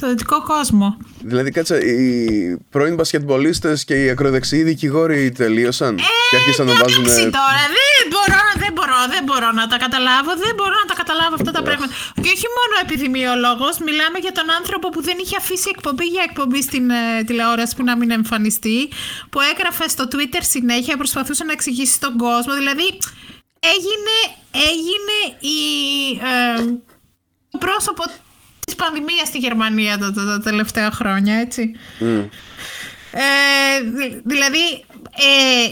στο δυτικό κόσμο. Δηλαδή, κάτσε, οι πρώην μπασκετμπολίστες και οι ακροδεξιοί δικηγόροι τελείωσαν ε, και άρχισαν να βάζουν. Εντάξει τώρα, δεν μπορώ, δεν, μπορώ, δεν μπορώ να τα καταλάβω, δεν μπορώ να τα καταλάβω αυτά τα πράγματα. Και όχι μόνο επιδημιολόγο, μιλάμε για τον άνθρωπο που δεν είχε αφήσει εκπομπή για εκπομπή στην ε, τηλεόραση που να μην εμφανιστεί, που έγραφε στο Twitter συνέχεια, προσπαθούσε να εξηγήσει στον κόσμο. Δηλαδή, έγινε, έγινε η, ε, πρόσωπο της πανδημίας στη Γερμανία τα, τα, τα τελευταία χρόνια, έτσι. Ε, δηλαδή, ε,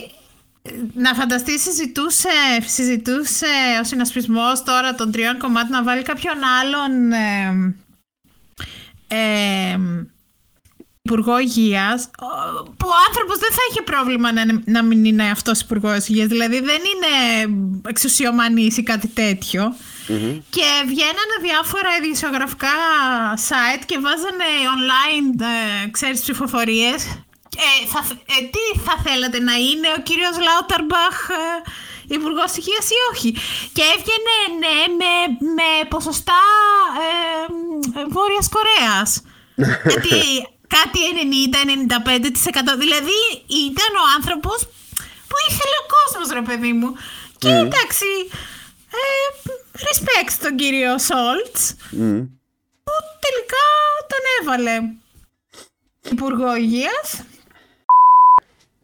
να φανταστείς συζητούσε, συζητούσε ο συνασπισμός τώρα των τριών κομμάτων να βάλει κάποιον άλλον ε, ε, υπουργό υγείας, που ο άνθρωπος δεν θα είχε πρόβλημα να, να μην είναι αυτός υπουργός υγείας. Δηλαδή δεν είναι εξουσιομανής ή κάτι τέτοιο. Και βγαίνανε διάφορα ειδησιογραφικά site και βάζανε online, ε, ξέρεις, ψηφοφορίες. Ε, θα, ε, τι θα θέλατε να είναι ο κύριος Λάουταρμπαχ ε, υπουργός υγείας ή όχι; Και έβγαινε ναι με, με ποσοστά ε, Βόρειας Κορέας. Γιατί κάτι 90-95% δηλαδή ήταν ο άνθρωπος που ήθελε ο κόσμος ρε παιδί μου. Και εντάξει, ε, respect στον κύριο Σόλτς που τελικά τον έβαλε Υπουργό Υγείας.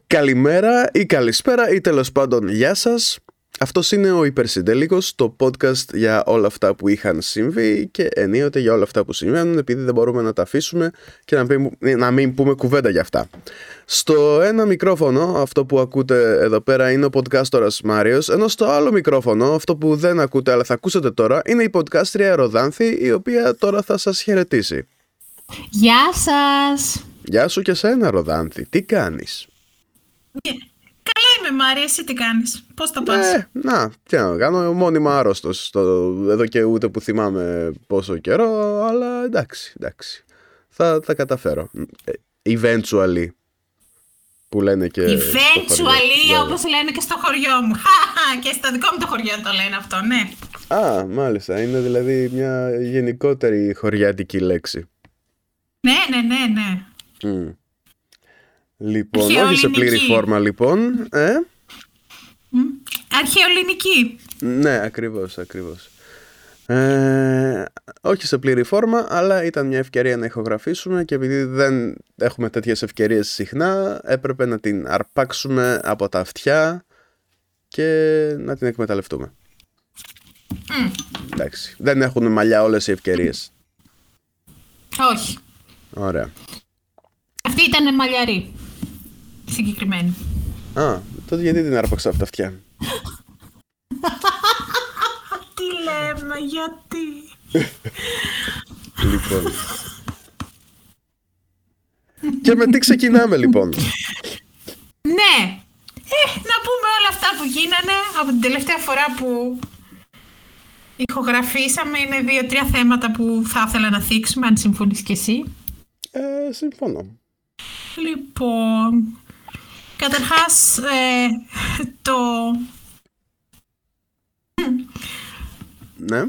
Καλημέρα ή καλησπέρα ή τέλος πάντων γεια σας. Αυτός είναι ο Υπερσυντέλικος, το podcast για όλα αυτά που είχαν συμβεί και ενίοτε για όλα αυτά που συμβαίνουν επειδή δεν μπορούμε να τα αφήσουμε και να μην, να μην πούμε κουβέντα για αυτά. Στο ένα μικρόφωνο, αυτό που ακούτε εδώ πέρα είναι ο podcastορας Μάριος, ενώ στο άλλο μικρόφωνο, αυτό που δεν ακούτε αλλά θα ακούσετε τώρα, είναι η podcastρια Ροδάνθη, η οποία τώρα θα σας χαιρετήσει. Γεια σας! Γεια σου και σένα Ροδάνθη, τι κάνεις; Καλά είμαι Μάρια, εσύ τι κάνεις, πώς τα πας; Ε, να, τι να κάνω, μόνιμα άρρωστος εδώ και ούτε που θυμάμαι πόσο καιρό, αλλά εντάξει, εντάξει, θα τα καταφέρω. Ε, eventually, που λένε και Eventually, όπως λένε και στο χωριό μου. και στο δικό μου το χωριό το λένε αυτό, ναι. Α, μάλιστα, είναι δηλαδή μια γενικότερη χωριάτικη λέξη. Ναι, ναι, ναι, ναι. Mm. Λοιπόν, όχι σε πλήρη φόρμα λοιπόν. Ε; Αρχαιολινική. Ναι, ακριβώς, ακριβώς. Ε, όχι σε πλήρη φόρμα, αλλά ήταν μια ευκαιρία να ηχογραφήσουμε και επειδή δεν έχουμε τέτοιες ευκαιρίες συχνά, έπρεπε να την αρπάξουμε από τα αυτιά και να την εκμεταλλευτούμε. Mm. Εντάξει, δεν έχουν μαλλιά όλες οι ευκαιρίες. Όχι. Ωραία. Αυτή ήταν μαλλιαρή. Συγκεκριμένη. Α, τότε γιατί την άρπαξα από τα αυτιά; Τι λέμε, γιατί. λοιπόν. Και με τι ξεκινάμε λοιπόν; Ναι. Ε, να πούμε όλα αυτά που γίνανε από την τελευταία φορά που ηχογραφήσαμε. Είναι δύο-τρία θέματα που θα ήθελα να θίξουμε, αν συμφωνείς και εσύ. Ε, συμφωνώ. Λοιπόν, καταρχάς ε, το... Ναι.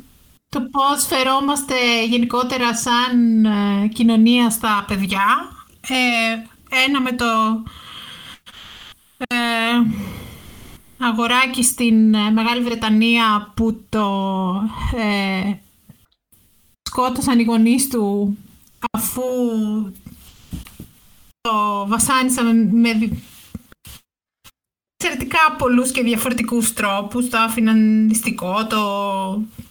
Το πώς φερόμαστε γενικότερα σαν ε, κοινωνία στα παιδιά. Ε, ένα με το ε, αγοράκι στην Μεγάλη Βρετανία που το ε, σκότωσαν οι γονείς του αφού το βασάνισαν με εξαιρετικά πολλούς και διαφορετικούς τρόπους. Το άφηναν νηστικό, το,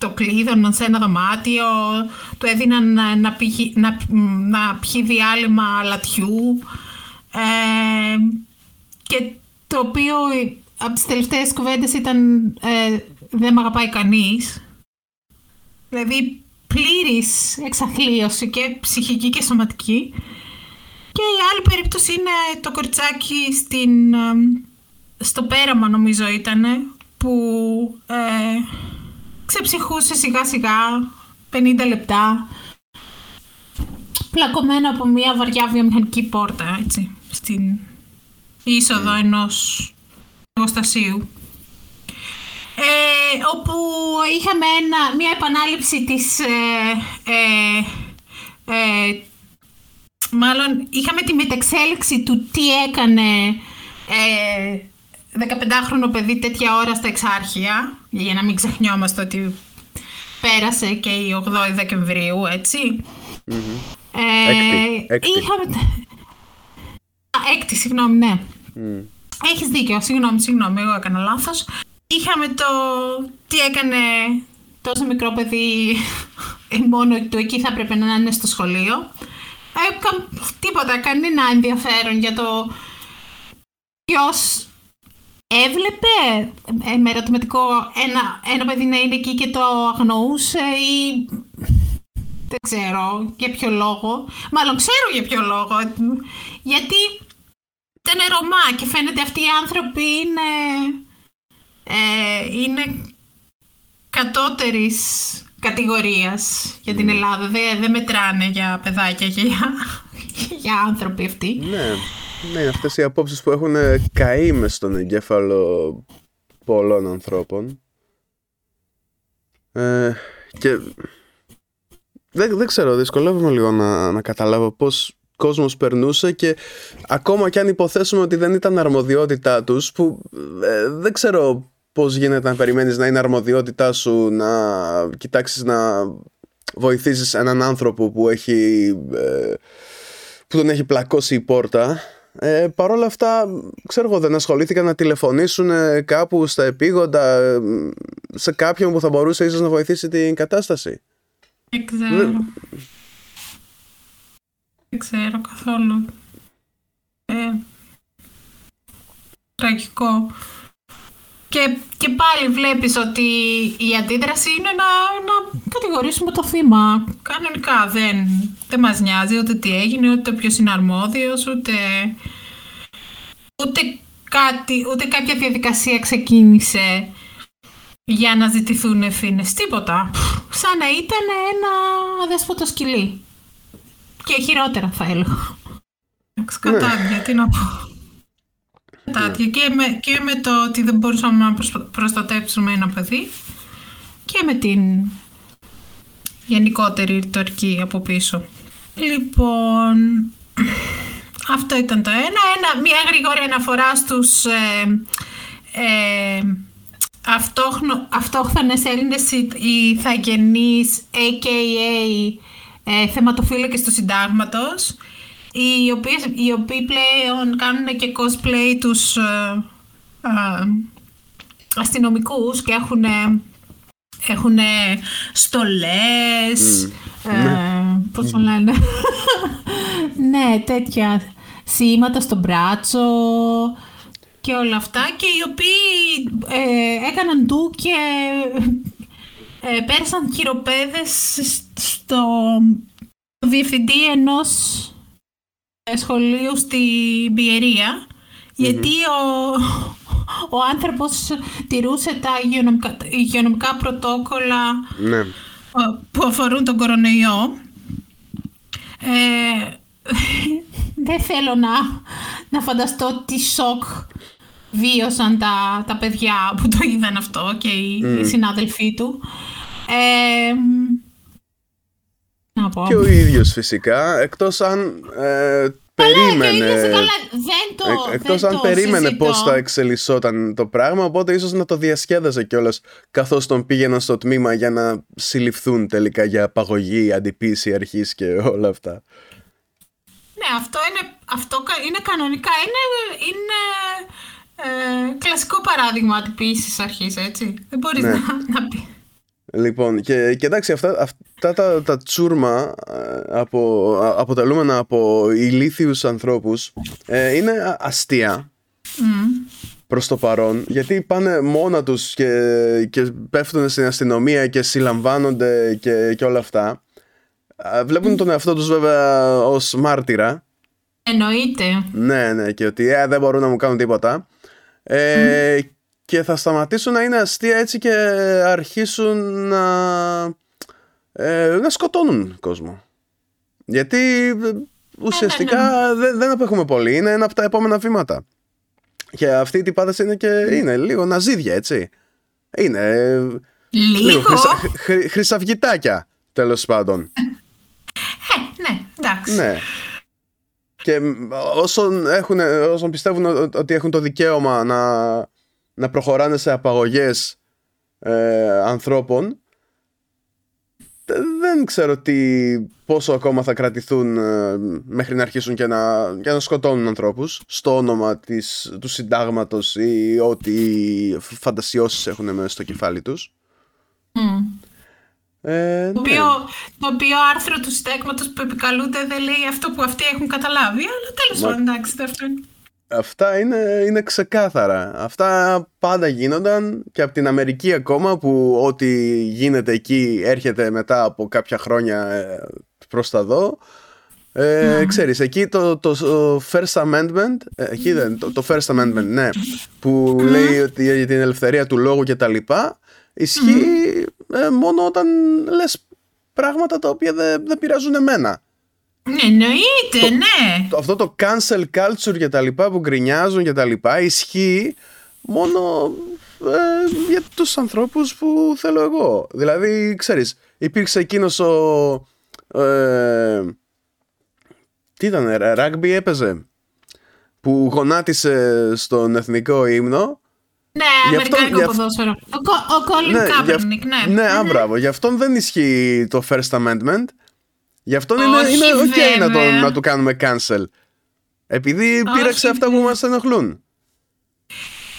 το κλείδωναν σε ένα δωμάτιο, του έδιναν να, να, να, να πιει διάλειμμα λατιού ε, και το οποίο από τις τελευταίες κουβέντες ήταν ε, δεν με αγαπάει κανείς. Δηλαδή πλήρης εξαθλίωση και ψυχική και σωματική. Και η άλλη περίπτωση είναι το κοριτσάκι στην, στο πέραμα νομίζω ήταν που ε, ξεψυχούσε σιγά σιγά 50 λεπτά πλακωμένο από μια βαριά βιομηχανική πόρτα έτσι, στην είσοδο mm. ενός εργοστασίου. Ε, όπου είχαμε ένα, μια επανάληψη της ε, ε, ε μάλλον είχαμε τη μεταξέλιξη του τι έκανε ε, 15χρονο παιδί τέτοια ώρα στα εξάρχεια, για να μην ξεχνιόμαστε ότι πέρασε και η 8η Δεκεμβρίου, έτσι. Mm-hmm. Ε, έκτη, έκτη. Είχαμε... Α, έκτη, συγγνώμη, ναι. Mm. Έχεις δίκιο, συγγνώμη, συγγνώμη, εγώ έκανα λάθος. Είχαμε το τι έκανε τόσο μικρό παιδί μόνο του εκεί θα έπρεπε να είναι στο σχολείο. Ε, κα, τίποτα, κανένα ενδιαφέρον για το ποιος έβλεπε ε, με ερωτηματικό ένα, ένα παιδί να είναι εκεί και το αγνοούσε ή δεν ξέρω για ποιο λόγο. Μάλλον ξέρω για ποιο λόγο. Γιατί ήταν Ρωμά και φαίνεται αυτοί οι άνθρωποι είναι, ε, είναι κατώτερης κατηγορίας για την Ελλάδα. Δεν, δεν μετράνε για παιδάκια και για, για άνθρωποι αυτοί. Ναι, ναι, αυτές οι απόψεις που έχουν καεί μες στον εγκέφαλο πολλών ανθρώπων. Ε, και δεν, δεν ξέρω, δυσκολεύομαι λίγο να, να καταλάβω πώς κόσμος περνούσε και ακόμα και αν υποθέσουμε ότι δεν ήταν αρμοδιότητά τους που ε, δεν ξέρω πώς γίνεται να περιμένεις να είναι αρμοδιότητά σου να κοιτάξεις να βοηθήσεις έναν άνθρωπο που έχει ε, που τον έχει πλακώσει η πόρτα ε, Παρ' όλα αυτά, ξέρω εγώ, δεν ασχολήθηκαν να τηλεφωνήσουν κάπου στα επίγοντα σε κάποιον που θα μπορούσε ίσως να βοηθήσει την κατάσταση. Δεν ξέρω. Δεν ξέρω καθόλου. Ε, τραγικό. Και, και πάλι βλέπεις ότι η αντίδραση είναι να, να κατηγορήσουμε το θύμα. Κανονικά δεν, δεν μας νοιάζει ούτε τι έγινε, ούτε ποιος είναι αρμόδιος, ούτε, ούτε, κάτι, ούτε κάποια διαδικασία ξεκίνησε για να ζητηθούν ευθύνες. Τίποτα. Σαν να ήταν ένα αδέσποτο σκυλί. Και χειρότερα θα έλεγα. Κατάδια, τι να πω. Κατάδια. Και με, και με το ότι δεν μπορούσαμε να προστατεύσουμε ένα παιδί και με την γενικότερη ρητορική από πίσω. Λοιπόν, αυτό ήταν το ένα. ένα μια γρήγορη αναφορά στους ε, ε, αυτόχνο, αυτόχθονες Έλληνες ηθαγενείς, a.k.a. Ε, θεματοφύλακες του συντάγματος, οι, οποίες, οι οποίοι πλέον κάνουν και cosplay τους ε, ε, αστυνομικούς και έχουν, έχουν στολές, mm. ε, ναι. πώς το λένε, ναι, τέτοια σήματα στο μπράτσο, και όλα αυτά και οι οποίοι ε, έκαναν ντου και ε, πέρασαν χειροπέδες στο διευθυντή ενός ε, σχολείου στην πιερια γιατί ο, ο άνθρωπος τηρούσε τα υγειονομικά, υγειονομικά πρωτόκολλα ναι. που αφορούν τον κορονοϊό. Ε, δεν θέλω να, να φανταστώ τι σοκ βίωσαν τα, τα παιδιά που το είδαν αυτό και οι, mm. συνάδελφοί του. Ε, να πω. Και ο ίδιος φυσικά, εκτός αν ε, περίμενε. Καλά, δεν το, ε, εκτός αν περίμενε πώς θα εξελισσόταν το πράγμα, οπότε ίσως να το διασκέδασε κιόλας καθώς τον πήγαιναν στο τμήμα για να συλληφθούν τελικά για απαγωγή, αντιποίηση αρχής και όλα αυτά. Ναι, αυτό είναι, αυτό είναι κανονικά. Είναι, είναι ε, κλασικό παράδειγμα τυποποίηση αρχής, έτσι. Δεν μπορείς ναι. να, να πεις. Λοιπόν, και, και εντάξει, αυτά, αυτά τα, τα τσούρμα ε, από, αποτελούμενα από ηλίθιους ανθρώπους ε, είναι αστεία mm. προς το παρόν γιατί πάνε μόνα τους και, και πέφτουν στην αστυνομία και συλλαμβάνονται και, και όλα αυτά. Βλέπουν τον εαυτό τους βέβαια ως μάρτυρα. Εννοείται. Ναι, ναι, και ότι ε, δεν μπορούν να μου κάνουν τίποτα ε, Και θα σταματήσουν να είναι αστεία έτσι και αρχίσουν να, ε, να σκοτώνουν κόσμο. Γιατί ε, ουσιαστικά ναι, ναι. δεν, δεν απέχουμε πολύ. Είναι ένα από τα επόμενα βήματα. Και αυτή η τυπάδες είναι και είναι λίγο ναζίδια, έτσι. Είναι λίγο, λίγο χρυσα, χρυ, χρυσαυγητάκια, τέλος πάντων. Ε, ναι, εντάξει. Ναι. Και όσον, έχουν, όσον πιστεύουν ότι έχουν το δικαίωμα να, να προχωράνε σε απαγωγές ε, ανθρώπων δεν ξέρω τι, πόσο ακόμα θα κρατηθούν ε, μέχρι να αρχίσουν και να, και να σκοτώνουν ανθρώπους στο όνομα της, του συντάγματος ή ό,τι φαντασιώσεις έχουν μέσα στο κεφάλι τους. Ε, το, ναι. οποίο, το οποίο άρθρο του συντάγματος που επικαλούνται δεν λέει αυτό που αυτοί έχουν καταλάβει, αλλά τέλος πάντων, εντάξει, αυτό είναι. Αυτά είναι, είναι ξεκάθαρα. Αυτά πάντα γίνονταν και από την Αμερική ακόμα που ό,τι γίνεται εκεί έρχεται μετά από κάποια χρόνια ε, προς τα δω. Ε, mm. Ξέρεις, εκεί το, το, First Amendment, ε, εκεί δεν, το, το First Amendment, ναι, που λέει ότι για την ελευθερία του λόγου και τα λοιπά, ισχύει ε, μόνο όταν λες πράγματα τα οποία δεν, δεν πειράζουν εμένα. Ναι, εννοείται, ναι. Το, αυτό το cancel culture και τα λοιπά που γκρινιάζουν και τα λοιπά ισχύει μόνο ε, για τους ανθρώπους που θέλω εγώ. Δηλαδή, ξέρεις, υπήρξε εκείνος ο... Ε, τι ήταν, ράγμπι έπαιζε που γονάτισε στον εθνικό ύμνο ναι, αμερικάνικο αυτό, ποδόσφαιρο. Ο, Κόλιν ναι, Κάπερνικ, ναι. Ναι, άμπραβο. Γι' αυτόν δεν ισχύει το First Amendment. Γι' αυτό είναι, είναι ok να, το, να του κάνουμε cancel. Επειδή Όχι, πήραξε αυτά που μας ενοχλούν.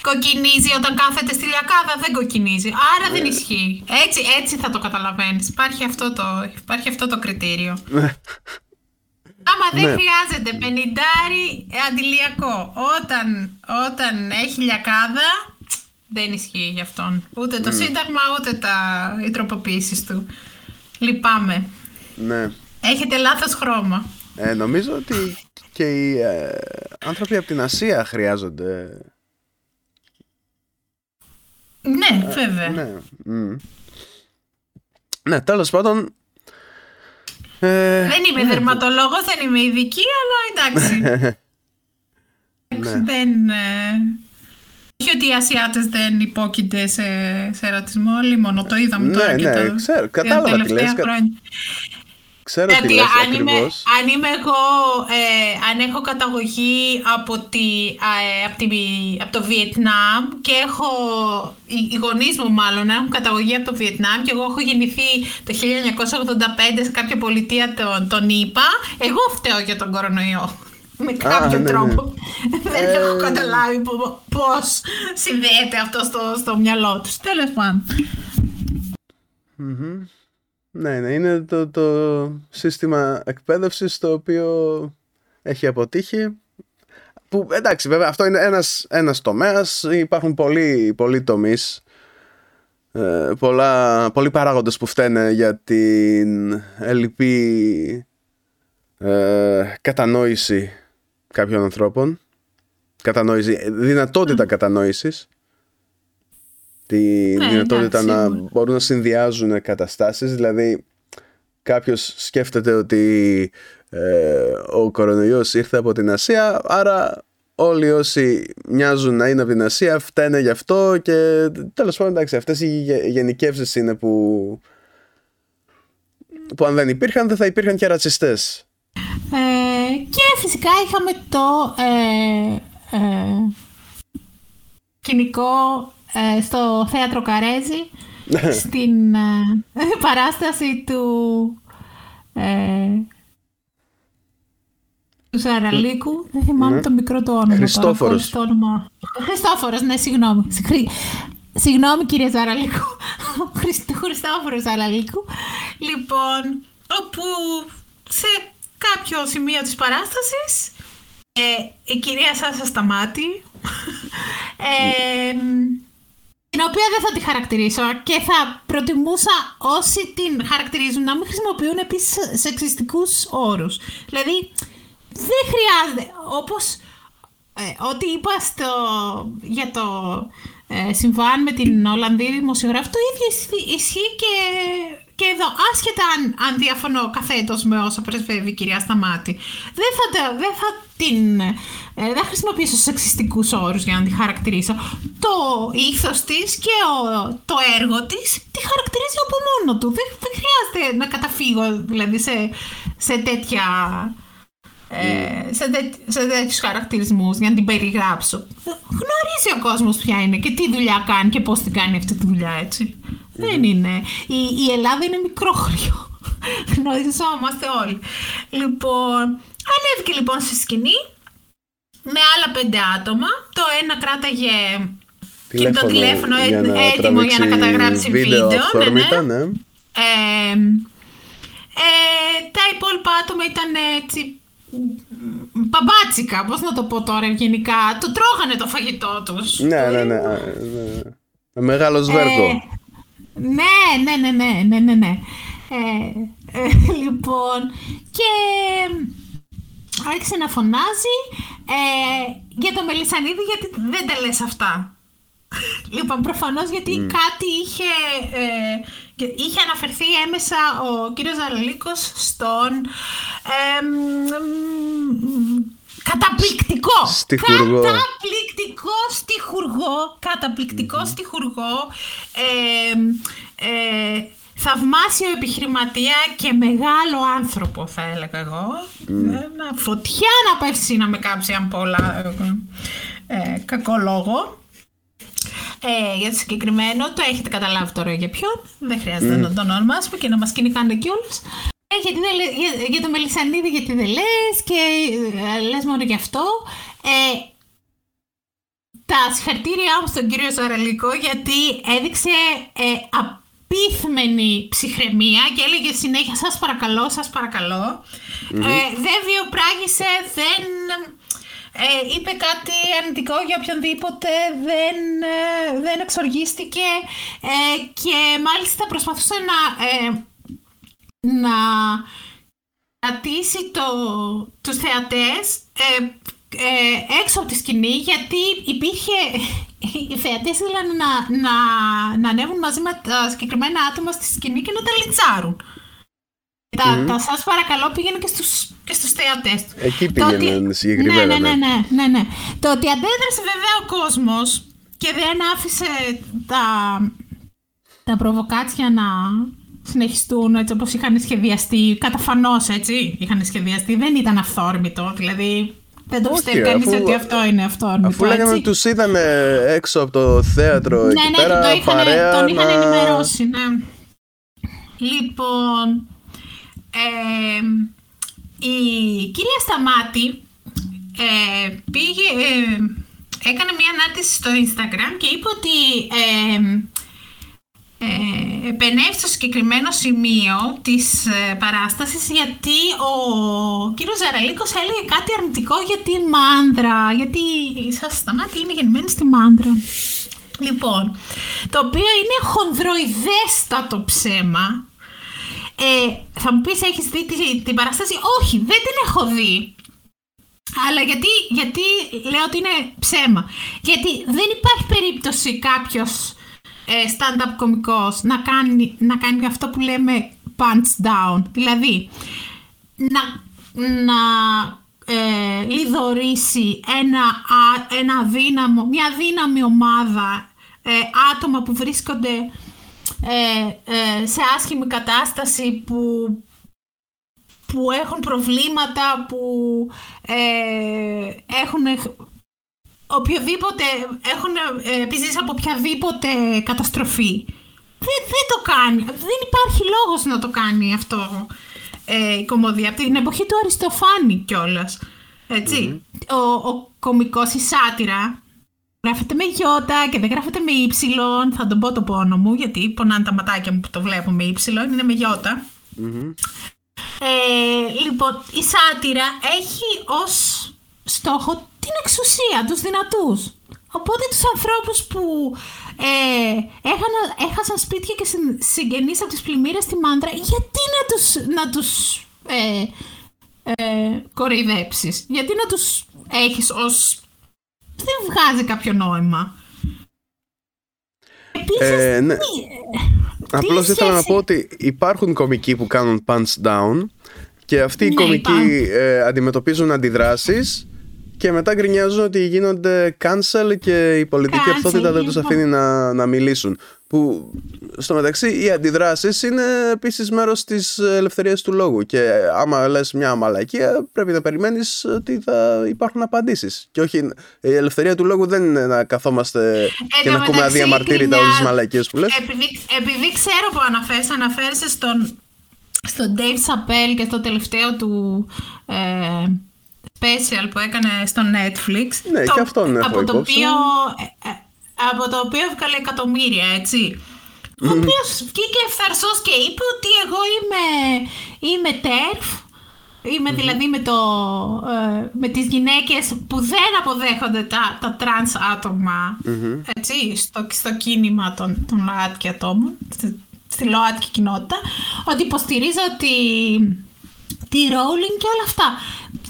Κοκκινίζει όταν κάθεται στη λιακάδα, δεν κοκκινίζει. Άρα δεν ε. ισχύει. Έτσι, έτσι θα το καταλαβαίνεις. Υπάρχει αυτό το, υπάρχει αυτό το κριτήριο. Ναι. Άμα δεν ναι. χρειάζεται πενιντάρι αντιλιακό. Όταν, όταν έχει λιακάδα, δεν ισχύει γι' αυτόν. Ούτε το mm. Σύνταγμα, ούτε τα, οι τροποποίησεις του. Λυπάμαι. Ναι. Έχετε λάθος χρώμα. Ε, νομίζω ότι και οι ε, άνθρωποι από την Ασία χρειάζονται. Ναι, βέβαια. ναι, mm. ναι, τέλος πάντων... Ε, δεν είμαι ναι. δερματολόγος, δεν είμαι ειδική, αλλά εντάξει. ναι. Δεν... Ε, όχι ότι οι Ασιάτες δεν υπόκεινται σε, σε ρατσισμό, μόνο το είδαμε τώρα ναι, και ναι, το, ξέρω, κατάλαβα τι λες. Ξέρω τι λες αν είμαι, αν είμαι εγώ, ε, αν έχω καταγωγή από, τη, ε, από, τη, από το Βιετνάμ και έχω, οι, οι γονείς μου μάλλον έχουν καταγωγή από το Βιετνάμ και εγώ έχω γεννηθεί το 1985 σε κάποια πολιτεία των, των ΗΠΑ, εγώ φταίω για τον κορονοϊό. Με κάποιο ναι, ναι. τρόπο. Δεν ε... έχω καταλάβει πώς συνδέεται αυτό στο, στο μυαλό τους. Τέλος πάντων. Ναι, ναι, είναι το, το σύστημα εκπαίδευσης το οποίο έχει αποτύχει. Που, εντάξει, βέβαια, αυτό είναι ένας, ένας τομέας. Υπάρχουν πολλοί, πολλοί τομείς. Ε, πολλά, πολλοί παράγοντες που φταίνε για την ελλειπή ε, κατανόηση κάποιων ανθρώπων. Κατανόηση, δυνατότητα mm. κατανόησης τη ναι, δυνατότητα να μπορούν να συνδυάζουν καταστάσεις. Δηλαδή κάποιος σκέφτεται ότι ε, ο κορονοϊός ήρθε από την Ασία άρα όλοι όσοι μοιάζουν να είναι από την Ασία φταίνε γι' αυτό και τέλος πάντων εντάξει αυτές οι γενικεύσεις είναι που που αν δεν υπήρχαν δεν θα υπήρχαν και ρατσιστές. Ε, και φυσικά είχαμε το ε, ε, κοινικό ε, στο θέατρο Καρέζη ναι. στην ε, παράσταση του ε, του Ζαραλίκου. Δεν θυμάμαι ναι. το μικρό του όνομα. Χριστόφορος. Το όνομα; Χριστόφορος, ναι, συγγνώμη. Συγγνώμη κύριε Ζαραλίκου. Χριστόφορος Ζαραλίκου. Λοιπόν, όπου σε κάποιο σημείο της παράστασης η κυρία Σάσα σταμάτη ε, την οποία δεν θα τη χαρακτηρίσω και θα προτιμούσα όσοι την χαρακτηρίζουν να μην χρησιμοποιούν επίσης σεξιστικούς όρους. Δηλαδή, δεν χρειάζεται, όπως ε, ό,τι είπα στο, για το ε, συμβάν με την Ολλανδή δημοσιογράφη, το ίδιο ισχύει και, και εδώ. Άσχετα αν, αν διαφωνώ καθέτος με όσα πρεσβεύει η κυρία Σταμάτη. Δεν θα, δεν θα την ε, δεν χρησιμοποιήσω σεξιστικούς όρους για να τη χαρακτηρίσω. Το ήθος της και το έργο της τη χαρακτηρίζει από μόνο του. Δεν, δεν χρειάζεται να καταφύγω δηλαδή σε, σε τέτοια ε, σε, δε, σε τέτοιους χαρακτηρισμούς για να την περιγράψω. Γνωρίζει ο κόσμος ποια είναι και τι δουλειά κάνει και πώς την κάνει αυτή τη δουλειά, έτσι. Δεν είναι. Η, η Ελλάδα είναι μικρόχριο. Γνωριζόμαστε όλοι. Λοιπόν, ανέβηκε λοιπόν στη σκηνή με άλλα πέντε άτομα. Το ένα κράταγε και το τηλέφωνο για έτοιμο για να καταγράψει βίντεο. ναι, ναι. ναι. Ε, ε, τα υπόλοιπα άτομα ήταν έτσι παμπάτσικα, πώς να το πω τώρα γενικά. Το τρώγανε το φαγητό τους. Ναι, ναι, ναι. ναι. Μεγάλο σβέρκο. Ε, ναι, ναι, ναι, ναι, ναι, ναι, ναι. Ε, ε, λοιπόν, και άρχισε να φωνάζει ε, για το Μελισανίδη γιατί δεν τα λες αυτά. Λοιπόν, προφανώς γιατί κάτι είχε, ε, είχε αναφερθεί έμεσα ο κύριος Ζαρολίκος στον ε, καταπληκτικό στιχουργό. καταπληκτικό στιχουργό καταπληκτικό mm. στιχουργό ε, ε, θαυμάσιο επιχειρηματία και μεγάλο άνθρωπο θα έλεγα εγώ Ένα φωτιά να πέσει να με κάψει αν πω ε, κακό λόγο ε, για το συγκεκριμένο, το έχετε καταλάβει τώρα για ποιον. Δεν χρειάζεται να τον ονομάσουμε και να μας κυνηγάνε κιόλας. Ε, γιατί δεν, για, για το Μελισανίδη γιατί δεν λες και ε, λες μόνο γι' αυτό. Ε, τα συγχαρητήριά μου στον κύριο Ζαραλίκο γιατί έδειξε ε, απίθμενη ψυχραιμία και έλεγε συνέχεια σας παρακαλώ, σας παρακαλώ. Ε, δεν βιοπράγησε, δεν ε, είπε κάτι αρνητικό για οποιονδήποτε, δεν, ε, δεν εξοργίστηκε ε, και μάλιστα προσπαθούσε να, ε, να κρατήσει το, τους θεατές έξω από τη σκηνή γιατί υπήρχε οι θεατές ήθελαν να, να, να ανέβουν μαζί με τα συγκεκριμένα άτομα στη σκηνή και να τα λιτσάρουν. Τα, τα σας παρακαλώ πήγαινε και στους, και στους θεατές. Εκεί πήγαινε συγκεκριμένα. Ναι, ναι, ναι, ναι, ναι, ναι. Το ότι αντέδρασε βέβαια ο κόσμος και δεν άφησε τα, τα προβοκάτσια να συνεχιστούν έτσι όπως είχαν σχεδιαστεί, καταφανώς έτσι είχαν σχεδιαστεί, δεν ήταν αυθόρμητο, δηλαδή δεν το πιστεύει κανείς ότι αυτό είναι αυθόρμητο. Αφού λέγανε ότι τους είδαν έξω από το θέατρο ναι, εκεί ναι, πέρα, το είχαν, παρέα, τον είχαν να... ενημερώσει, ναι. Λοιπόν, η κυρία Σταμάτη ε, πήγε, ε, έκανε μια ανάρτηση στο Instagram και είπε ότι ε, ε, στο συγκεκριμένο σημείο της ε, παράστασης γιατί ο κύριος Ζαραλίκος έλεγε κάτι αρνητικό για τη μάνδρα, γιατί σας σταμάτη είναι γεννημένη στη μάνδρα. Λοιπόν, το οποίο είναι χονδροειδέστατο ψέμα, ε, θα μου πεις έχεις δει την, την παράσταση; Όχι, δεν την έχω δει. Αλλά γιατί, γιατί λέω ότι είναι ψέμα. Γιατί δεν υπάρχει περίπτωση κάποιος ε, stand-up κομικός να κάνει, να κάνει αυτό που λέμε punch down. Δηλαδή, να, να ε, λιδωρήσει ένα, ένα δύναμο, μια δύναμη ομάδα ε, άτομα που βρίσκονται ε, ε, σε άσχημη κατάσταση που, που έχουν προβλήματα, που ε, έχουν οποιοδήποτε, έχουν ε, επιζήσει από οποιαδήποτε καταστροφή. Δεν, δεν το κάνει. Δεν υπάρχει λόγος να το κάνει αυτό ε, η κομμωδία. Από την εποχή του Αριστοφάνη κιόλας. Έτσι. Ο, ο κομικός, η σάτυρα, Γράφεται με γιώτα και δεν γράφεται με ύψιλον. Θα τον πω το πόνο μου, γιατί πονάνε τα ματάκια μου που το βλέπω με ύψιλον. Είναι με γιωτα Ε, λοιπόν, η σάτυρα έχει ως στόχο την εξουσία, τους δυνατούς. Οπότε τους ανθρώπους που ε, έχασαν σπίτια και συγγενείς από τις πλημμύρες στη Μάντρα, γιατί να τους, να τους ε, ε, κοροϊδέψεις, γιατί να τους έχεις ως δεν βγάζει κάποιο νόημα. Επίσης, ε, ναι. Απλώς ήθελα να πω ότι υπάρχουν κομικοί που κάνουν punch down και αυτοί οι ναι, κομικοί ε, αντιμετωπίζουν αντιδράσεις και μετά γκρινιάζουν ότι γίνονται cancel και η πολιτική αυτότητα δεν τους αφήνει να, να μιλήσουν. Που στο μεταξύ οι αντιδράσεις είναι επίσης μέρος της ελευθερίας του λόγου. Και άμα λες μια μαλακία, πρέπει να περιμένεις ότι θα υπάρχουν απαντήσεις. Και όχι. Η ελευθερία του λόγου δεν είναι να καθόμαστε ε, και να ακούμε αδιαμαρτύρητα όλες τις μαλακίες που λες. Επειδή, επειδή ξέρω που αναφέρει, αναφέρεσαι στον, στον Dave Chappelle και στο τελευταίο του. Ε, special που έκανε στο Netflix. Ναι, το, και αυτόν έχω από το, οποίο, ε, ε, από το οποίο έβγαλε εκατομμύρια, έτσι. Ο οποίος βγήκε ευθαρσώς και είπε ότι εγώ είμαι, είμαι TERF. Είμαι δηλαδή με, το, ε, με τις γυναίκες που δεν αποδέχονται τα, τα τρανς άτομα έτσι, στο, στο κίνημα των, των ΛΟΑΤΚΙ ατόμων, στη, στη ΛΟΑΤΚΙ κοινότητα, ότι υποστηρίζω τη, τη Rowling και όλα αυτά.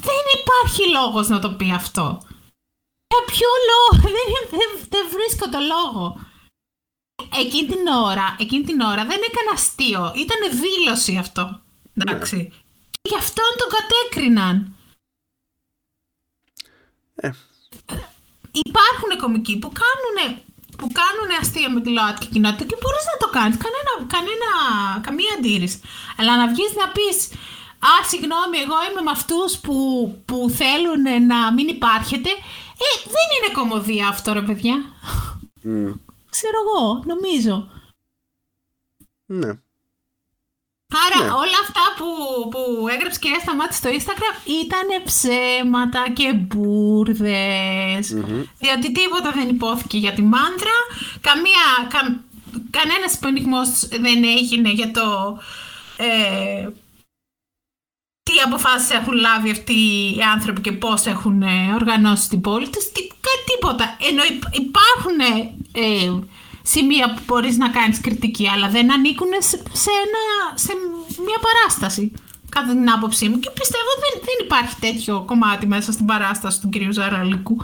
Δεν υπάρχει λόγος να το πει αυτό. Για ποιο λόγο, δεν, δεν, βρίσκω το λόγο. Εκείνη την ώρα, εκείνη την ώρα δεν έκανε αστείο. Ήταν δήλωση αυτό. Εντάξει. Ναι. Και γι' αυτόν τον κατέκριναν. Ε. Υπάρχουν κομικοί που κάνουν που κάνουν αστεία με τη ΛΟΑΤΚΙ κοινότητα και μπορείς να το κάνεις. Κανένα, κανένα, καμία αντίρρηση. Αλλά να βγεις να πεις Α, συγγνώμη, εγώ είμαι με αυτούς που, που θέλουν να μην υπάρχετε. Ε, δεν είναι κομμωδία αυτό, ρε παιδιά. Mm. Ξέρω εγώ, νομίζω. Ναι. Άρα ναι. όλα αυτά που, που έγραψες και σταμάτη στο Instagram ήταν ψέματα και μπουρδες. Mm-hmm. Διότι τίποτα δεν υπόθηκε για τη μάντρα. Καμία, κα, κανένας δεν έγινε για το... Ε, τι αποφάσεις έχουν λάβει αυτοί οι άνθρωποι και πώς έχουν ε, οργανώσει την πόλη τους, τι, τίποτα. Ενώ υπάρχουν ε, σημεία που μπορείς να κάνεις κριτική, αλλά δεν ανήκουν σε, σε, ένα, σε μια παράσταση, κατά την άποψή μου. Και πιστεύω δεν, δεν υπάρχει τέτοιο κομμάτι μέσα στην παράσταση του κυρίου Ζαραλίκου.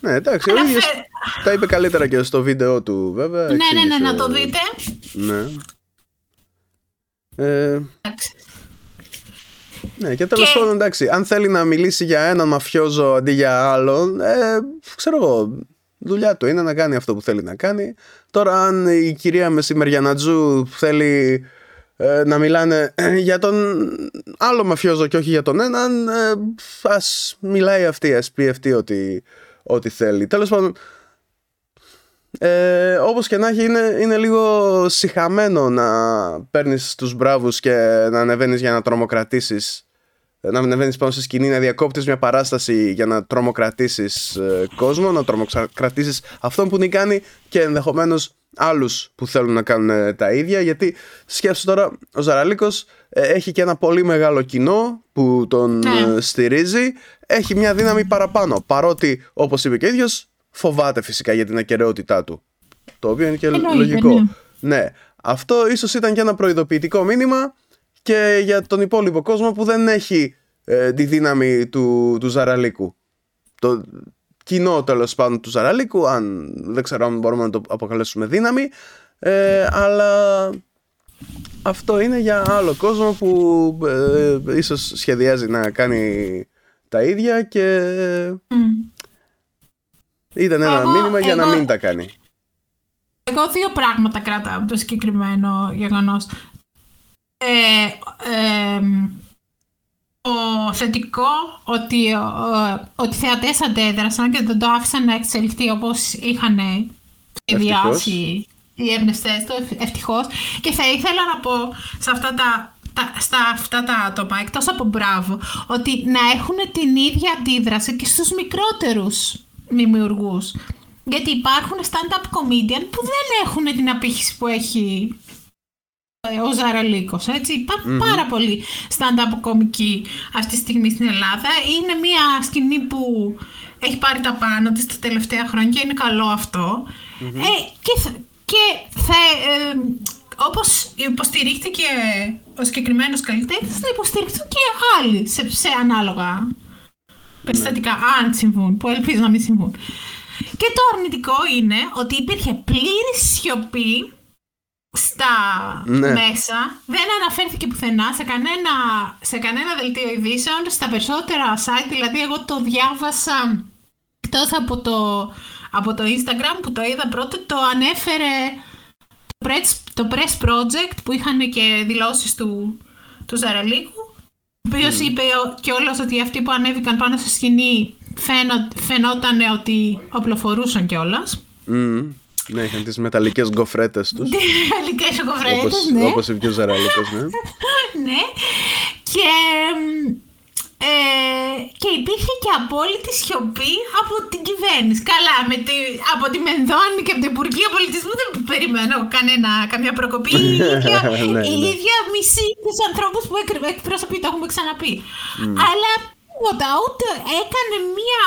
Ναι, εντάξει, ο ίδιος τα είπε καλύτερα και στο βίντεο του, βέβαια. Ναι, ναι, ναι, να το δείτε. Ναι. Ε, ναι, και τέλος πάντων, εντάξει, αν θέλει να μιλήσει για έναν μαφιόζο αντί για άλλον, ε, ξέρω εγώ, δουλειά του είναι να κάνει αυτό που θέλει να κάνει. Τώρα, αν η κυρία Μεσημεριανατζού θέλει ε, να μιλάνε για τον άλλο μαφιόζο και όχι για τον έναν, ε, ας μιλάει αυτή, ας πει αυτή ότι, ότι θέλει. Τέλος πάντων, ε, όπως και να έχει είναι, είναι λίγο συχαμένο να παίρνεις τους μπράβους και να ανεβαίνεις για να τρομοκρατήσεις να ανεβαίνεις πάνω στη σκηνή, να διακόπτεις μια παράσταση για να τρομοκρατήσεις ε, κόσμο, να τρομοκρατήσεις αυτόν που την κάνει και ενδεχομένως άλλους που θέλουν να κάνουν ε, τα ίδια γιατί σκέψου τώρα ο Ζαραλίκος ε, έχει και ένα πολύ μεγάλο κοινό που τον ναι. στηρίζει έχει μια δύναμη παραπάνω παρότι όπως είπε και ο ίδιος φοβάται φυσικά για την ακαιρεότητά του. Το οποίο είναι και λογικό. Ναι. ναι. Αυτό ίσως ήταν και ένα προειδοποιητικό μήνυμα και για τον υπόλοιπο κόσμο που δεν έχει ε, τη δύναμη του, του Ζαραλίκου. Το κοινό τέλος πάντων του Ζαραλίκου, αν δεν ξέρω αν μπορούμε να το αποκαλέσουμε δύναμη, ε, αλλά αυτό είναι για άλλο κόσμο που ε, ίσως σχεδιάζει να κάνει τα ίδια και ήταν ένα εγώ, μήνυμα για να μην τα κάνει. Εγώ δύο πράγματα κράτα από το συγκεκριμένο γεγονός. Ε, ε, το θετικό ότι, ότι οι θεατές αντέδρασαν και δεν το άφησαν να εξελιχθεί όπως είχαν σχεδιάσει οι εμπνευστές του, ευτυχώς. Και θα ήθελα να πω σε αυτά τα, τα, στα αυτά τα άτομα, εκτός από μπράβο, ότι να έχουν την ίδια αντίδραση και στους μικρότερους δημιουργούς. Γιατί υπάρχουν stand-up comedian που δεν έχουν την απήχηση που έχει ε, ο Ζαραλίκος, έτσι. Υπάρχουν mm-hmm. πάρα πολλοί stand-up κομικοί αυτή τη στιγμή στην Ελλάδα. Είναι μια σκηνή που έχει πάρει τα πάνω της τα τελευταία χρόνια και είναι καλό αυτό. Mm-hmm. Ε, και, και θα, ε, όπως υποστηρίχθηκε ο συγκεκριμένος καλλιτέχνης, θα υποστηριχθούν και άλλοι σε, σε ανάλογα περιστατικά, αν συμβούν, που ελπίζω να μην συμβούν. Και το αρνητικό είναι ότι υπήρχε πλήρη σιωπή στα ναι. μέσα. Δεν αναφέρθηκε πουθενά σε κανένα, σε κανένα δελτίο ειδήσεων, στα περισσότερα site. Δηλαδή, εγώ το διάβασα εκτός από το από το Instagram που το είδα πρώτο, το ανέφερε το press, το press project που είχαν και δηλώσεις του, του Ζαραλίκου ο οποίος mm. είπε κιόλας ότι αυτοί που ανέβηκαν πάνω στη σκηνή φαίνο, φαινόταν ότι οπλοφορούσαν κιόλας. Mm. Ναι, είχαν τις μεταλλικές γκοφρέτες τους. Μεταλλικές γκοφρέτες, ναι. Όπως είπε και ο Ζαραλίκος, ναι. ναι. Και ε, και υπήρχε και απόλυτη σιωπή από την κυβέρνηση. Καλά, με τη, από τη Μενδώνη και από την Υπουργεία Πολιτισμού δεν περιμένω κανένα, καμιά προκοπή. Η ίδια, ναι, η ναι. ίδια μισή τους ανθρώπους που εκπροσωπεί, το έχουμε ξαναπεί. Αλλά τίποτα, ούτε έκανε μία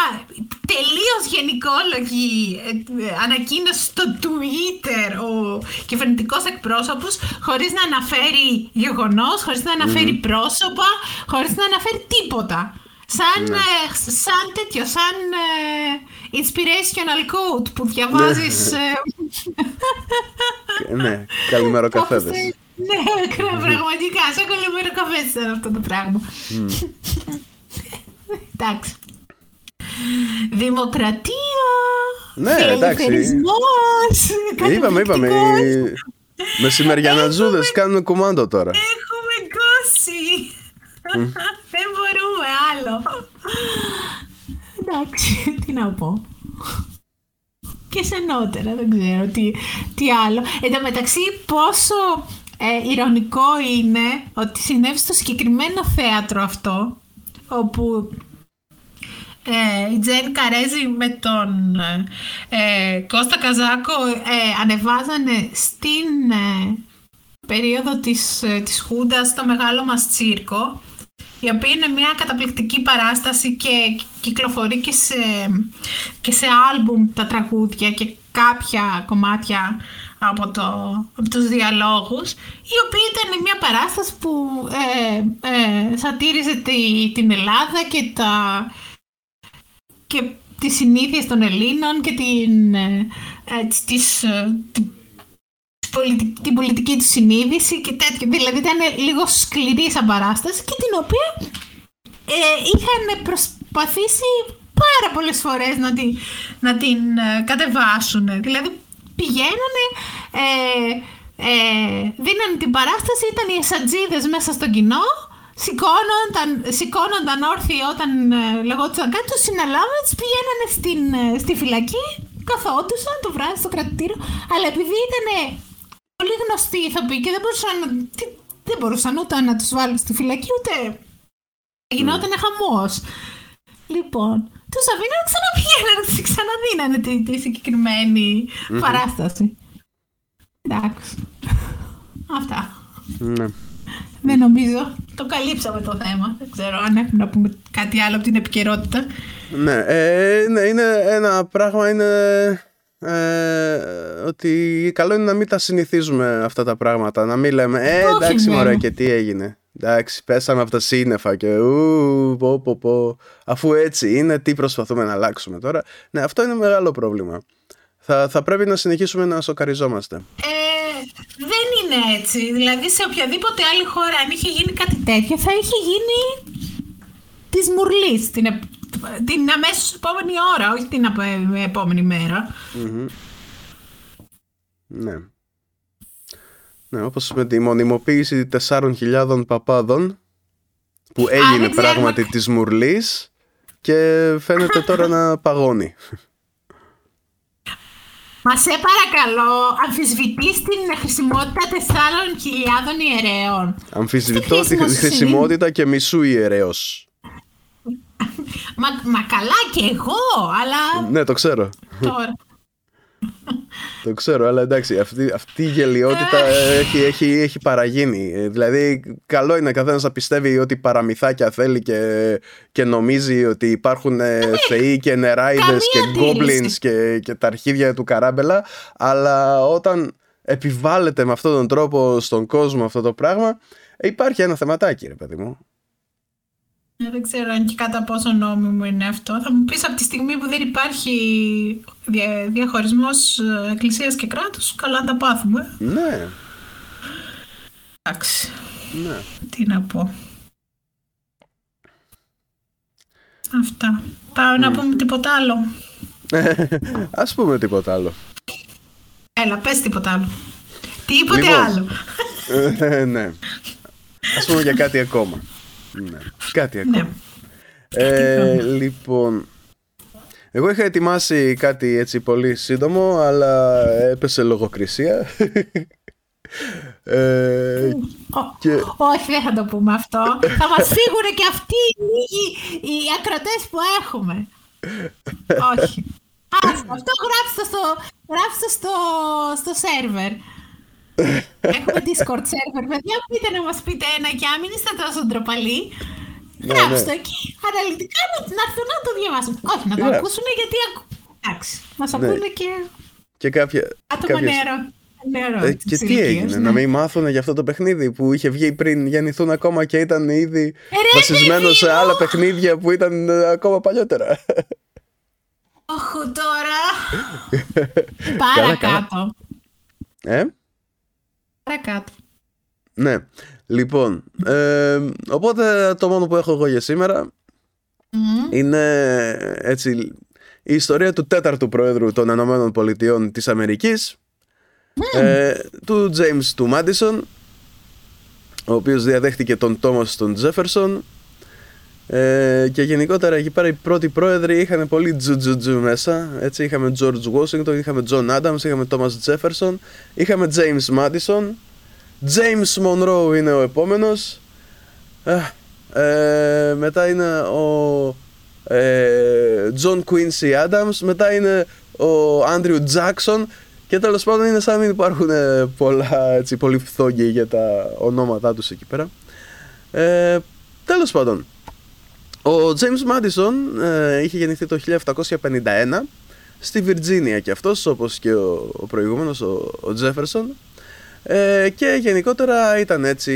τελείως γενικόλογη ε, ανακοίνωση στο Twitter ο κυβερνητικός εκπρόσωπος, χωρίς να αναφέρει γεγονός, χωρίς να αναφέρει πρόσωπα, χωρίς να αναφέρει τίποτα. Σαν, ναι. ε, σαν τέτοιο, σαν ε, inspirational quote που διαβάζεις... Ναι, ναι καλημέρα καφέδες. Ναι, πραγματικά, σαν καλημέρα καφέδες ήταν αυτό το πράγμα. Εντάξει. Δημοκρατία. Ναι, εντάξει. Είπαμε, είπαμε. Μεσημεριανατζούδε κάνουν κουμάντο τώρα. Έχουμε κόσει. Δεν μπορούμε άλλο. Εντάξει, τι να πω. Και σε νότερα, δεν ξέρω τι, τι άλλο. Εν τω μεταξύ, πόσο ε, ηρωνικό είναι ότι συνέβη στο συγκεκριμένο θέατρο αυτό, όπου ε, η Τζέν Καρέζη με τον ε, Κώστα Καζάκο ε, ανεβάζανε στην ε, περίοδο της, της Χούντας το μεγάλο μας τσίρκο η οποία είναι μια καταπληκτική παράσταση και κυκλοφορεί και σε, και σε άλμπουμ τα τραγούδια και κάποια κομμάτια από, το, από τους διαλόγους η οποία ήταν μια παράσταση που ε, σατήριζε την Ελλάδα και τα και τις συνήθειες των Ελλήνων και την, ε, ε τις, ε, την, πολιτική τους συνείδηση και τέτοιο. Δηλαδή ήταν λίγο σκληρή σαν παράσταση και την οποία ε, είχαν προσπαθήσει πάρα πολλές φορές να την, να την κατεβάσουν. Δηλαδή πηγαίνανε, ε, ε, δίνανε την παράσταση, ήταν οι εσατζίδες μέσα στο κοινό σηκώνονταν, σηκώνονταν όρθιοι όταν ε, λεγόντουσαν κάτι, τους συναλάβανε, πηγαίνανε στην, ε, στη φυλακή, καθόντουσαν το βράδυ στο κρατητήριο. Αλλά επειδή ήταν πολύ γνωστοί ηθοποιοί και δεν μπορούσαν, τι, δεν μπορούσαν ούτε να τους βάλουν στη φυλακή, ούτε γινόταν mm. χαμός. Λοιπόν, τους αφήνανε ξαναπηγαίνανε, τους ξαναδίνανε τη, τη συγκεκριμένη mm-hmm. παράσταση. Εντάξει. Αυτά. Ναι. Δεν νομίζω. Το καλύψαμε το θέμα. Δεν ξέρω αν έχουμε να πούμε κάτι άλλο από την επικαιρότητα. Ναι, ε, ναι είναι ένα πράγμα είναι ε, ότι καλό είναι να μην τα συνηθίζουμε αυτά τα πράγματα. Να μην λέμε Ε, εντάξει μωρέ και τι έγινε. Εντάξει, πέσαμε από τα σύννεφα και ου, πω, πω, πω. Αφού έτσι είναι, τι προσπαθούμε να αλλάξουμε τώρα. Ναι, αυτό είναι μεγάλο πρόβλημα. Θα, θα πρέπει να συνεχίσουμε να σοκαριζόμαστε. Ε, δεν είναι έτσι. Δηλαδή σε οποιαδήποτε άλλη χώρα αν είχε γίνει κάτι τέτοιο θα είχε γίνει της μουρλής την, την αμέσως επόμενη ώρα, όχι την επόμενη μέρα. Ναι. Ναι, όπως με τη μονιμοποίηση 4.000 παπάδων που έγινε πράγματι της μουρλής και φαίνεται τώρα να παγώνει. Μα σε παρακαλώ, αμφισβητεί την χρησιμότητα 4.000 ιερέων. Αμφισβητώ τη χρησιμότητα και μισού ιερέως. Μα, μα καλά και εγώ, αλλά. Ναι, το ξέρω. Τώρα. Το ξέρω, αλλά εντάξει, αυτή, αυτή η γελιότητα έχει, έχει, έχει παραγίνει. Δηλαδή, καλό είναι καθένας να πιστεύει ότι παραμυθάκια θέλει και, και νομίζει ότι υπάρχουν ε, θεοί και νεράιδες και γκόμπλινς και, και τα αρχίδια του καράμπελα. Αλλά όταν επιβάλλεται με αυτόν τον τρόπο στον κόσμο αυτό το πράγμα, υπάρχει ένα θεματάκι, ρε παιδί μου. Ε, δεν ξέρω αν και κατά πόσο νόμιμο είναι αυτό. Θα μου πεις από τη στιγμή που δεν υπάρχει δια, διαχωρισμός ε, εκκλησίας και κράτους, καλά να τα πάθουμε. Ναι. Εντάξει. Ναι. Τι να πω. Αυτά. Πάω να ναι. πούμε τίποτα άλλο. Ας πούμε τίποτα άλλο. Έλα, πες τίποτα άλλο. Τίποτε Λοιπόν. άλλο. Ε, ναι. Ας πούμε για κάτι ακόμα. Ναι. Κάτι ακόμα. ναι. Ε, λοιπόν, εγώ είχα ετοιμάσει κάτι έτσι πολύ σύντομο, αλλά έπεσε λογοκρισία. ε, Ω, και- Όχι, δεν θα το πούμε αυτό. θα μας φύγουν και αυτοί οι λίγοι οι ακροτές που έχουμε. Όχι. Άστο, αυτό γράψτε στο, γράψτε στο, στο σερβερ. Έχουμε Discord server, παιδιά. Πείτε να μας πείτε ένα και αν μην είστε τόσο ντροπαλοί. Ναι, Γράψτε ναι. εκεί αναλυτικά να, να έρθουν να το διαβάσουν. Όχι, να το Γράψτε. ακούσουν γιατί. ακου- Εντάξει, μας Ναι. ακούνε και και κάποια. άτομα κάποιες- νεαρό. νεαρό Ε, της και τι ηλικίας, έγινε, ναι. να μην μάθουν για αυτό το παιχνίδι που είχε βγει πριν γεννηθούν ακόμα και ήταν ήδη Ρε, βασισμένο παιδί σε μου! άλλα παιχνίδια που ήταν ε, ακόμα παλιότερα. Όχ, τώρα. Καλά, καλά. Παρακάτω. Ε; Παρακάτω. Ναι. Λοιπόν, ε, οπότε το μόνο που έχω εγώ για σήμερα Μμμ. είναι έτσι η ιστορία του τέταρτου πρόεδρου των Ηνωμένων Πολιτειών της Αμερικής ε, του James του Madison ο οποίος διαδέχτηκε τον Thomas τον Jefferson ε, και γενικότερα εκεί πέρα οι πρώτοι πρόεδροι είχαν πολύ τζουτζουτζου μέσα έτσι. Είχαμε George Washington, είχαμε John Adams, είχαμε Thomas Jefferson είχαμε James Madison. James Monroe είναι ο επόμενος. Α, ε, μετά είναι ο ε, John Quincy Adams μετά είναι ο Andrew Jackson και τέλος πάντων είναι σαν να μην υπάρχουν ε, πολλά έτσι, πολύ φθόγγοι για τα ονόματά τους εκεί πέρα. Ε, τέλος πάντων ο James Madison ε, είχε γεννηθεί το 1751 στη Βιρτζίνια και αυτός όπως και ο, ο προηγούμενος ο, ο Jefferson ε, και γενικότερα ήταν έτσι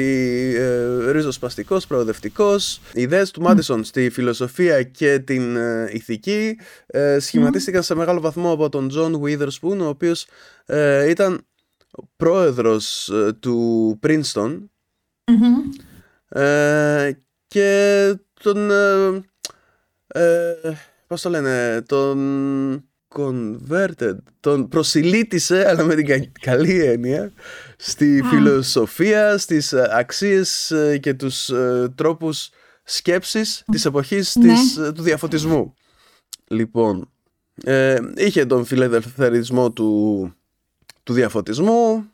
ε, ριζοσπαστικός, προοδευτικός. Οι ιδέες του Μάντισον στη φιλοσοφία και την ε, ηθική ε, σχηματίστηκαν σε μεγάλο βαθμό από τον John Witherspoon, ο οποίος ε, ήταν πρόεδρος ε, του Princeton Μμμ. ε, και τον ε, ε, πώς το λένε τον converted τον προσιλήτησε αλλά με την κα- καλή έννοια στη φιλοσοφία στις ε, αξίες ε, και τους ε, τρόπους σκέψης της εποχής Ναι. της, ε, του διαφωτισμού. Λοιπόν ε, είχε τον φιλελευθερισμό του, του διαφωτισμού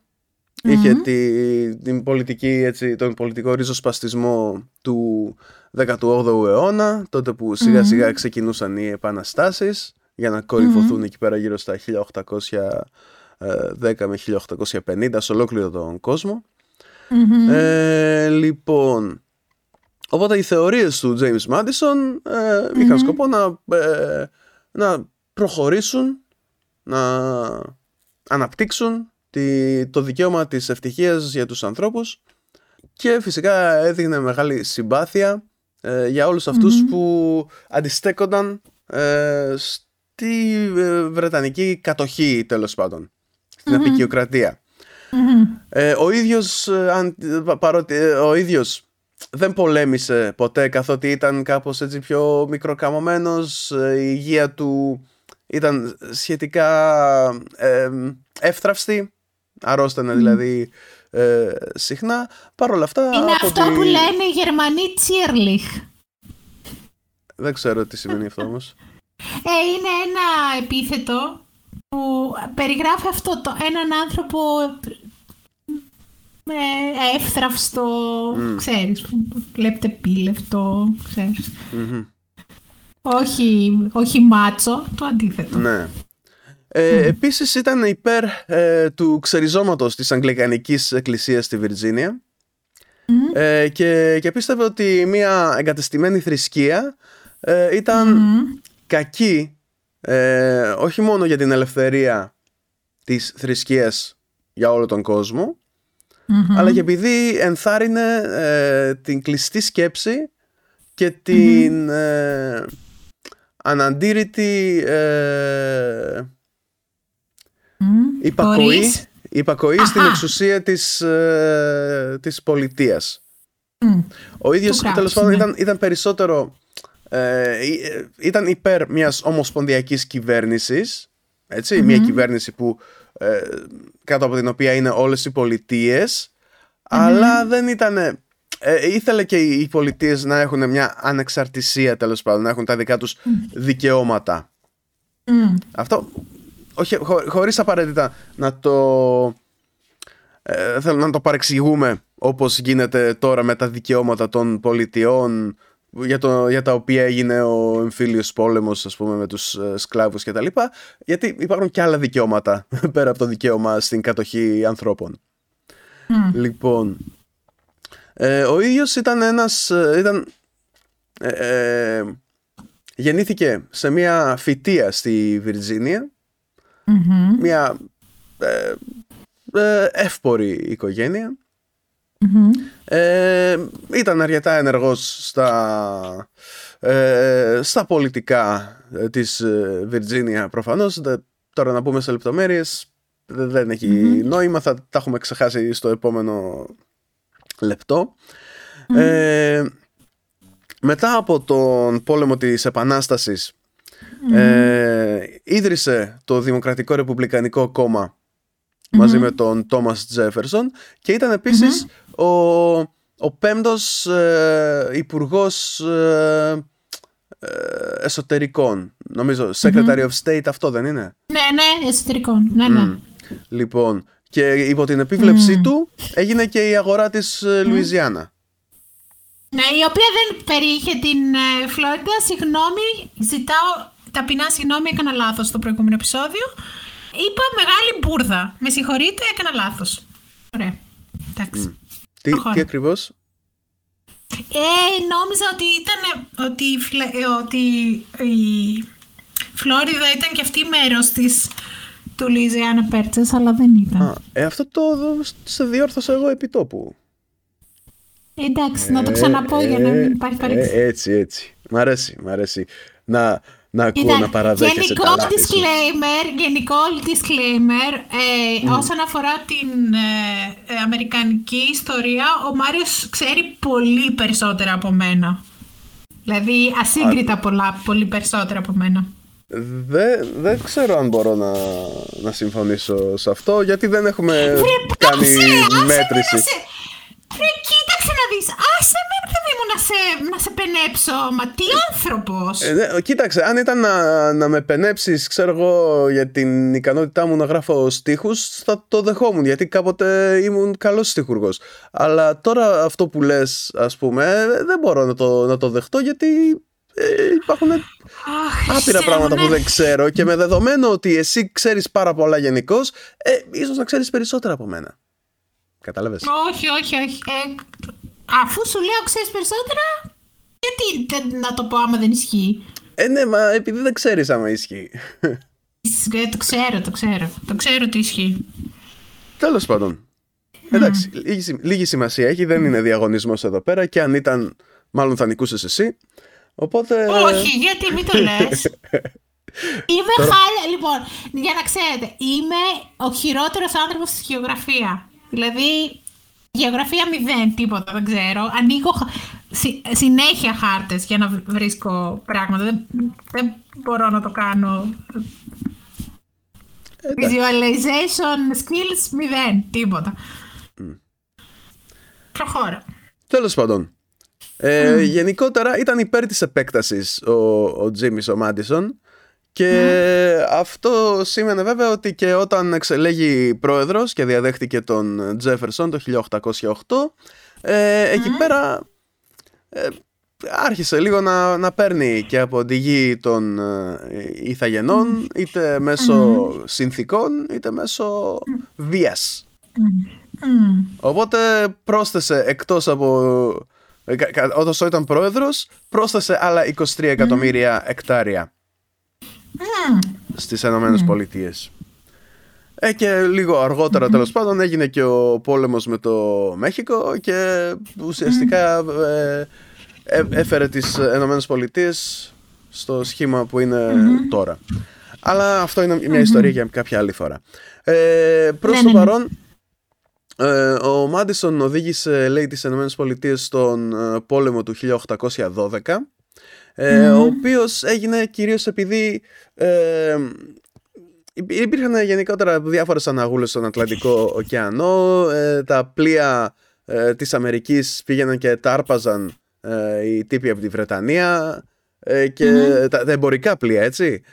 Είχε τη, την πολιτική, έτσι, τον πολιτικό ριζοσπαστισμό του 18ου αιώνα, τότε που σιγά σιγά ξεκινούσαν οι επαναστάσεις για να κορυφωθούν εκεί πέρα γύρω στα 1810 με 1850 σε ολόκληρο τον κόσμο. Μμμ. Ε, λοιπόν, οπότε οι θεωρίες του James Madison ε, είχαν σκοπό να, ε, να προχωρήσουν, να αναπτύξουν τη, το δικαίωμα της ευτυχίας για τους ανθρώπους και φυσικά έδειχνε μεγάλη συμπάθεια ε, για όλους αυτούς που αντιστέκονταν ε, στη ε, Βρετανική κατοχή τέλος πάντων, στην απεικιοκρατία. Μμμ. Ε, ο ίδιος, ε, αν, πα- παρότι, ε, ο ίδιος δεν πολέμησε ποτέ καθότι ήταν κάπως έτσι πιο μικροκαμωμένος, ε, η υγεία του ήταν σχετικά ε, εύθραυστη, αρρώστανε δηλαδή ε, συχνά. Παρ' όλα αυτά... Είναι από αυτό τη- που λένε οι Γερμανοί Τσίρλιχ. Δεν ξέρω τι σημαίνει αυτό όμως. Ε, είναι ένα επίθετο που περιγράφει αυτό το, έναν άνθρωπο με εύθραυστο, ξέρεις, που βλέπετε πίλευτο, ξέρεις. Μμμ. όχι, όχι μάτσο, το αντίθετο. Ναι. Ε, Επίσης ήταν υπέρ ε, του ξεριζώματος της Αγγλικανικής Εκκλησίας στη Βιρτζίνια ε, και, και πίστευε ότι μια εγκατεστημένη θρησκεία ε, ήταν Μμμ. κακή ε, όχι μόνο για την ελευθερία της θρησκείας για όλο τον κόσμο Μμμ. αλλά και επειδή ενθάρρυνε ε, την κλειστή σκέψη και την ε, αναντήρητη ε, Μμμ. Υπακοή, Μπορείς; υπακοή στην Αχα. εξουσία της, ε, της πολιτείας. Μμ. Ο ίδιος κράτους, τέλος πάντων ναι. ήταν, ήταν περισσότερο ε, ήταν υπέρ μιας ομοσπονδιακής κυβέρνησης μια κυβέρνηση που ε, κάτω από την οποία είναι όλες οι πολιτείες αλλά δεν ήταν ε, ήθελε και οι πολιτείες να έχουν μια ανεξαρτησία τέλος πάντων να έχουν τα δικά τους δικαιώματα αυτό όχι, χω, χωρίς απαραίτητα να το ε, θέλω να το παρεξηγούμε όπως γίνεται τώρα με τα δικαιώματα των πολιτιών για, το, για τα οποία έγινε ο εμφύλιος πόλεμος ας πούμε με τους ε, σκλάβους και τα λοιπά γιατί υπάρχουν και άλλα δικαιώματα πέρα από το δικαίωμα στην κατοχή ανθρώπων. Λοιπόν ε, ο ίδιος ήταν ένας ε, ήταν, ε, γεννήθηκε σε μια φυτεία στη βιρτζινια μια εύπορη οικογένεια. Ε, ήταν αρκετά ενεργός στα, ε, στα πολιτικά ε, της ε, Βιρτζίνια προφανώς. τώρα να πούμε σε λεπτομέρειες δεν έχει νόημα, θα τα έχουμε ξεχάσει στο επόμενο λεπτό. Ε, μετά από τον πόλεμο της Επανάστασης ε, ίδρυσε το Δημοκρατικό Ρεπουμπλικανικό Κόμμα μαζί με τον Τόμας Τζέφερσον και ήταν ο, ο πέμπτος ε, υπουργός ε, ε, εσωτερικών. Νομίζω, Secretary of State αυτό δεν είναι; Ναι, ναι, εσωτερικών. Ναι, ναι. Λοιπόν, και υπό την επίβλεψή του έγινε και η αγορά της ε, Λουιζιάννα. Ναι, η οποία δεν περιείχε την Φλόριντα. Συγγνώμη, ζητάω ταπεινά συγγνώμη, έκανα λάθος στο προηγούμενο επεισόδιο. Είπα μεγάλη μπουρδα. Με συγχωρείτε, έκανα λάθος. Ωραία. Εντάξει. Τι, τι ακριβώς; Ε, νόμιζα ότι ήταν ότι, ε, ότι η Φλόριδα ήταν και αυτή μέρος της του Λουιζιάννα Πέρτσες, αλλά δεν ήταν. Α, ε, αυτό το σε διόρθωσα εγώ επί τόπου. Εντάξει, να το ξαναπώ για να μην υπάρχει παρεξήγηση. έτσι, έτσι. Μ' αρέσει, μ' αρέσει. Να, να ακούω να παραδέχεσαι γενικό τα disclaimer, γενικό disclaimer ε, mm. όσον αφορά την ε, ε, αμερικανική ιστορία ο Μάριος ξέρει πολύ περισσότερα από μένα. Δηλαδή ασύγκριτα πολλά, πολύ περισσότερα από μένα. Δεν, δεν ξέρω αν μπορώ να, να συμφωνήσω σε αυτό γιατί δεν έχουμε κάνει μέτρηση. Ρε, κοίταξε να δεις, άσε με παιδί μου να σε, να σε πενέψω, μα τι άνθρωπος. Ε, ναι, κοίταξε, αν ήταν να, να με πενέψεις, ξέρω εγώ, για την ικανότητά μου να γράφω στίχους, θα το δεχόμουν, γιατί κάποτε ήμουν καλός στιχουργός. Αλλά τώρα αυτό που λες, ας πούμε, δεν μπορώ να το, να το δεχτώ, γιατί ε, υπάρχουν άπειρα πράγματα που δεν ξέρω και με δεδομένο ότι εσύ ξέρεις πάρα πολλά γενικώς, ε, ίσως να ξέρεις περισσότερα από μένα. Κατάλαβες; Όχι, όχι, όχι. Ε, αφού σου λέω ξέρεις περισσότερα, γιατί δεν, να το πω άμα δεν ισχύει; Ε, ναι, μα επειδή δεν ξέρεις άμα ισχύει. Ε, το ξέρω, το ξέρω. Το ξέρω τι ισχύει. Τέλος πάντων. Εντάξει, λίγη, λίγη, σημασία έχει, δεν είναι διαγωνισμός εδώ πέρα και αν ήταν, μάλλον θα νικούσες εσύ. Οπότε. Όχι, γιατί μην το λες. Είμαι Τώρα... χάλια. Λοιπόν, για να ξέρετε, είμαι ο χειρότερος άνθρωπος στη γεωγραφία. Δηλαδή, γεωγραφία μηδέν, τίποτα, δεν ξέρω. Ανοίγω συνέχεια χάρτες για να βρίσκω πράγματα. Δεν, δεν μπορώ να το κάνω. Visualization skills μηδέν, τίποτα. Mm. Προχώρα. Τέλος πάντων. Ε, Γενικότερα ήταν υπέρ της επέκτασης ο, ο Τζίμις ο Μάντισον και αυτό σήμαινε βέβαια ότι και όταν εξελέγει πρόεδρος και διαδέχτηκε τον Τζέφερσον το 1808 ε, εκεί πέρα ε, άρχισε λίγο να, να παίρνει και από τη γη των ε, Ιθαγενών είτε μέσω συνθήκων είτε μέσω βίας. Οπότε πρόσθεσε εκτός από... Όταν ήταν πρόεδρος πρόσθεσε άλλα 23 εκατομμύρια εκτάρια στις Ηνωμένε mm. Πολιτείες. Ε, και λίγο αργότερα τέλος πάντων έγινε και ο πόλεμος με το Μέχικο και ουσιαστικά ε, ε, έφερε τις Ηνωμένε Πολιτείες στο σχήμα που είναι τώρα. Αλλά αυτό είναι μια ιστορία για κάποια άλλη φορά. Ε, προς ναι, το ναι, ναι. παρόν, ε, ο Μάντισον οδήγησε λέει τις Ηνωμένες Πολιτείες στον πόλεμο του 1812 ε, ο οποίος έγινε κυρίως επειδή ε, υπήρχαν γενικότερα διάφορες αναγούλες στον Ατλαντικό ωκεανό, ε, τα πλοία ε, της Αμερικής πήγαιναν και τάρπαζαν ε, οι τύποι από τη Βρετανία ε, και τα, τα εμπορικά πλοία έτσι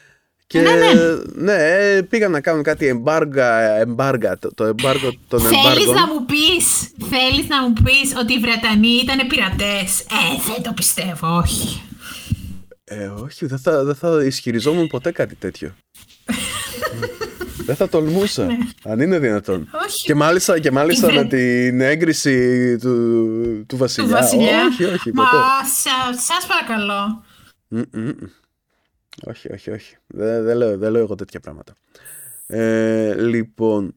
και ναι, ναι. ναι, πήγαν να κάνουν κάτι εμπάργα, εμπάργα το, το εμπάργο των εμπάργων. Θέλεις να μου πεις, θέλεις να μου πεις ότι οι Βρετανοί ήταν πειρατές. Ε, δεν το πιστεύω, όχι. Ε, όχι, δεν θα, δεν θα ισχυριζόμουν ποτέ κάτι τέτοιο. δεν θα τολμούσα, ναι. αν είναι δυνατόν. Όχι. Και μάλιστα, και μάλιστα με την έγκριση του, του βασιλιά. Του βασιλιά. Όχι, όχι, ποτέ. Μα, σα, σας παρακαλώ. Όχι, όχι, όχι. Δεν, δεν, λέω, δεν λέω εγώ τέτοια πράγματα. Ε, λοιπόν,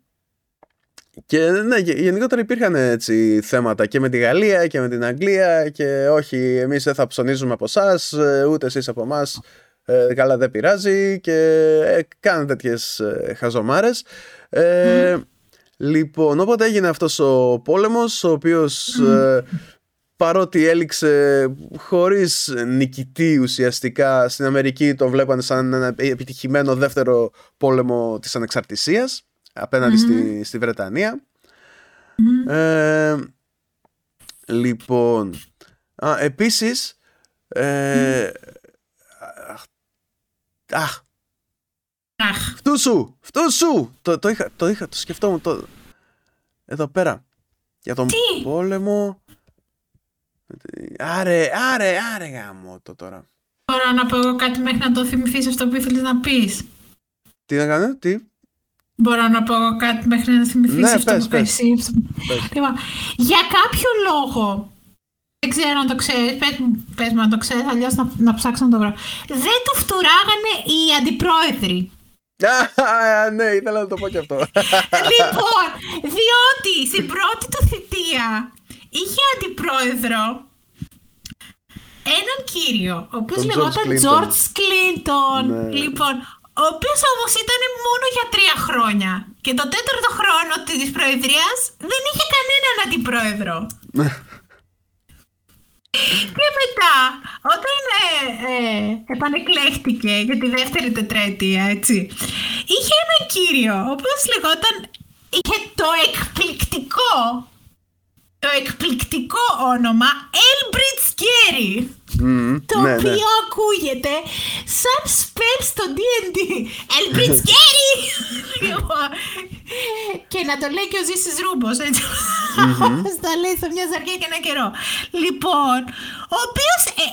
και ναι, γενικότερα υπήρχαν έτσι θέματα και με τη Γαλλία και με την Αγγλία και όχι εμείς δεν θα ψωνίζουμε από εσάς, ούτε εσείς από εμάς. Ε, καλά δεν πειράζει και ε, κάνουν τέτοιες ε, χαζομάρες. Ε, Λοιπόν, όποτε έγινε αυτός ο πόλεμος, ο οποίος παρότι έληξε χωρίς νικητή ουσιαστικά στην Αμερική το βλέπανε σαν ένα επιτυχημένο δεύτερο πόλεμο της ανεξαρτησίας απέναντι στη, στη βρετανια ε, λοιπόν α, επίσης ε, αχ Αχ. Φτούσου, φτούσου. Το, το, είχα, το είχα, το σκεφτόμουν το... Εδώ πέρα. Για τον πόλεμο. Άρε, άρε, άρε γάμο το τώρα. Μπορώ να πω εγώ κάτι μέχρι να το θυμηθείς αυτό που ήθελες να πεις. Τι να κάνω, τι; Μπορώ να πω εγώ κάτι μέχρι να θυμηθείς Ναι, αυτό πες, που πες. πες. Λοιπόν, για κάποιο λόγο, δεν ξέρω αν το ξέρεις, πες, μου- πες μου αν το ξέρεις, αλλιώς να, να ψάξω να το βρω. Δεν του φτουράγανε οι αντιπρόεδροι. Α, ναι, ήθελα να το πω και αυτό. λοιπόν, διότι στην πρώτη του θητεία είχε αντιπρόεδρο έναν κύριο, ο οποίος Τον λεγόταν George Clinton. George Clinton. Ναι. Λοιπόν, ο οποίος όμως ήταν μόνο για τρία χρόνια. Και το τέταρτο χρόνο της προεδρίας δεν είχε κανέναν αντιπρόεδρο. Και μετά, όταν ε, ε, επανεκλέχτηκε για τη δεύτερη τετραετία, έτσι, είχε έναν κύριο, ο οποίος λεγόταν, είχε το εκπληκτικό, το εκπληκτικό όνομα Elbridge Carey, Μμμ, το ναι, ναι. οποίο ακούγεται σαν σπέλ στο D&D. Elbridge Carey! Λοιπόν, και να το λέει και ο Ζήσης Ρούμπος, έτσι. Όπως το λέει σε μια ζαριά και ένα καιρό. Λοιπόν, ο οποίος ε, ε,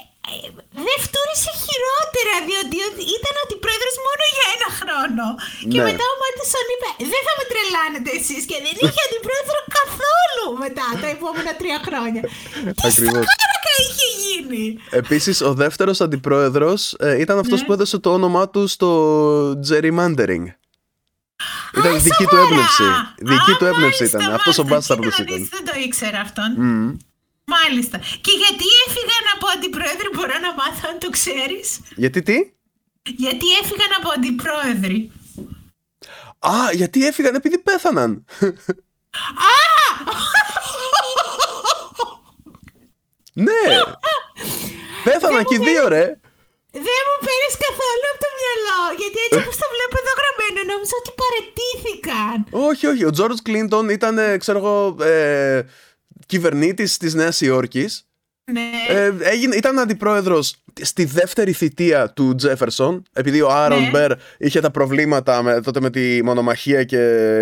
δεν φτούρισε χειρότερα, διότι ήταν αντιπρόεδρος μόνο για ένα χρόνο. Και Ναι. μετά ο Μάτισον είπε, δεν θα με τρελάνετε εσείς. Και δεν είχε αντιπρόεδρο καθόλου μετά τα επόμενα τρία χρόνια. Τι Ακριβώς. σκάρακα είχε γίνει. Επίσης, ο δεύτερος αντιπρόεδρος ε, ήταν αυτός Ναι. που έδωσε το όνομά του στο gerrymandering. Ήταν Α, δική του σοβαρά! έμπνευση. Δική Α, του έμπνευση μάλιστα, ήταν. Αυτός ο μάλιστα. μπάσταρδος Κοίτα να ήταν. δεις, Δεν το ήξερα αυτόν. Μμμ. Μάλιστα. Και γιατί έφυγαν από αντιπρόεδροι, μπορώ να μάθω αν το ξέρεις. Γιατί τι; Γιατί έφυγαν από αντιπρόεδροι. Α, γιατί έφυγαν επειδή πέθαναν. ναι. Πέθαναν και οι δύο, ρε. Δεν μου πήρες καθόλου από το μυαλό. Γιατί έτσι όπως το βλέπω εδώ γραμμένο, νόμιζα ότι παρετήθηκαν. όχι, όχι. Ο Τζόρτζ Κλίντον ήταν, ε, ξέρω εγώ, ε, κυβερνήτης της Νέας Υόρκης. Ναι. Ε, έγινε, ήταν αντιπρόεδρος στη δεύτερη θητεία του Τζέφερσον επειδή ο Άρον Ναι. Μπέρ είχε τα προβλήματα με, τότε με τη μονομαχία και,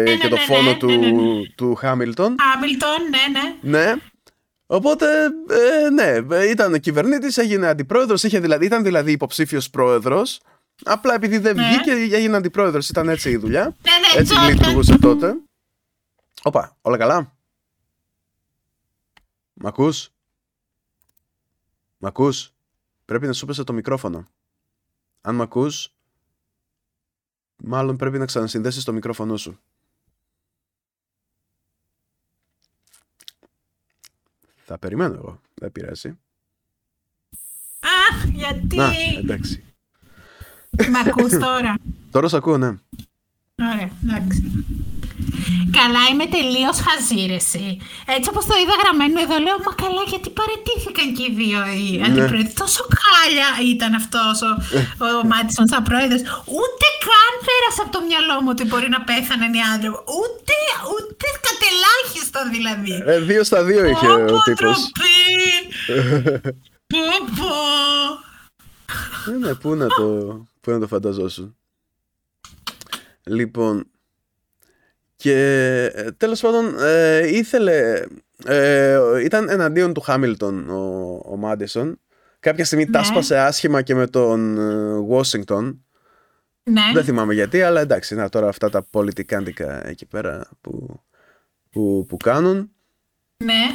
ναι, και το ναι, φόνο ναι, του, ναι, ναι, ναι. του Χάμιλτον. Χάμιλτον, ναι, ναι. Ναι. Οπότε, ε, ναι, ε, ήταν κυβερνήτης, έγινε αντιπρόεδρος, είχε δηλαδή, ήταν δηλαδή υποψήφιος πρόεδρος. Απλά επειδή δεν Ναι. βγήκε, έγινε αντιπρόεδρος, ήταν έτσι η δουλειά. Ναι, ναι, Έτσι Τζόρνταν. λειτουργούσε τότε. Όπα, όλα καλά; Μ' ακούς; Μ' ακούς; Πρέπει να σου πέσε το μικρόφωνο. Αν μ' ακούς, μάλλον πρέπει να ξανασυνδέσεις το μικρόφωνο σου. Θα περιμένω εγώ. Δεν πειράζει. Αχ, γιατί; Να, εντάξει. Μ' ακούς τώρα; Τώρα σε ακούω, ναι. Ωραία, εντάξει. Καλά, είμαι τελείως χαζήρεση. Έτσι όπως το είδα γραμμένο εδώ, λέω Μα καλά, γιατί παρετήθηκαν και οι δύο οι ναι. αντιπρόεδροι. Τόσο χάλια ήταν αυτός ο, ο Μάτισον σαν πρόεδρος. Ούτε καν πέρασε από το μυαλό μου ότι μπορεί να πέθανε οι άντρε. Ούτε, ούτε κατελάχιστο δηλαδή. Ε, δύο στα δύο είχε ο τύπος. Πω πω. Ναι, ναι, πού να το, πού να το φανταζόσουν. Λοιπόν, και ε, τέλος πάντων ε, ήθελε, ε, ήταν εναντίον του Χάμιλτον ο, ο Μάντισον. Κάποια στιγμή ναι. τάσπασε άσχημα και με τον Washington. Ναι. Δεν θυμάμαι γιατί, αλλά εντάξει, να τώρα αυτά τα πολιτικάντικα εκεί πέρα που, που, που κάνουν. Ναι.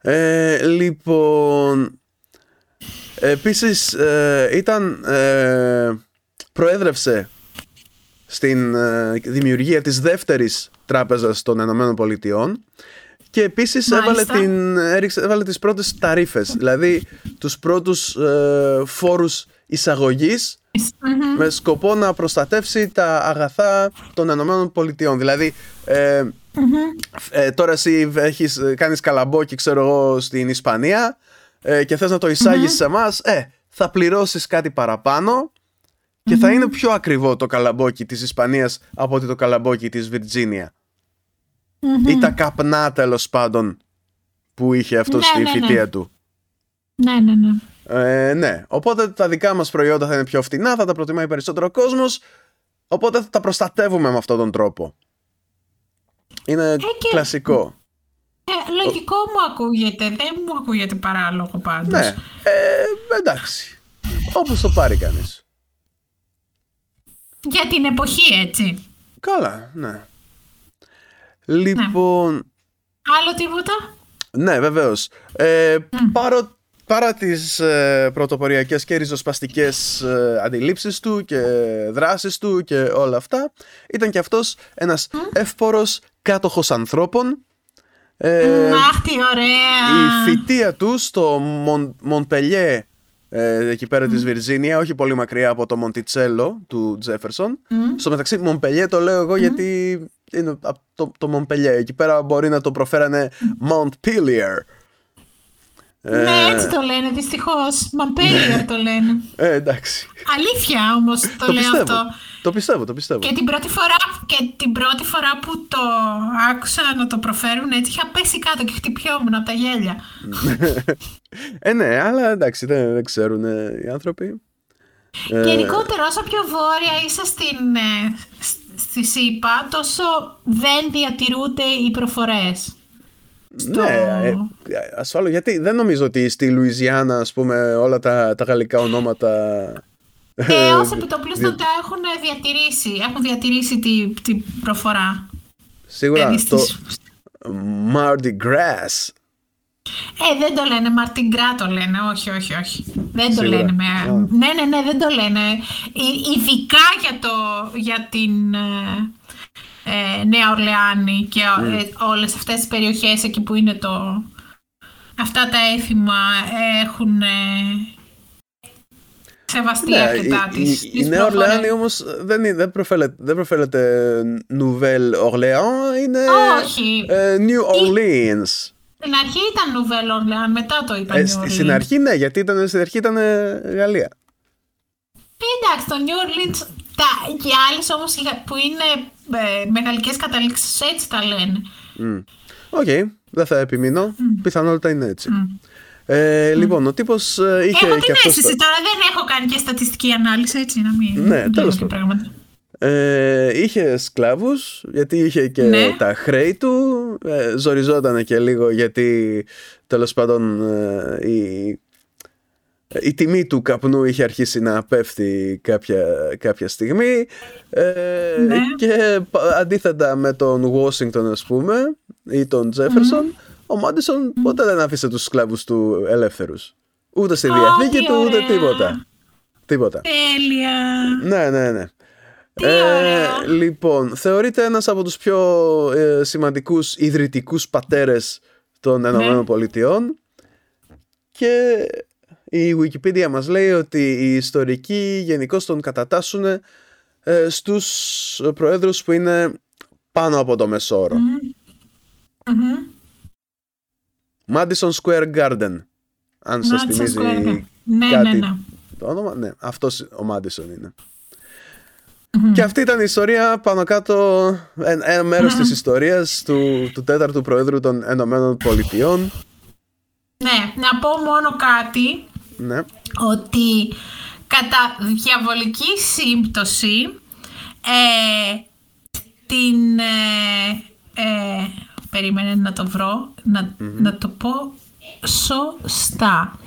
Ε, λοιπόν, επίσης ήταν, προέδρευσε στην ε, δημιουργία της δεύτερης τράπεζας των Ηνωμένων Πολιτειών και επίσης έβαλε, την, έβαλε τις πρώτες ταρίφες, δηλαδή τους πρώτους ε, φόρους με σκοπό να προστατεύσει τα αγαθά των Ηνωμένων Πολιτειών. Δηλαδή, ε, ε, τώρα εσύ έχεις, κάνεις καλαμπόκι, ξέρω εγώ, στην Ισπανία ε, και θες να το εισάγεις σε εμάς, ε, θα πληρώσεις κάτι παραπάνω και θα είναι πιο ακριβό το καλαμπόκι της Ισπανίας από ότι το καλαμπόκι της Βιρτζίνια. Ή τα καπνά τέλος πάντων που είχε αυτό ναι, στη ναι, φοιτεία ναι. του. Ναι, ναι, ναι. Ε, ναι. Οπότε τα δικά μας προϊόντα θα είναι πιο φτηνά, θα τα προτιμάει περισσότερο κόσμος, οπότε θα τα προστατεύουμε με αυτόν τον τρόπο. Είναι ε, κλασικό. Ε, λογικό μου ακούγεται, δεν μου ακούγεται παράλογο πάντως. Ναι, ε, εντάξει. Όπως το πάρει κανείς. Για την εποχή, έτσι. Καλά, ναι. Λοιπόν... Ναι. Άλλο τίποτα; Ναι, βεβαίως. Ε, παρό, παρά τις ε, πρωτοποριακές και ριζοσπαστικές ε, αντιλήψεις του και δράσεις του και όλα αυτά, ήταν και αυτός ένας mm. εύπορος κάτοχος ανθρώπων. Ε, Αχ, τι ωραία! Η φοιτεία του στο Μον, ε, εκεί πέρα mm. της Βιρζίνια, όχι πολύ μακριά από το Μοντιτσέλο του Τζέφερσον. Στο μεταξύ, Μομπελιέ το λέω εγώ γιατί είναι το, το Μομπελιέ. Εκεί πέρα μπορεί να το προφέρανε Montpellier. Ναι, έτσι το λένε, δυστυχώς. Μαμπέλιερ το λένε. Ε, εντάξει. Αλήθεια όμως το, λέω αυτό. Το πιστεύω, το πιστεύω. Και την, πρώτη φορά, και την πρώτη φορά που το άκουσα να το προφέρουν έτσι, είχα πέσει κάτω και χτυπιόμουν από τα γέλια. ε, ναι, αλλά εντάξει, δεν, δεν ξέρουν οι άνθρωποι. Γενικότερα, όσο πιο βόρεια είσαι στην, ε, στη ΣΥΠΑ, τόσο δεν διατηρούνται οι προφορές. Στο... Ναι, ε, ασφαλώς, γιατί δεν νομίζω ότι στη Λουιζιάννα, ας πούμε, όλα τα, τα γαλλικά ονόματα... Ε, ως επιτοπλίστων τα έχουν διατηρήσει, έχουν διατηρήσει την τη προφορά. Σίγουρα, ε, το Mardi Gras. Ε, δεν το λένε, Γκρά το λένε, όχι, όχι, όχι. Δεν το λένε. Με... Ναι, ναι, ναι, δεν το λένε. Ειδικά για, το, για την... Ε, ε, Νέα Ορλεάνη και mm. όλες αυτές τις περιοχές εκεί που είναι το... Αυτά τα έθιμα έχουν ε, σεβαστεί ναι, αρκετά η, Η, η Νέα Ορλεάνη όμως δεν, δεν, προφέλεται, δεν προφέλεται Nouvelle Orléans, είναι Όχι. Ε, New Orleans. Στην αρχή ήταν Nouvelle Orléans, μετά το είπαν ε, New Orleans. Στην αρχή ναι, γιατί ήταν, στην αρχή ήταν Γαλλία. Εντάξει, το New Orleans τα, και άλλες όμως που είναι ε, με γαλλικές καταλήξεις έτσι τα λένε. Οκέι, okay. δεν θα επιμείνω. Mm. Πιθανότητα είναι έτσι. Ε, Λοιπόν, ο τύπος ε, είχε. Έχω την αίσθηση τώρα, δεν έχω κάνει και στατιστική ανάλυση, έτσι να μην. Ναι, τέλος πάντων. Ε, είχε σκλάβους γιατί είχε και ναι. τα χρέη του ε, ζοριζόταν και λίγο γιατί τέλος πάντων ε, η η τιμή του καπνού είχε αρχίσει να πέφτει κάποια, κάποια στιγμή ε, ναι. και αντίθετα με τον Washington ας πούμε ή τον Τζέφερσον ο Μάντισον ποτέ δεν άφησε τους σκλάβους του ελεύθερους. Ούτε στη διαθήκη του ούτε τίποτα. Τίποτα. Τέλεια. Ναι ναι ναι. Ε, λοιπόν, θεωρείται ένας από τους πιο ε, σημαντικούς ιδρυτικούς πατέρες των ναι. Πολιτειών και η Wikipedia μας λέει ότι οι ιστορικοί γενικώ τον κατατάσσουν ε, στους προέδρους που είναι πάνω από το μεσόρο. Madison Square Garden. Αν σας Madison θυμίζει Square Garden. Ναι, κάτι ναι, ναι. το όνομα. Ναι, αυτός ο Madison είναι. Και αυτή ήταν η ιστορία πάνω κάτω, ένα, ένα μέρος της ιστορίας του, του τέταρτου Προέδρου των Ενωμένων Πολιτειών. Ναι, να πω μόνο κάτι, Ναι. ότι κατά διαβολική σύμπτωση ε, την... Ε, ε, περίμενε να το βρω, να, να το πω σωστά.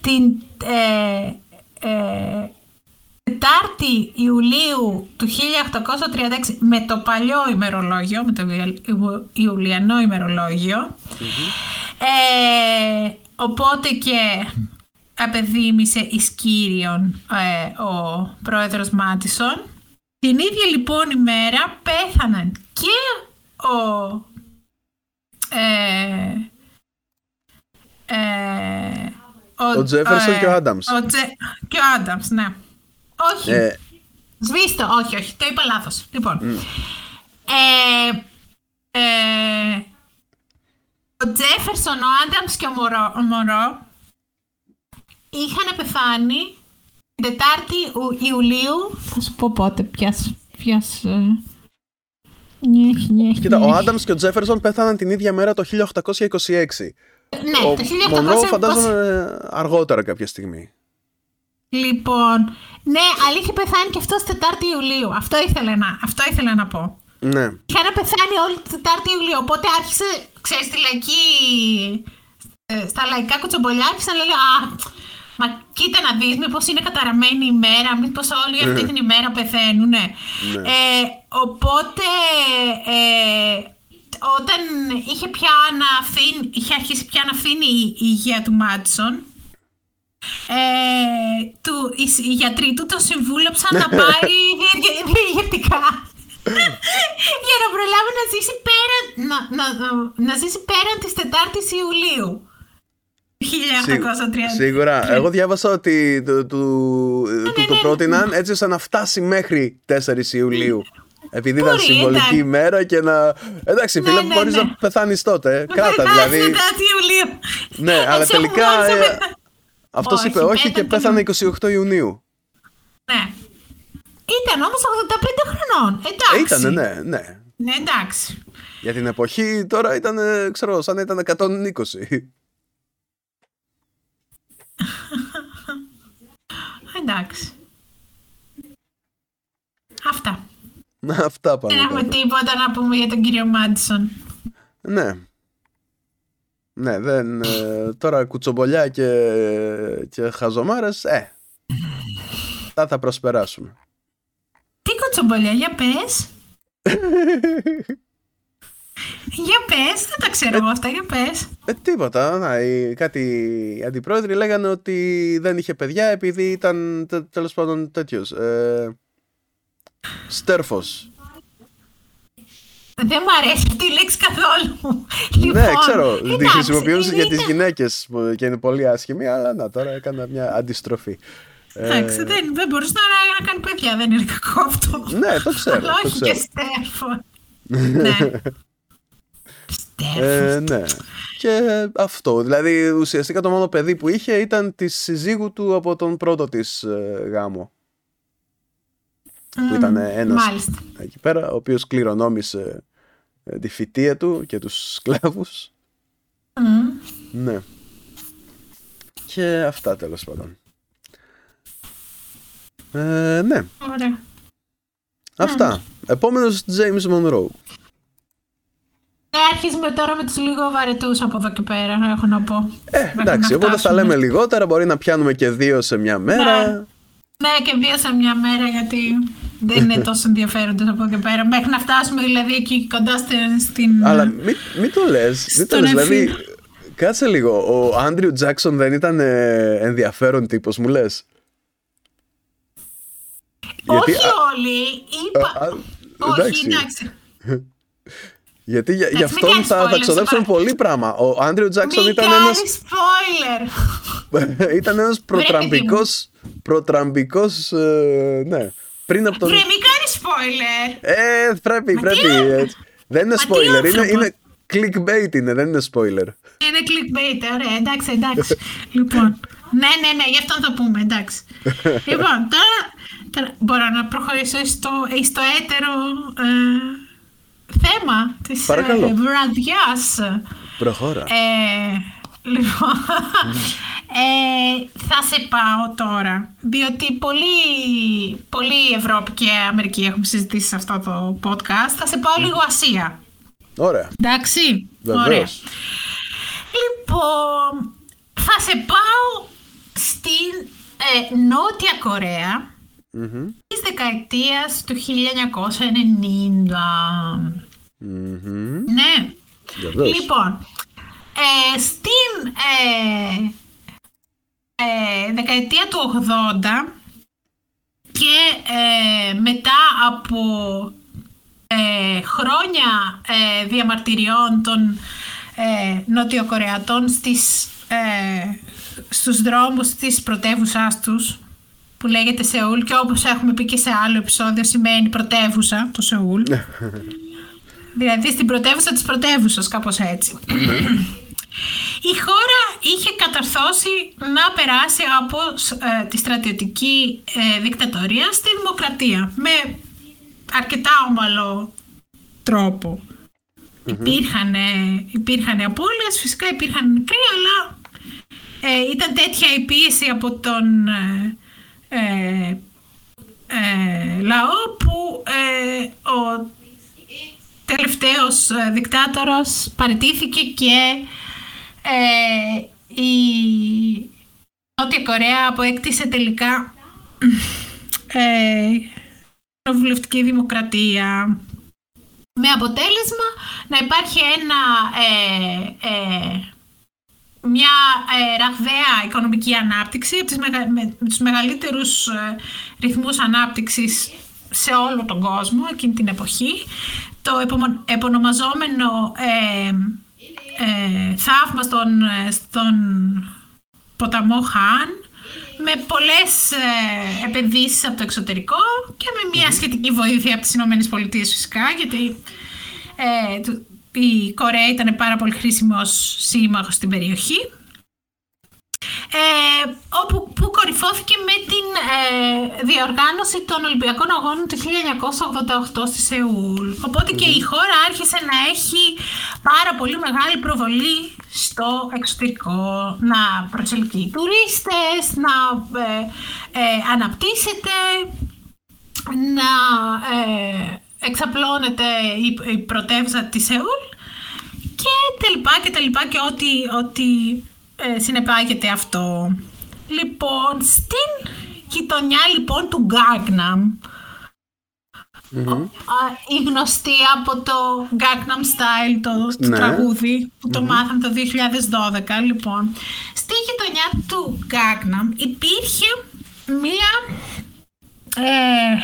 Την ε, ε, Τετάρτη Ιουλίου του 1836 με το παλιό ημερολόγιο, με το Ιου- Ιουλιανό ημερολόγιο, ε, οπότε και απεδίμησε εις κύριον ε, ο πρόεδρος Μάτισον. Την ίδια λοιπόν ημέρα πέθαναν και ο ε, ε, Ο Τζέφερσον και ο Άνταμς. Ο Τζε- και ο Άνταμς, ναι. Όχι. Ε, Σβήστο, όχι, όχι, το είπα λάθος. Λοιπόν, ε, ε, ο Τζέφερσον, ο Άνταμς και ο Μωρό, ο Μωρό είχαν πεθάνει την Τετάρτη Ου- Ιουλίου. Θα σου πω πότε, πιας, πιας, ε, νιέχ, νιέχ, κοίτα, ο νιέχ. Άνταμς και ο Τζέφερσον πέθαναν την ίδια μέρα το 1826. Ναι, ο το Μονρό 1820. φαντάζομαι αργότερα κάποια στιγμή. Λοιπόν, ναι, αλλά είχε πεθάνει και αυτός Τετάρτη Ιουλίου. Αυτό ήθελα να, αυτό ήθελα να πω. Ναι. Είχαν πεθάνει όλη την Τετάρτη Ιουλίου. Οπότε άρχισε, ξέρεις, στη λαϊκή. ε, στα λαϊκά κουτσομπολιά άρχισαν να λένε Α, μα κοίτα να δεις, μήπως είναι καταραμένη η μέρα, μήπως όλοι αυτή την ημέρα πεθαίνουν. Ναι. Ε, οπότε. Ε, όταν είχε πια να αφήνει, είχε αρχίσει πια να αφήνει η, η υγεία του Μάτσον, ε, του, οι, οι γιατροί του τον συμβούλεψαν να πάρει διαργε- διαργετικά για να προλάβει να ζήσει πέραν, να, να, να, να ζήσει πέραν της 4ης Ιουλίου. 1830. Σίγουρα. Εγώ διάβασα ότι του, του, του ναι, το ναι. πρότειναν έτσι ώστε να φτάσει μέχρι 4 Ιουλίου. Επειδή ήταν Μπορεί, συμβολική εντάξει. ημέρα και να. Εντάξει, Ναι, φίλε, ναι, μπορείς ναι. να πεθάνεις τότε. ε. Κράτα, Πεθάνει δηλαδή. 4η Ιουλίου. Ναι, αλλά Εσύ τελικά. μόλις ε, έπε- Αυτός Όχι, είπε όχι και πέθανε πέθανε 28 Ιουνίου. Ναι. Ήταν όμως 85 χρονών. Εντάξει. Ήτανε, ναι, ναι. Ναι, εντάξει. Για την εποχή τώρα ήταν, ε, ξέρω, σαν να ήταν 120. Εντάξει. Αυτά. Να, Αυτά Δεν πάνω έχουμε κάτω. τίποτα να πούμε για τον κύριο Μάντισον. Ναι. Ναι, δεν, ε, τώρα κουτσομπολιά και, και χαζομάρες, ε, θα θα προσπεράσουμε. Τι κοτσομπολιά, για πες. για πες, δεν τα ξέρω εγώ αυτά, για πες. Ε, τίποτα, να, οι, κάτι οι αντιπρόεδροι λέγανε ότι δεν είχε παιδιά επειδή ήταν τε, τέλος πάντων τέτοιος, ε, στέρφος. Δεν μου αρέσει αυτή η λέξη καθόλου. ναι, ξέρω, τη εντάξει, χρησιμοποιούν για είναι- τις γυναίκες που και είναι πολύ άσχημη, αλλά να, τώρα έκανα μια αντιστροφή. Ε, Εντάξει, δεν, δεν μπορούσε να, να κάνει παιδιά, δεν είναι κακό αυτό. Ναι, το ξέρω, Αλλά το όχι ξέρω. και στέρφος. ναι. Στέρφο. Ε, ναι. Και αυτό. Δηλαδή, ουσιαστικά το μόνο παιδί που είχε ήταν της σύζυγου του από τον πρώτο της ε, γάμο. Που ήταν ένας Μάλιστα. εκεί πέρα, ο οποίος κληρονόμησε ε, τη φυτεία του και τους σκλάβους. Μμ. Ναι. Και αυτά τέλος πάντων. Ε, ναι, Ωραία. αυτά. Επόμενος James Monroe. Ε, αρχίζουμε τώρα με τους λίγο βαρετούς από εδώ και πέρα, έχω να πω. Ε, Μέχρι εντάξει, να οπότε θα φτάσουμε. λέμε λιγότερα, μπορεί να πιάνουμε και δύο σε μια μέρα. Ναι, και δύο σε μια μέρα γιατί δεν είναι τόσο ενδιαφέροντες από εδώ και πέρα. Μέχρι να φτάσουμε δηλαδή εκεί κοντά στην... στην... Αλλά μην, μην το λες, μην το Στον λες, δηλαδή εφή. κάτσε λίγο, ο Άντριου Τζάκσον δεν ήταν ε, ενδιαφέρον τύπος μου λες; Όχι γιατί- όλοι, είπα... Α, α, Όχι, εντάξει. εντάξει. Γιατί για, γι' Εντάξει, μην αυτόν κάνεις θα, θα spoiler, ξοδέψουν σοβαρά. πολύ πράγμα. Ο Άντριου Τζάκσον Μην ήταν κάνεις ένας, spoiler. ήταν ένας προτραμπικός, προτραμπικός, ε, ναι. Πριν από τον... Βρε, μην κάνεις spoiler. Ε, πρέπει, πρέπει. έτσι. Δεν είναι Μα τι spoiler, είναι, άνθρωπος; είναι clickbait είναι, δεν είναι spoiler. Είναι clickbait, ωραία, εντάξει, εντάξει. λοιπόν, ναι, ναι, ναι, γι' αυτό θα το πούμε, εντάξει. λοιπόν, τώρα, τώρα μπορώ να προχωρήσω στο, στο έτερο ε, θέμα της Παρακαλώ. ε, βραδιάς. Προχώρα. Ε, λοιπόν, ε, θα σε πάω τώρα, διότι πολύ, πολύ Ευρώπη και Αμερική έχουμε συζητήσει σε αυτό το podcast. Θα σε πάω λίγο Ασία. Ωραία. Εντάξει; Ωραία. Βεβαίως. Λοιπόν, θα σε πάω στην ε, Νότια Κορέα Μμμ. της δεκαετίας του 1990. Μμμ. Ναι. Βεβαίως. Λοιπόν, ε, στην ε, ε, δεκαετία του 80 και ε, μετά από ε, χρόνια ε, διαμαρτυριών των ε, Νοτιοκορεατών στις, ε, στους δρόμους της πρωτεύουσάς τους που λέγεται Σεούλ και όπως έχουμε πει και σε άλλο επεισόδιο σημαίνει πρωτεύουσα το Σεούλ. Δηλαδή στην πρωτεύουσα της πρωτεύουσας, κάπως έτσι. Η χώρα είχε καταρθώσει να περάσει από ε, τη στρατιωτική ε, δικτατορία στη δημοκρατία με αρκετά ομαλό τρόπο. Υπήρχαν, υπήρχαν απώλειες, φυσικά υπήρχαν νεκροί, αλλά ε, ήταν τέτοια η πίεση από τον ε, ε, ε, λαό που ε, ο τελευταίος ε, δικτάτορας παραιτήθηκε και ε, η Νότια Κορέα αποέκτησε τελικά ε, κοινοβουλευτική δημοκρατία. Με αποτέλεσμα να υπάρχει ένα ε, ε, μια ε, ραγδαία οικονομική ανάπτυξη από τις μεγα, με, με τους μεγαλύτερους ε, ρυθμούς ανάπτυξης σε όλο τον κόσμο εκείνη την εποχή. Το επομο- επωνομαζόμενο ε, ε, θαύμα στον, ε, στον ποταμό Χάν με πολλές ε, επενδύσεις από το εξωτερικό και με μια σχετική βοήθεια από τις Ηνωμένες Πολιτείες φυσικά γιατί ε, του- η Κορέα ήταν πάρα πολύ χρήσιμος σύμμαχος στην περιοχή. Ε, όπου που κορυφώθηκε με την ε, διοργάνωση των Ολυμπιακών Αγώνων του 1988 στη Σεούλ. Οποτε και η χώρα άρχισε να έχει πάρα πολύ μεγάλη προβολή στο εξωτερικό, να προσελκύει τουρίστες, να ε, ε, αναπτύσσεται, να ε, εξαπλώνεται η, η πρωτεύουσα της Σεούλ και τα λοιπά και τα λοιπά και ό,τι, ό,τι ε, συνεπάγεται αυτό. Λοιπόν, στην γειτονιά λοιπόν του Gangnam, α, η γνωστή από το Gangnam Style, το, το Ναι. τραγούδι που το μάθαμε το 2012, λοιπόν. Στη γειτονιά του Gangnam υπήρχε μία, ε,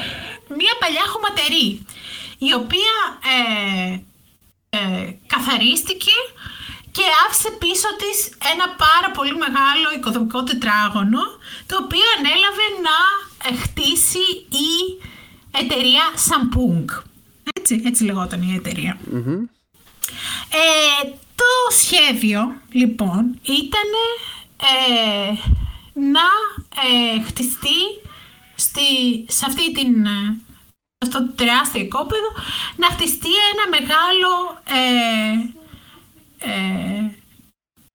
μία παλιά χωματερή, η οποία ε, ε, καθαρίστηκε και άφησε πίσω της ένα πάρα πολύ μεγάλο οικοδομικό τετράγωνο το οποίο ανέλαβε να ε, χτίσει η εταιρεία Samsung. Έτσι, έτσι λεγόταν η εταιρεία. Ε, το σχέδιο λοιπόν ήταν ε, να ε, χτιστεί στη, σε αυτή την ε, αυτό το τεράστιο οικόπεδο να χτιστεί ένα μεγάλο ε, ε,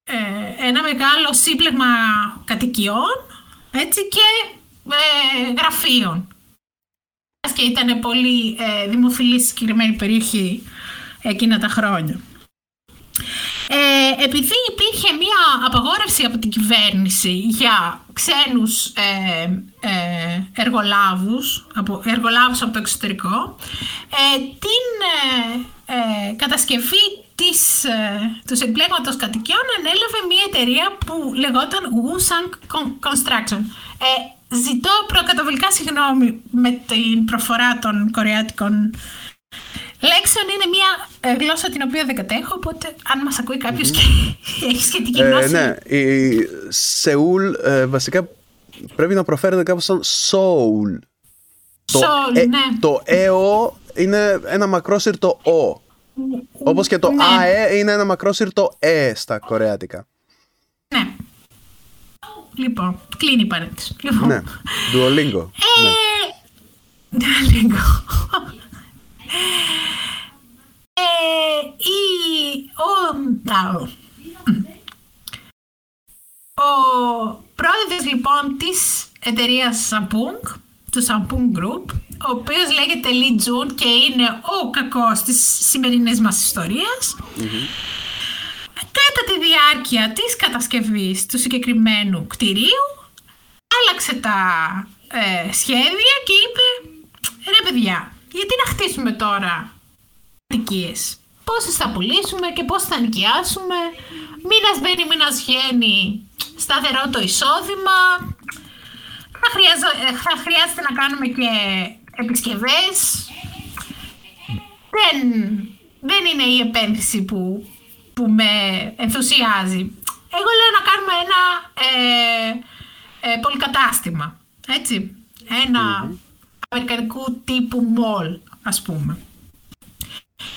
ε, ένα μεγάλο σύμπλεγμα κατοικιών έτσι και ε, γραφείων και ήταν πολύ ε, δημοφιλής στη συγκεκριμένη περιοχή εκείνα τα χρόνια. Ε, επειδή υπήρχε μία απαγόρευση από την κυβέρνηση για ξένους ε, ε, εργολάβους, από, εργολάβους από το εξωτερικό, ε, την ε, ε, κατασκευή της, ε, του συμπλέγματος κατοικιών ανέλαβε μία εταιρεία που λεγόταν Wusang Con- Construction. Ε, ζητώ προκαταβολικά συγγνώμη με την προφορά των κορεάτικων λέξεων. Είναι μία ε, γλώσσα την οποία δεν κατέχω, οπότε αν μας ακούει κάποιος και έχει σχετική Ε, γνώση... ναι, η Σεούλ ε, βασικά πρέπει να προφέρεται κάπως σαν Soul. Το, Σολ, ε, ναι. το ΕΟ είναι ένα μακρόσυρτο Ο. Όπως και το Ναι. ΑΕ είναι ένα μακρόσυρτο Ε στα κορεάτικα. Ναι. Λοιπόν, κλείνει η παρένθεση. Λοιπόν, Ναι. Duolingo. ναι. Ε, λίγο. Ε, η, ο, α, ο, ο πρόεδρος λοιπόν της εταιρείας Samsung, του Samsung Group, ο οποίος λέγεται Lee Jun και είναι ο κακός της σημερινής μας ιστορίας, κατά τη διάρκεια της κατασκευής του συγκεκριμένου κτηρίου άλλαξε τα ε, σχέδια και είπε ρε παιδιά, γιατί να χτίσουμε τώρα κατοικίες; Πόσες θα πουλήσουμε και πώς θα νοικιάσουμε; Μήνας μπαίνει, μήνας βγαίνει. Σταθερό το εισόδημα. Θα, χρειάζο- ε, θα χρειάζεται να κάνουμε και επισκευές. Δεν, δεν είναι η επένδυση που, που με ενθουσιάζει. Εγώ λέω να κάνουμε ένα ε, ε, πολυκατάστημα. Έτσι. Ένα αμερικανικού τύπου mall, ας πούμε.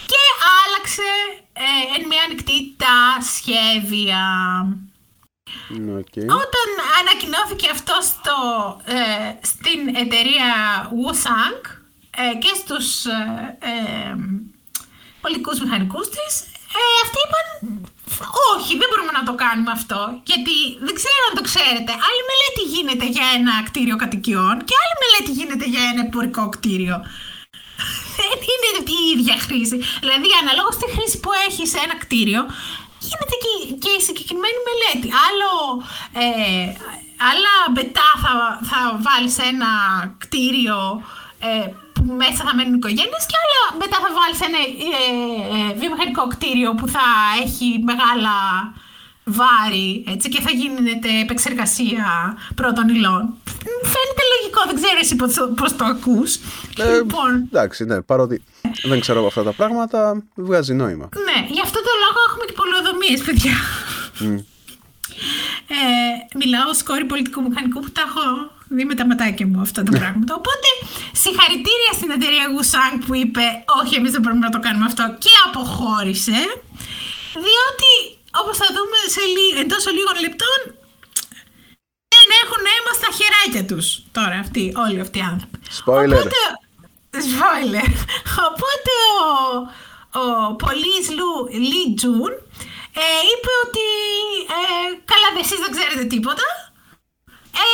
Και άλλαξε ε, εν μία νυκτί τα σχέδια. Ναι, οκ. Όταν ανακοινώθηκε αυτό στο, ε, στην εταιρεία Woosung ε, και στους ε, ε, πολιτικούς μηχανικούς της, ε, αυτοί είπαν όχι, δεν μπορούμε να το κάνουμε αυτό, γιατί δεν ξέρω αν το ξέρετε. Άλλη μελέτη γίνεται για ένα κτίριο κατοικιών και άλλη μελέτη γίνεται για ένα εμπορικό κτίριο. Δεν είναι η ίδια χρήση. Δηλαδή, αναλόγως στη χρήση που έχει σε ένα κτίριο, γίνεται και, και η συγκεκριμένη μελέτη. Άλλο, ε, άλλα μπετά θα, θα βάλει σε ένα κτίριο ε, που μέσα θα μένουν οικογένειες και άλλα μετά θα βάλεις ένα ε, ε, βιομηχανικό κτίριο που θα έχει μεγάλα βάρη έτσι, και θα γίνεται επεξεργασία πρώτων υλών. Φαίνεται λογικό, δεν ξέρω εσύ πώς, το- πώς το ακούς. Ε, λοιπόν, εντάξει, ναι, παρότι δεν ξέρω από αυτά τα πράγματα, βγάζει νόημα. ναι, γι' αυτό το λόγο έχουμε και πολεοδομίες, παιδιά. Ε, μιλάω ως κόρη πολιτικού μηχανικού που τα έχω δει με τα ματάκια μου αυτά τα πράγματα. Οπότε, συγχαρητήρια στην εταιρεία Gusang που είπε όχι εμείς δεν μπορούμε να το κάνουμε αυτό και αποχώρησε. Διότι, όπως θα δούμε σε λί- εντός λίγων λεπτών, δεν έχουν αίμα στα χεράκια τους τώρα αυτοί, όλοι αυτοί οι άνθρωποι. Spoiler. Οπότε, spoiler. Οπότε ο, ο πολύς Λου Λι Τζουν ε, είπε ότι ε, καλά εσείς δεν ξέρετε τίποτα ε,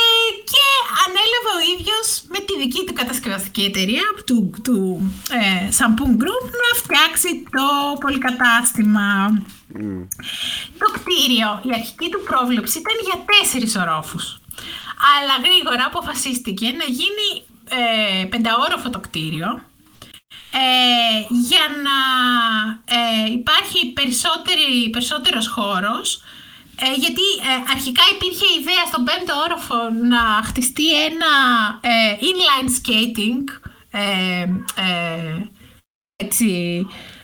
και ανέλαβε ο ίδιος με τη δική του κατασκευαστική εταιρεία του, του ε, Samsung Group να φτιάξει το πολυκατάστημα. Το κτίριο, η αρχική του πρόβλεψη ήταν για τέσσερις ορόφους. Αλλά γρήγορα αποφασίστηκε να γίνει ε, πενταόροφο το κτίριο ε, για να ε, υπάρχει περισσότερη, περισσότερος χώρος ε, γιατί ε, αρχικά υπήρχε ιδέα στον πέμπτο όροφο να χτιστεί ένα ε, inline skating ε, ε, έτσι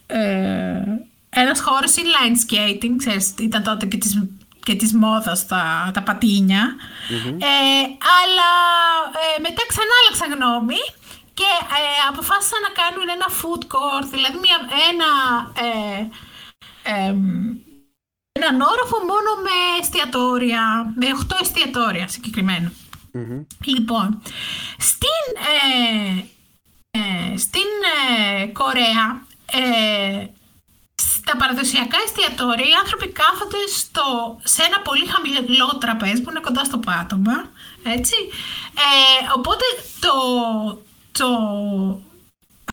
ε, ένας χώρος inline skating ξέρεις ήταν τότε και της, και της μόδας τα, τα πατινια ε, αλλά ε, μετά ξανά άλλαξαν γνώμη και ε, αποφάσισαν να κάνουν ένα food court, δηλαδή μια, ένα, ε, εμ, έναν όροφο μόνο με εστιατόρια, με 8 εστιατόρια συγκεκριμένα. Λοιπόν, στην, ε, ε, στην ε, Κορέα, ε, στα παραδοσιακά εστιατόρια οι άνθρωποι κάθονται στο, σε ένα πολύ χαμηλό τραπέζι που είναι κοντά στο πάτωμα, έτσι. Ε, οπότε το, το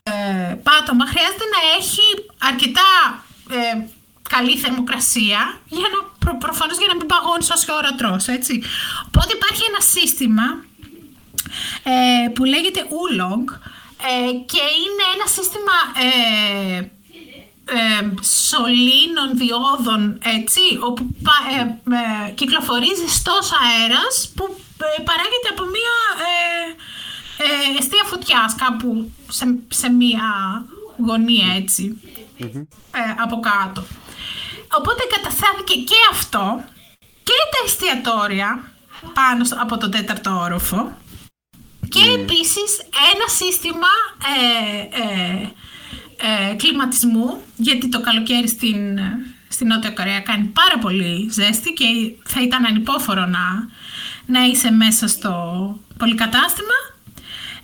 ε, πάτωμα χρειάζεται να έχει αρκετά ε, καλή θερμοκρασία για να, προ, προφανώς για να μην παγώνεις όση ώρα τρως, έτσι. Οπότε υπάρχει ένα σύστημα ε, που λέγεται Oolong ε, και είναι ένα σύστημα ε, ε, σωλήνων διόδων, έτσι, όπου πα- ε, ε, κυκλοφορεί ζεστός αέρας που ε, παράγεται από μία ε, ε, αιστεία φωτιάς κάπου σε, σε μία γωνία, έτσι, ε, από κάτω. Οπότε καταστάθηκε και αυτό και τα εστιατόρια πάνω στο- από τον τέταρτο όροφο Και επίσης ένα σύστημα ε, ε, ε, κλιματισμού, γιατί το καλοκαίρι στην, στην Νότια Κορέα κάνει πάρα πολύ ζέστη και θα ήταν ανυπόφορο να, να είσαι μέσα στο πολυκατάστημα.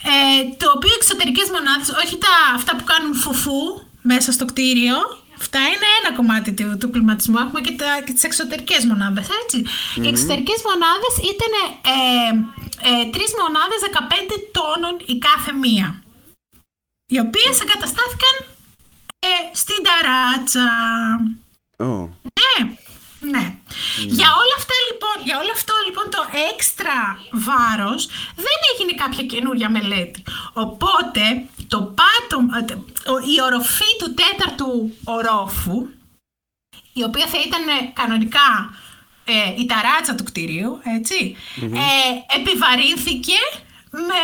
Ε, το οποίο εξωτερικές μονάδες, όχι τα, αυτά που κάνουν φουφού μέσα στο κτίριο, Αυτά είναι ένα κομμάτι του, του κλιματισμού. Έχουμε και, τα, και τις εξωτερικές μονάδες, Οι εξωτερικές μονάδες ήταν ε, ε, τρεις μονάδες 15 τόνων η κάθε μία. Οι οποίες εγκαταστάθηκαν ε, στην ταράτσα. Oh. Ναι, ναι. Για όλα αυτά λοιπόν, για όλο αυτό λοιπόν το έξτρα βάρος δεν έγινε κάποια καινούρια μελέτη. Οπότε το πάτωμα, ε, η οροφή του τέταρτου ορόφου, η οποία θα ήταν κανονικά ε, η ταράτσα του κτηρίου, ε, επιβαρύνθηκε με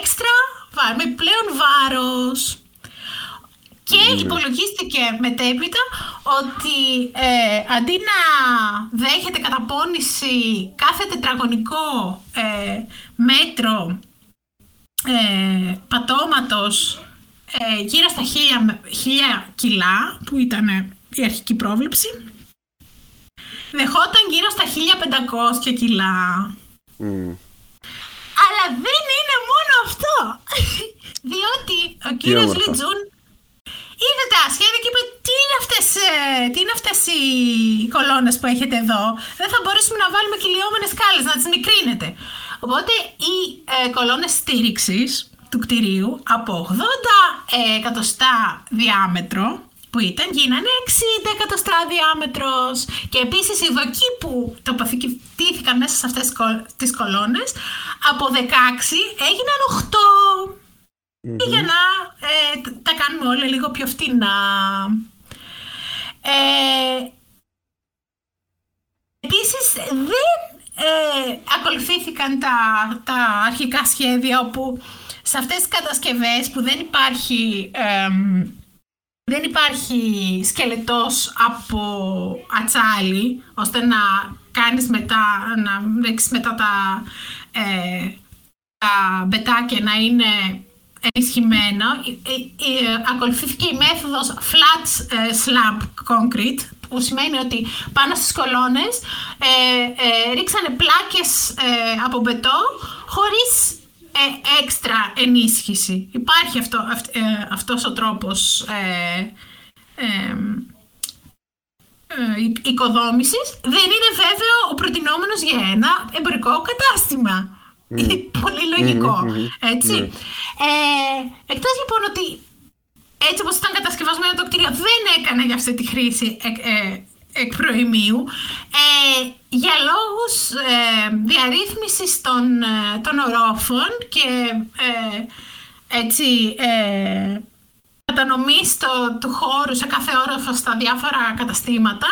έξτρα, με πλέον βάρος. Και υπολογίστηκε μετέπειτα ότι ε, αντί να δέχεται καταπώνηση κάθε τετραγωνικό ε, μέτρο ε, πατώματος ε, γύρω στα χίλια, κιλά, που ήταν η αρχική πρόβλεψη, δεχόταν γύρω στα 1500 κιλά. Αλλά δεν είναι μόνο αυτό. Διότι ο κύριος Λιτζούν είδε τα σχέδια και είπε τι είναι αυτές, ε, τι είναι αυτές οι κολόνες που έχετε εδώ; Δεν θα μπορέσουμε να βάλουμε κυλιόμενες σκάλες, να τις μικρύνετε. Οπότε οι ε, κολόνες στήριξης του κτηρίου από 80 ε, εκατοστά διάμετρο που ήταν γίνανε 60 εκατοστά διάμετρος και επίσης οι δοκοί που τοποθετήθηκαν μέσα σε αυτές τις κολόνες από 16 έγιναν 8 mm για να ε, τα κάνουμε όλα λίγο πιο φτηνά. Ε, επίσης δεν ε, ακολουθήθηκαν τα, τα αρχικά σχέδια όπου σε αυτές τις κατασκευές που δεν υπάρχει, δεν υπάρχει σκελετός από ατσάλι ώστε να κάνεις μετά, να ρίξεις μετά τα, ε, τα μπετάκια να είναι ενισχυμένο. Ακολουθήθηκε η μέθοδος flat slab concrete που σημαίνει ότι πάνω στις κολόνες ε, ε, ρίξανε πλάκες ε, από μπετό χωρίς ε, έξτρα ενίσχυση. Υπάρχει αυτό, αυ, ε, αυτός ο τρόπος ε, οικοδόμησης. Δεν είναι βέβαιο ο προτινόμενος για ένα εμπορικό κατάστημα. Πολύ λογικό, έτσι. Ναι. εκτός λοιπόν ότι έτσι όπως ήταν κατασκευασμένο το κτίριο δεν έκανε για αυτή τη χρήση εκ προημίου ε, για λόγους ε, διαρρύθμισης των, ε, των ορόφων και ε, έτσι ε, κατανομής του χώρου σε κάθε όροφο στα διάφορα καταστήματα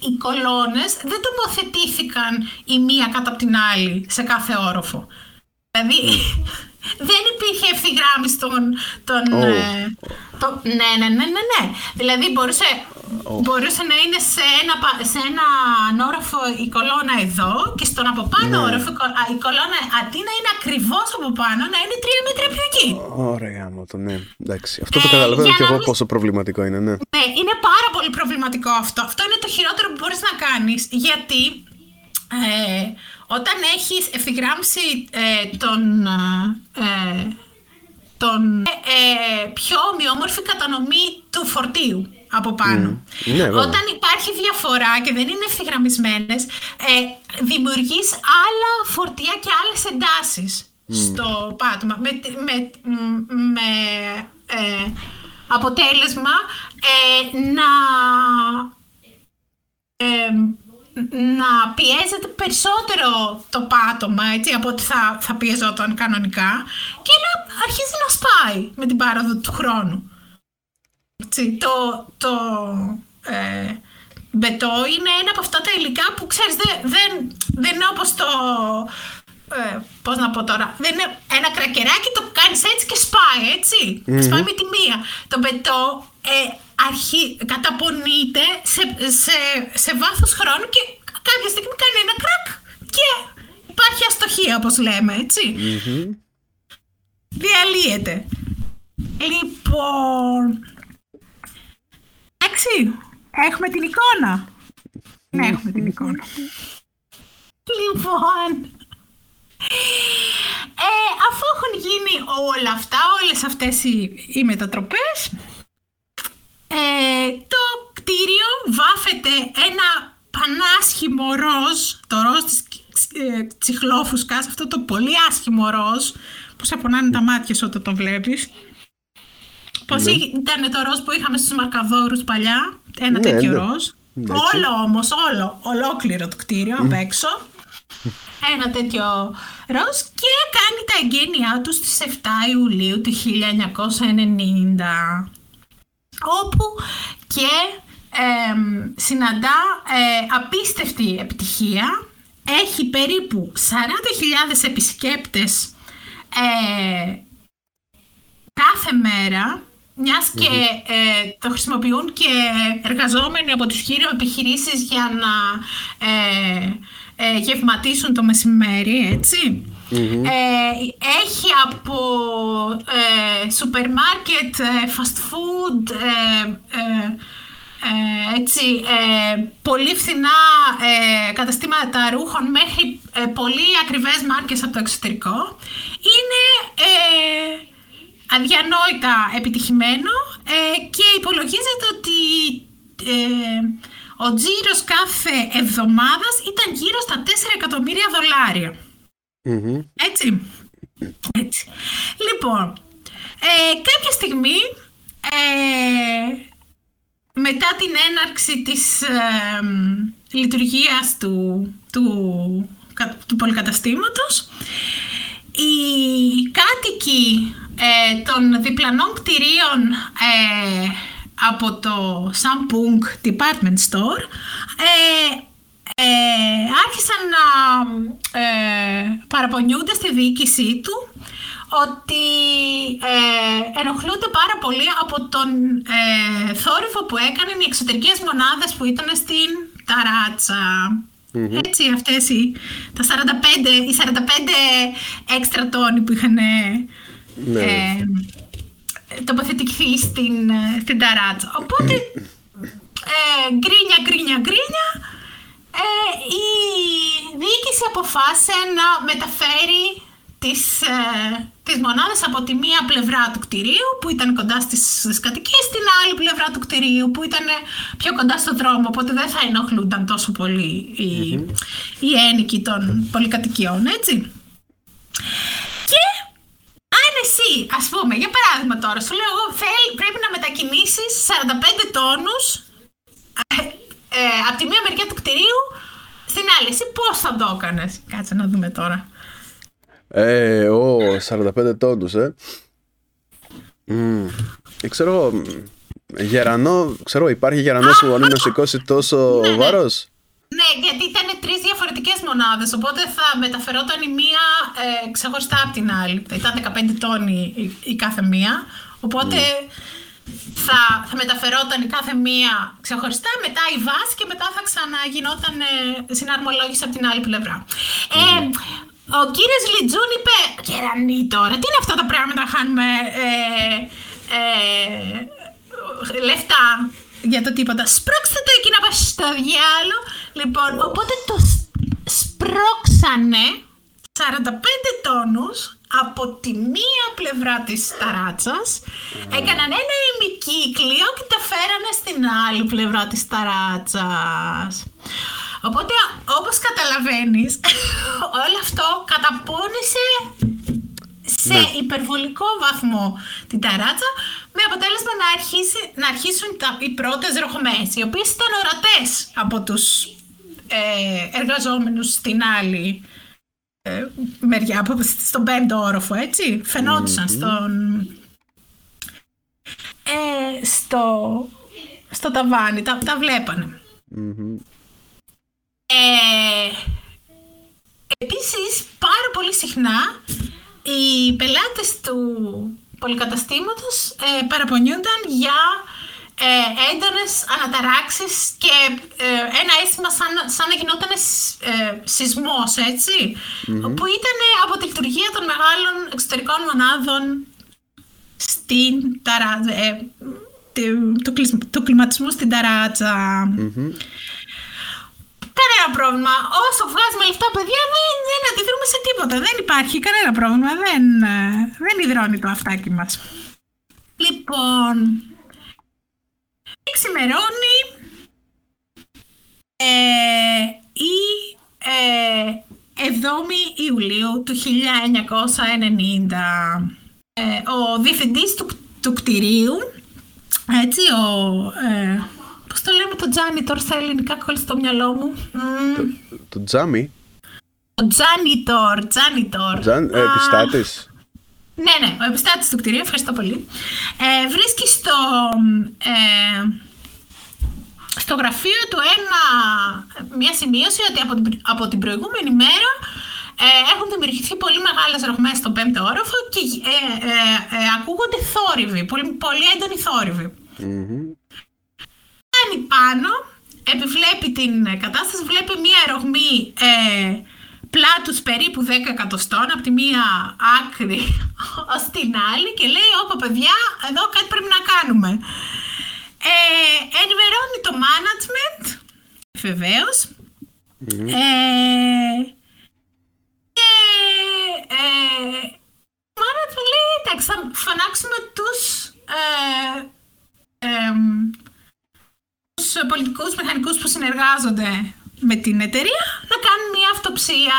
οι κολόνες δεν τοποθετήθηκαν η μία κάτω από την άλλη σε κάθε όροφο. Δηλαδή δεν υπήρχε ευθυγράμμιση των... των το, ναι, ναι, ναι, ναι, ναι. Δηλαδή μπορούσε, μπορούσε να είναι σε ένα, σε ένα όροφο η κολόνα εδώ και στον από πάνω ναι. όροφο η κολόνα αντί να είναι ακριβώς από πάνω να είναι τρία μέτρα πιο εκεί. Ωραία, μου το ναι. Εντάξει. Αυτό το ε, καταλαβαίνω και εγώ πόσο προβληματικό είναι, ναι. Ναι, είναι πάρα πολύ προβληματικό αυτό. Αυτό είναι το χειρότερο που μπορείς να κάνεις γιατί ε, όταν έχεις ευθυγράμμιση ε, των ε, τον ε, ε, πιο ομοιόμορφη κατανομή του φορτίου από πάνω. Ναι, Όταν υπάρχει διαφορά και δεν είναι ευθυγραμμισμένες, ε, δημιουργείς άλλα φορτία και άλλες εντάσεις στο πάτωμα. Με, με, με ε, αποτέλεσμα ε, να να πιέζεται περισσότερο το πάτωμα έτσι, από ότι θα, θα πιεζόταν κανονικά και να αρχίζει να σπάει με την πάροδο του χρόνου. Έτσι, το το ε, μπετό είναι ένα από αυτά τα υλικά που ξέρεις δεν, δεν, δεν είναι όπως το... Ε, πώς να πω τώρα, δεν είναι ένα κρακεράκι το κάνεις έτσι και σπάει, έτσι. Σπάει με τη μία. Το μπετό ε, αρχί, καταπονείται σε, σε, σε βάθος χρόνου και κάποια στιγμή κάνει ένα κρακ και υπάρχει αστοχία διαλύει όπως λέμε, έτσι. Διαλύεται. Λοιπόν... Εντάξει, έχουμε την εικόνα. Ναι, έχουμε την εικόνα. Λοιπόν, ε, αφού έχουν γίνει όλα αυτά, όλες αυτές οι, οι μετατροπές, ε, το κτίριο βάφεται ένα πανάσχημο ροζ, το ροζ της ε, τσιχλόφουσκας, αυτό το πολύ άσχημο ροζ, που σε πονάνε τα μάτια σου όταν το βλέπεις. Πώς ναι. ήταν το ροζ που είχαμε στους μαρκαδόρους παλιά, ένα ναι, τέτοιο ναι. ροζ. Όλο όμως, όλο, ολόκληρο το κτίριο απ' έξω. Ένα τέτοιο ροζ και κάνει τα εγγένειά του στις 7 Ιουλίου του 1990 όπου και συναντά ε, απίστευτη επιτυχία έχει περίπου 40.000 επισκέπτες ε, κάθε μέρα μιας και ε, το χρησιμοποιούν και εργαζόμενοι από τις χείριο επιχειρήσεις για να ε, ε, γευματίσουν το μεσημέρι, έχει από σούπερ μάρκετ, fast food, έτσι, πολύ φθηνά καταστήματα ρούχων μέχρι πολύ ακριβές μάρκες από το εξωτερικό. Είναι αδιανόητα επιτυχημένο ε, και υπολογίζεται ότι ε, ο τζίρος κάθε εβδομάδας ήταν γύρω στα 4 εκατομμύρια Έτσι. Έτσι. Λοιπόν, ε, κάποια στιγμή μετά την έναρξη της λειτουργίας του, του, του πολυκαταστήματος οι κάτοικοι ε, των διπλανών κτηρίων ε, από το Samsung Department Store ε, ε, άρχισαν να ε, παραπονιούνται στη διοίκησή του ότι ε, ενοχλούνται πάρα πολύ από τον ε, θόρυβο που έκαναν οι εξωτερικές μονάδες που ήταν στην ταράτσα. Έτσι αυτές οι, τα 45, οι 45 έξτρα τόνοι που είχαν ναι. ε, τοποθετηθεί στην, ε, στην ταράτσα. Οπότε ε, γκρίνια, γκρίνια, γκρίνια ε, η διοίκηση αποφάσισε να μεταφέρει τις, ε, τις μονάδες από τη μία πλευρά του κτηρίου που ήταν κοντά στις, στις κατοικίες στην άλλη πλευρά του κτηρίου που ήταν πιο κοντά στον δρόμο οπότε δεν θα ενοχλούνταν τόσο πολύ οι, mm-hmm. οι ένοικοι των πολυκατοικιών έτσι. Και αν εσύ ας πούμε για παράδειγμα τώρα σου λέω εγώ πρέπει να μετακινήσεις 45 τόνους ε, ε, από τη μία μεριά του κτηρίου στην άλλη. Εσύ πώς θα το έκανες; Κάτσε να δούμε τώρα. Ε, ο, 45 τόνους, ε. Mm. Ξέρω, γερανό, ξέρω, υπάρχει γερανός που μπορεί να σηκώσει τόσο ναι, ναι. βάρος; Ναι, γιατί ήταν τρεις διαφορετικές μονάδες. Οπότε θα μεταφερόταν η μία ε, ξεχωριστά από την άλλη. Ήταν 15 τόνοι η, κάθε μία. Οπότε θα, θα μεταφερόταν η κάθε μία ξεχωριστά, μετά η βάση και μετά θα ξαναγινόταν ε, συναρμολόγηση από την άλλη πλευρά. Ε, ο κύριος Λιτζούν είπε «Κερανή τώρα, τι είναι αυτά τα πράγματα να χάνουμε ε, ε, λεφτά για το τίποτα. Σπρώξτε το εκεί να πάει στο διάλο». Λοιπόν, οπότε το σπρώξανε 45 τόνους από τη μία πλευρά της ταράτσας, έκαναν ένα ημικύκλιο και τα φέρανε στην άλλη πλευρά της ταράτσας. Οπότε, όπως καταλαβαίνεις, όλο αυτό καταπώνησε σε ναι. υπερβολικό βαθμό την ταράτσα με αποτέλεσμα να, αρχίσει, να αρχίσουν τα, οι πρώτες ροχμές, οι οποίες ήταν ορατές από τους ε, εργαζόμενους στην άλλη ε, μεριά, στον πέμπτο όροφο, έτσι. στον... Ε, στο, στο ταβάνι, τα, τα βλεπανε ε, επίσης, πάρα πολύ συχνά οι πελάτες του πολυκαταστήματος ε, παραπονιούνταν για ε, έντονες αναταράξεις και ε, ένα αίσθημα σαν, σαν να γινόταν ε, σεισμός, που ήταν από τη λειτουργία των μεγάλων εξωτερικών μονάδων στην ταράτσα, ε, του, του, κλιματισμού στην ταράτσα. Κανένα πρόβλημα. Όσο βγάζουμε λεφτά, παιδιά, δεν, δεν αντιδρούμε σε τίποτα. Δεν υπάρχει κανένα πρόβλημα. Δεν, ε, δεν υδρώνει το αυτάκι μας. Λοιπόν, ξημερώνει ε, η ε, 7η Ιουλίου του 1990. Ε, ο διευθυντής του, του κτηρίου, έτσι, ο... Ε, πώς το λέμε το τζάνιτορ στα ελληνικά κόλλησε στο μυαλό μου. Το, το τζάμι. Το τζάνιτορ, τζάνιτορ. Τζαν, ε, επιστάτης. Ναι, ναι, ο επιστάτης του κτηρίου, ευχαριστώ πολύ. Ε, βρίσκει στο, ε, στο γραφείο του ένα, μια σημείωση ότι από την, από την προηγούμενη μέρα ε, έχουν δημιουργηθεί πολύ μεγάλες ρογμές στον πέμπτο όροφο και ε, ε, ε ακούγονται θόρυβοι, πολύ, πολύ έντονοι θόρυβοι. Mm-hmm. πάνω, επιβλέπει την κατάσταση, βλέπει μια ρογμή ε, πλάτους περίπου 10 εκατοστών από τη μία άκρη ως την άλλη και λέει «Ωπα παιδιά, εδώ κάτι πρέπει να κάνουμε». Ε, ενημερώνει το management, βεβαίως. Ε, και ε, το management λέει εντάξει θα φωνάξουμε τους ε, ε, τους πολιτικούς μηχανικούς που συνεργάζονται με την εταιρεία να κάνουν μια αυτοψία.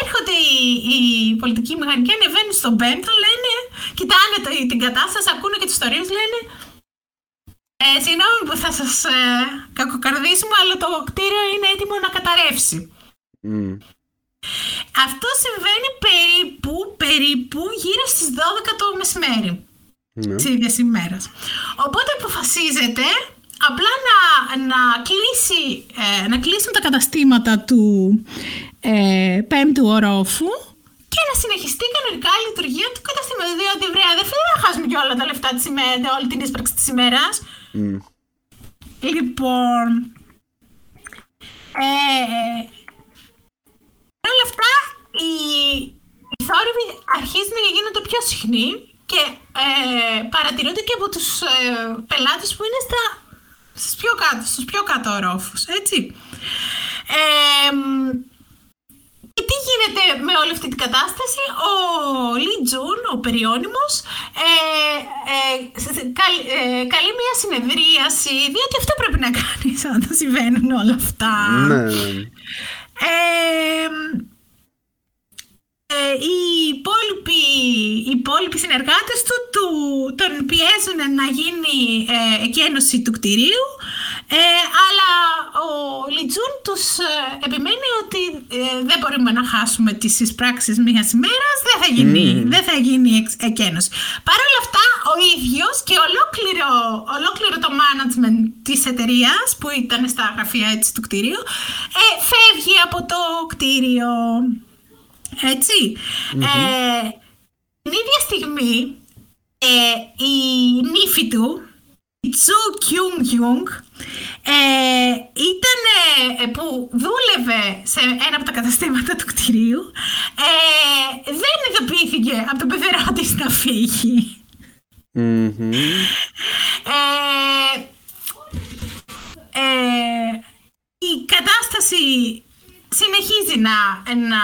Έρχονται οι, οι πολιτικοί μηχανικοί, ανεβαίνουν στον πέμπτο, λένε, κοιτάνε το, την κατάσταση, ακούνε και τις ιστορίες, λένε. Ε, συγγνώμη που θα σας ε, κακοκαρδίσουμε, αλλά το κτίριο είναι έτοιμο να καταρρεύσει. Mm. Αυτό συμβαίνει περίπου, περίπου γύρω στις 12 το μεσημέρι mm. της ίδιας ημέρας. Οπότε αποφασίζεται απλά να, να, κλείσει, ε, να κλείσουν τα καταστήματα του ε, πέμπτου ορόφου και να συνεχιστεί κανονικά η λειτουργία του καταστήματος. Διότι βρέα δεν θέλει να χάσουμε και όλα τα λεφτά της ημέρας, όλη την ίσπραξη της ημέρας. Mm. Λοιπόν, ε, όλα αυτά οι, οι θόρυβοι αρχίζουν να γίνονται πιο συχνοί και ε, παρατηρούνται και από τους ε, πελάτες που είναι στα στους πιο κάτω, στους πιο κάτω ορόφους, έτσι. Ε, και τι γίνεται με όλη αυτή την κατάσταση, ο Λι Τζουν, ο περιώνυμος, ε, ε, ε, καλεί μια συνεδρίαση, διότι αυτό πρέπει να κάνει όταν συμβαίνουν όλα αυτά. Ναι. Ε, ε, οι, υπόλοιποι, οι υπόλοιποι συνεργάτες του, του τον πιέζουν να γίνει ε, εκένωση του κτηρίου ε, αλλά ο Λιτζούν τους ε, επιμένει ότι ε, δεν μπορούμε να χάσουμε τις εισπράξεις μιας ημέρας, δεν θα γίνει, δεν θα γίνει εκκένωση. Παρ' όλα αυτά, ο ίδιος και ολόκληρο, ολόκληρο το management της εταιρείας που ήταν στα γραφεία έτσι, του κτηρίου φεύγει από το κτίριο. Έτσι. Ε, την ίδια στιγμή ε, η νύφη του, η Τσου Κιούνγκ Γιουνγκ, ε, ήταν ε, που δούλευε σε ένα από τα καταστήματα του κτηρίου, ε, δεν ειδοποιήθηκε από τον πεθερό της να φύγει. Mm-hmm. η κατάσταση συνεχίζει να, να,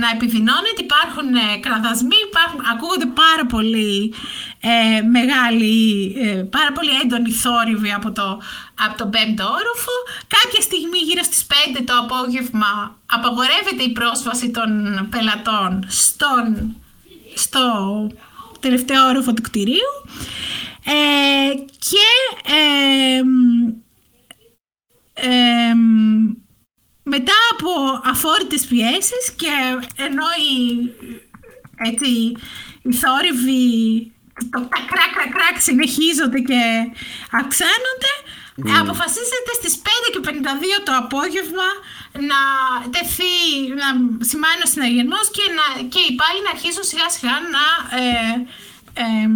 να επιδεινώνεται, υπάρχουν ε, κραδασμοί, υπάρχουν, ακούγονται πάρα πολύ ε, μεγάλοι, ε, πάρα πολύ έντονοι θόρυβοι από το, από το πέμπτο όροφο. Κάποια στιγμή γύρω στις 5 το απόγευμα απαγορεύεται η πρόσβαση των πελατών στον, στο τελευταίο όροφο του κτηρίου ε, και ε, μετά από αφόρητες πιέσεις και ενώ οι, έτσι, οι θόρυβοι το κρακ κρακ κρακ συνεχίζονται και αυξάνονται mm. αποφασίζεται στις 5 και 52 το απόγευμα να τεθεί, να σημάνει ο συναγερμός και, να, και οι πάλι να αρχίσουν σιγά σιγά να ε, ε,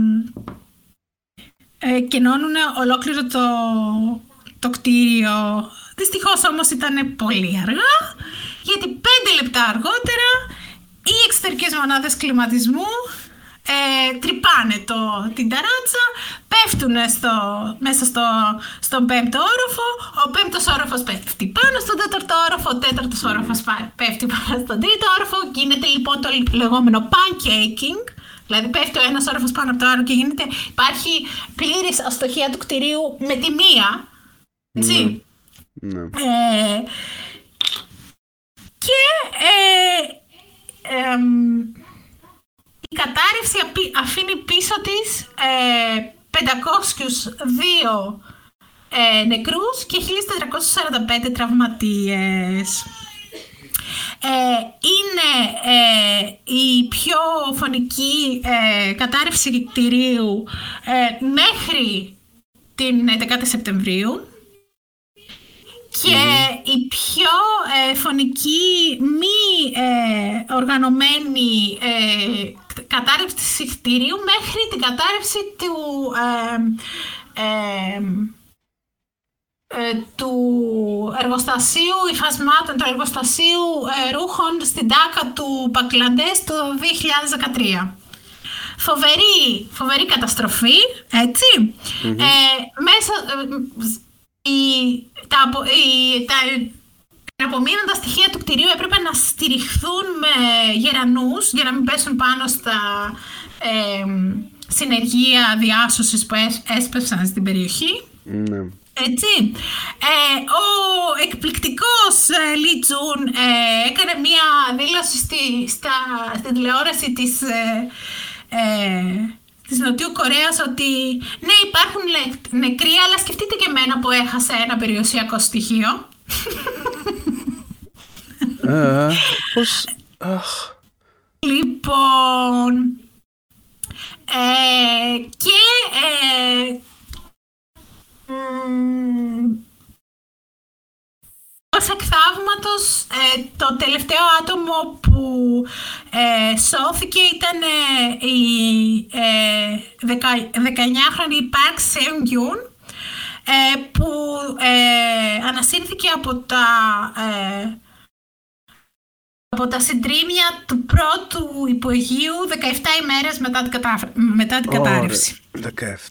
ε, κοινώνουν ολόκληρο το, το κτίριο. Δυστυχώς όμως ήταν πολύ αργά, γιατί πέντε λεπτά αργότερα οι εξωτερικές μονάδες κλιματισμού ε, τρυπάνε το, την ταράτσα, πέφτουν στο, μέσα στο, στον πέμπτο όροφο, ο πέμπτος όροφος πέφτει πάνω στον τέταρτο όροφο, ο τέταρτος όροφος πέφτει πάνω στον τρίτο όροφο, γίνεται λοιπόν το λεγόμενο pancaking, Δηλαδή πέφτει ο ένας όροφος πάνω από το άλλο και γίνεται, υπάρχει πλήρης αστοχία του κτηρίου με τη μία. Έτσι. Ναι. Ε, και ε, η κατάρρευση αφήνει πίσω της ε, 502 ε, νεκρούς και 1445 τραυματίες. Ε, είναι ε, η πιο φωνική ε, κατάρρευση κτηρίου ε, μέχρι την 11η Σεπτεμβρίου και η πιο ε, φωνική μη ε, οργανωμένη ε, κατάρρευση κτηρίου μέχρι την κατάρρευση του, του εργοστασίου υφασμάτων, του εργοστασίου ρούχων στην τάκα του Πακλαντές το 2013. Φοβερή, φοβερή καταστροφή, μέσα, η, τα, η, τα απομείνοντα στοιχεία του κτηρίου έπρεπε να στηριχθούν με γερανούς για να μην πέσουν πάνω στα ε, συνεργεία διάσωσης που έσπευσαν στην περιοχή. Ναι. Έτσι. Ε, ο εκπληκτικός ε, Λι Τζουν ε, έκανε μία δήλωση στη, στα, στην τηλεόραση της ε, ε της Νοτιού Κορέας ότι ναι υπάρχουν νεκροί αλλά σκεφτείτε και εμένα που έχασα ένα περιουσιακό στοιχείο. Ε, πώς... Λοιπόν... Ε, και ε, ως εκ ε, το τελευταίο άτομο που ε, σώθηκε ήταν ε, η 19χρονη Park Seung-yoon που ανασύρθηκε από τα από τα συντρίμια του πρώτου υπογείου 17 ημέρες μετά την, κατα... μετά την κατάρρευση.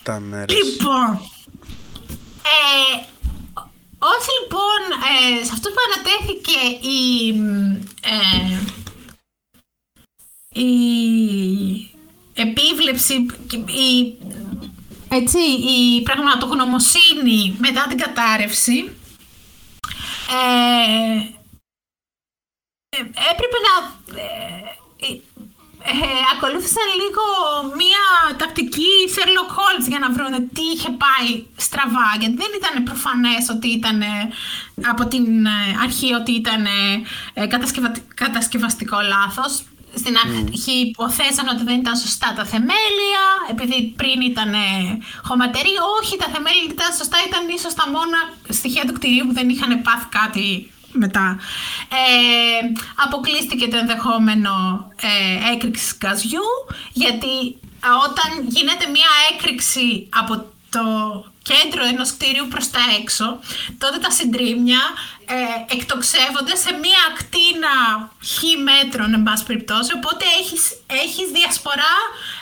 17 μέρες. Λοιπόν, ε, όχι λοιπόν ε, σε αυτό που ανατέθηκε η, ε, η επίβλεψη, η, έτσι, η πραγματογνωμοσύνη μετά την κατάρρευση ε, ε έπρεπε να ε, ακολούθησαν λίγο μία τακτική Sherlock Holmes για να βρουν τι είχε πάει στραβά. Γιατί δεν ήταν προφανές ότι ήταν από την ε, αρχή ότι ήταν ε, κατασκευαστικό λάθος. Στην αρχή υποθέσαν ότι δεν ήταν σωστά τα θεμέλια, επειδή πριν ήταν χωματερή. Όχι, τα θεμέλια ήταν σωστά, ήταν ίσως τα μόνα στοιχεία του κτηρίου που δεν είχαν πάθει κάτι μετά. Ε, αποκλείστηκε το ενδεχόμενο ε, έκρηξη γκαζιού, γιατί όταν γίνεται μία έκρηξη από το κέντρο ενός κτίριου προς τα έξω, τότε τα συντρίμια ε, εκτοξεύονται σε μία ακτίνα χι μέτρων, εν πάση περιπτώσει, οπότε έχεις, έχεις διασπορά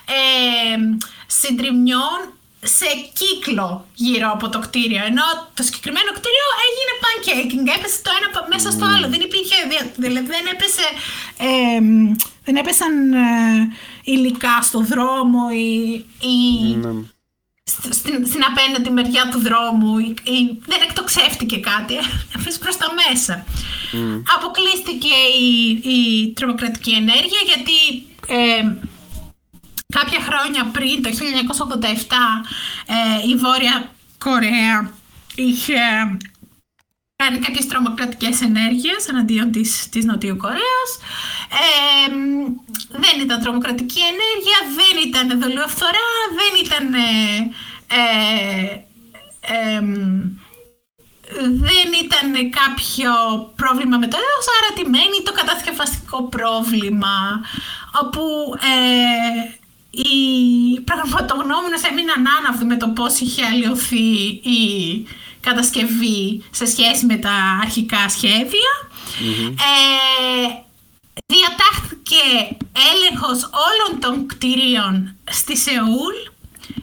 ε, συντριμιών σε κύκλο γύρω από το κτίριο. Ενώ το συγκεκριμένο κτίριο έγινε pancaking, έπεσε το ένα μέσα στο άλλο. Δεν υπήρχε, δηλαδή δεν έπεσε, δεν έπεσαν ε, υλικά στο δρόμο ή, ή ναι. στην, στην απέναντι μεριά του δρόμου ή, δεν εκτοξεύτηκε κάτι, έφεσε προς τα μέσα. Αποκλείστηκε η, η τρομοκρατική ενέργεια γιατί κάποια χρόνια πριν, το 1987, ε, η Βόρεια Κορέα είχε κάνει κάποιες τρομοκρατικές ενέργειες εναντίον της, της Νοτιού Κορέας. Ε, δεν ήταν τρομοκρατική ενέργεια, δεν ήταν δολιοφθορά, δεν ήταν... Ε, δεν ήταν κάποιο πρόβλημα με το έδαφος, άρα τι μένει το κατασκευαστικό πρόβλημα, όπου οι πραγματογνώμονες έμειναν άναυδοι με το πώς είχε αλλοιωθεί η κατασκευή σε σχέση με τα αρχικά Ε, διατάχθηκε έλεγχος όλων των κτηρίων στη Σεούλ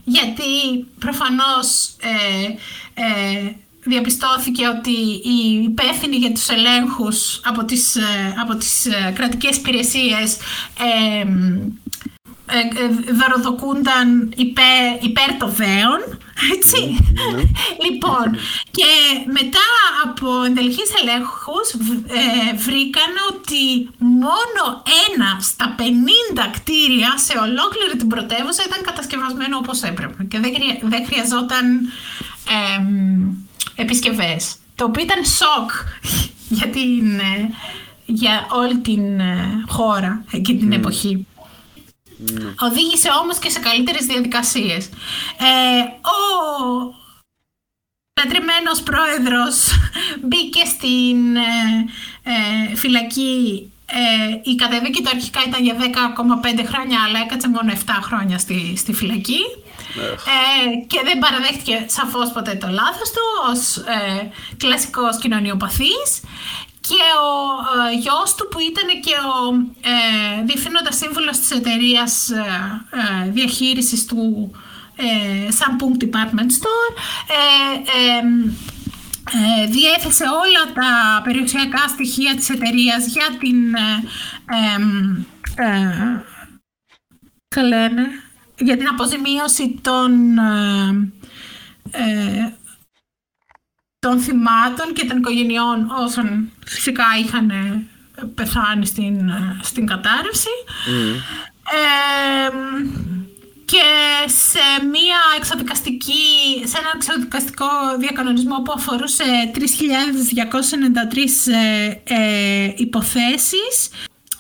γιατί προφανώς ε, ε, διαπιστώθηκε ότι οι υπεύθυνοι για τους ελέγχους από τις, ε, από τις ε, κρατικές υπηρεσίες ε, ε, δωροδοκούνταν υπέρ, υπέρ το δέον, έτσι. Ναι, ναι. λοιπόν, και μετά από εντελχείς ελέγχους ε, βρήκαν ότι μόνο ένα στα 50 κτίρια σε ολόκληρη την πρωτεύουσα ήταν κατασκευασμένο όπως έπρεπε και δεν, δεν χρειαζόταν ε, επισκευές. Το οποίο ήταν σοκ για, την, για όλη την ε, χώρα εκείνη την εποχή. Mm. Οδήγησε όμως και σε καλύτερες διαδικασίες. Ε, ο πετρεμένος πρόεδρος μπήκε στην ε, ε, φυλακή ε, η καταδίκη του αρχικά ήταν για 10,5 χρόνια αλλά έκατσε μόνο 7 χρόνια στη, στη φυλακή ε, και δεν παραδέχτηκε σαφώς ποτέ το λάθος του ως ε, κλασικός κοινωνιοπαθής και ο ε, γιος του που ήταν και ο ε, διευθύνοντας σύμβουλος της εταιρείας ε, ε διαχείρισης του ε, Samsung Department Store ε, ε, διέθεσε όλα τα περιουσιακά στοιχεία της εταιρείας για την ε, για την αποζημίωση των των θυμάτων και των οικογενειών όσων φυσικά είχαν ε, πεθάνει στην, ε, στην κατάρρευση. και σε, μια εξοδικαστική, σε ένα εξοδικαστικό διακανονισμό που αφορούσε 3.293 ε, ε, υποθέσεις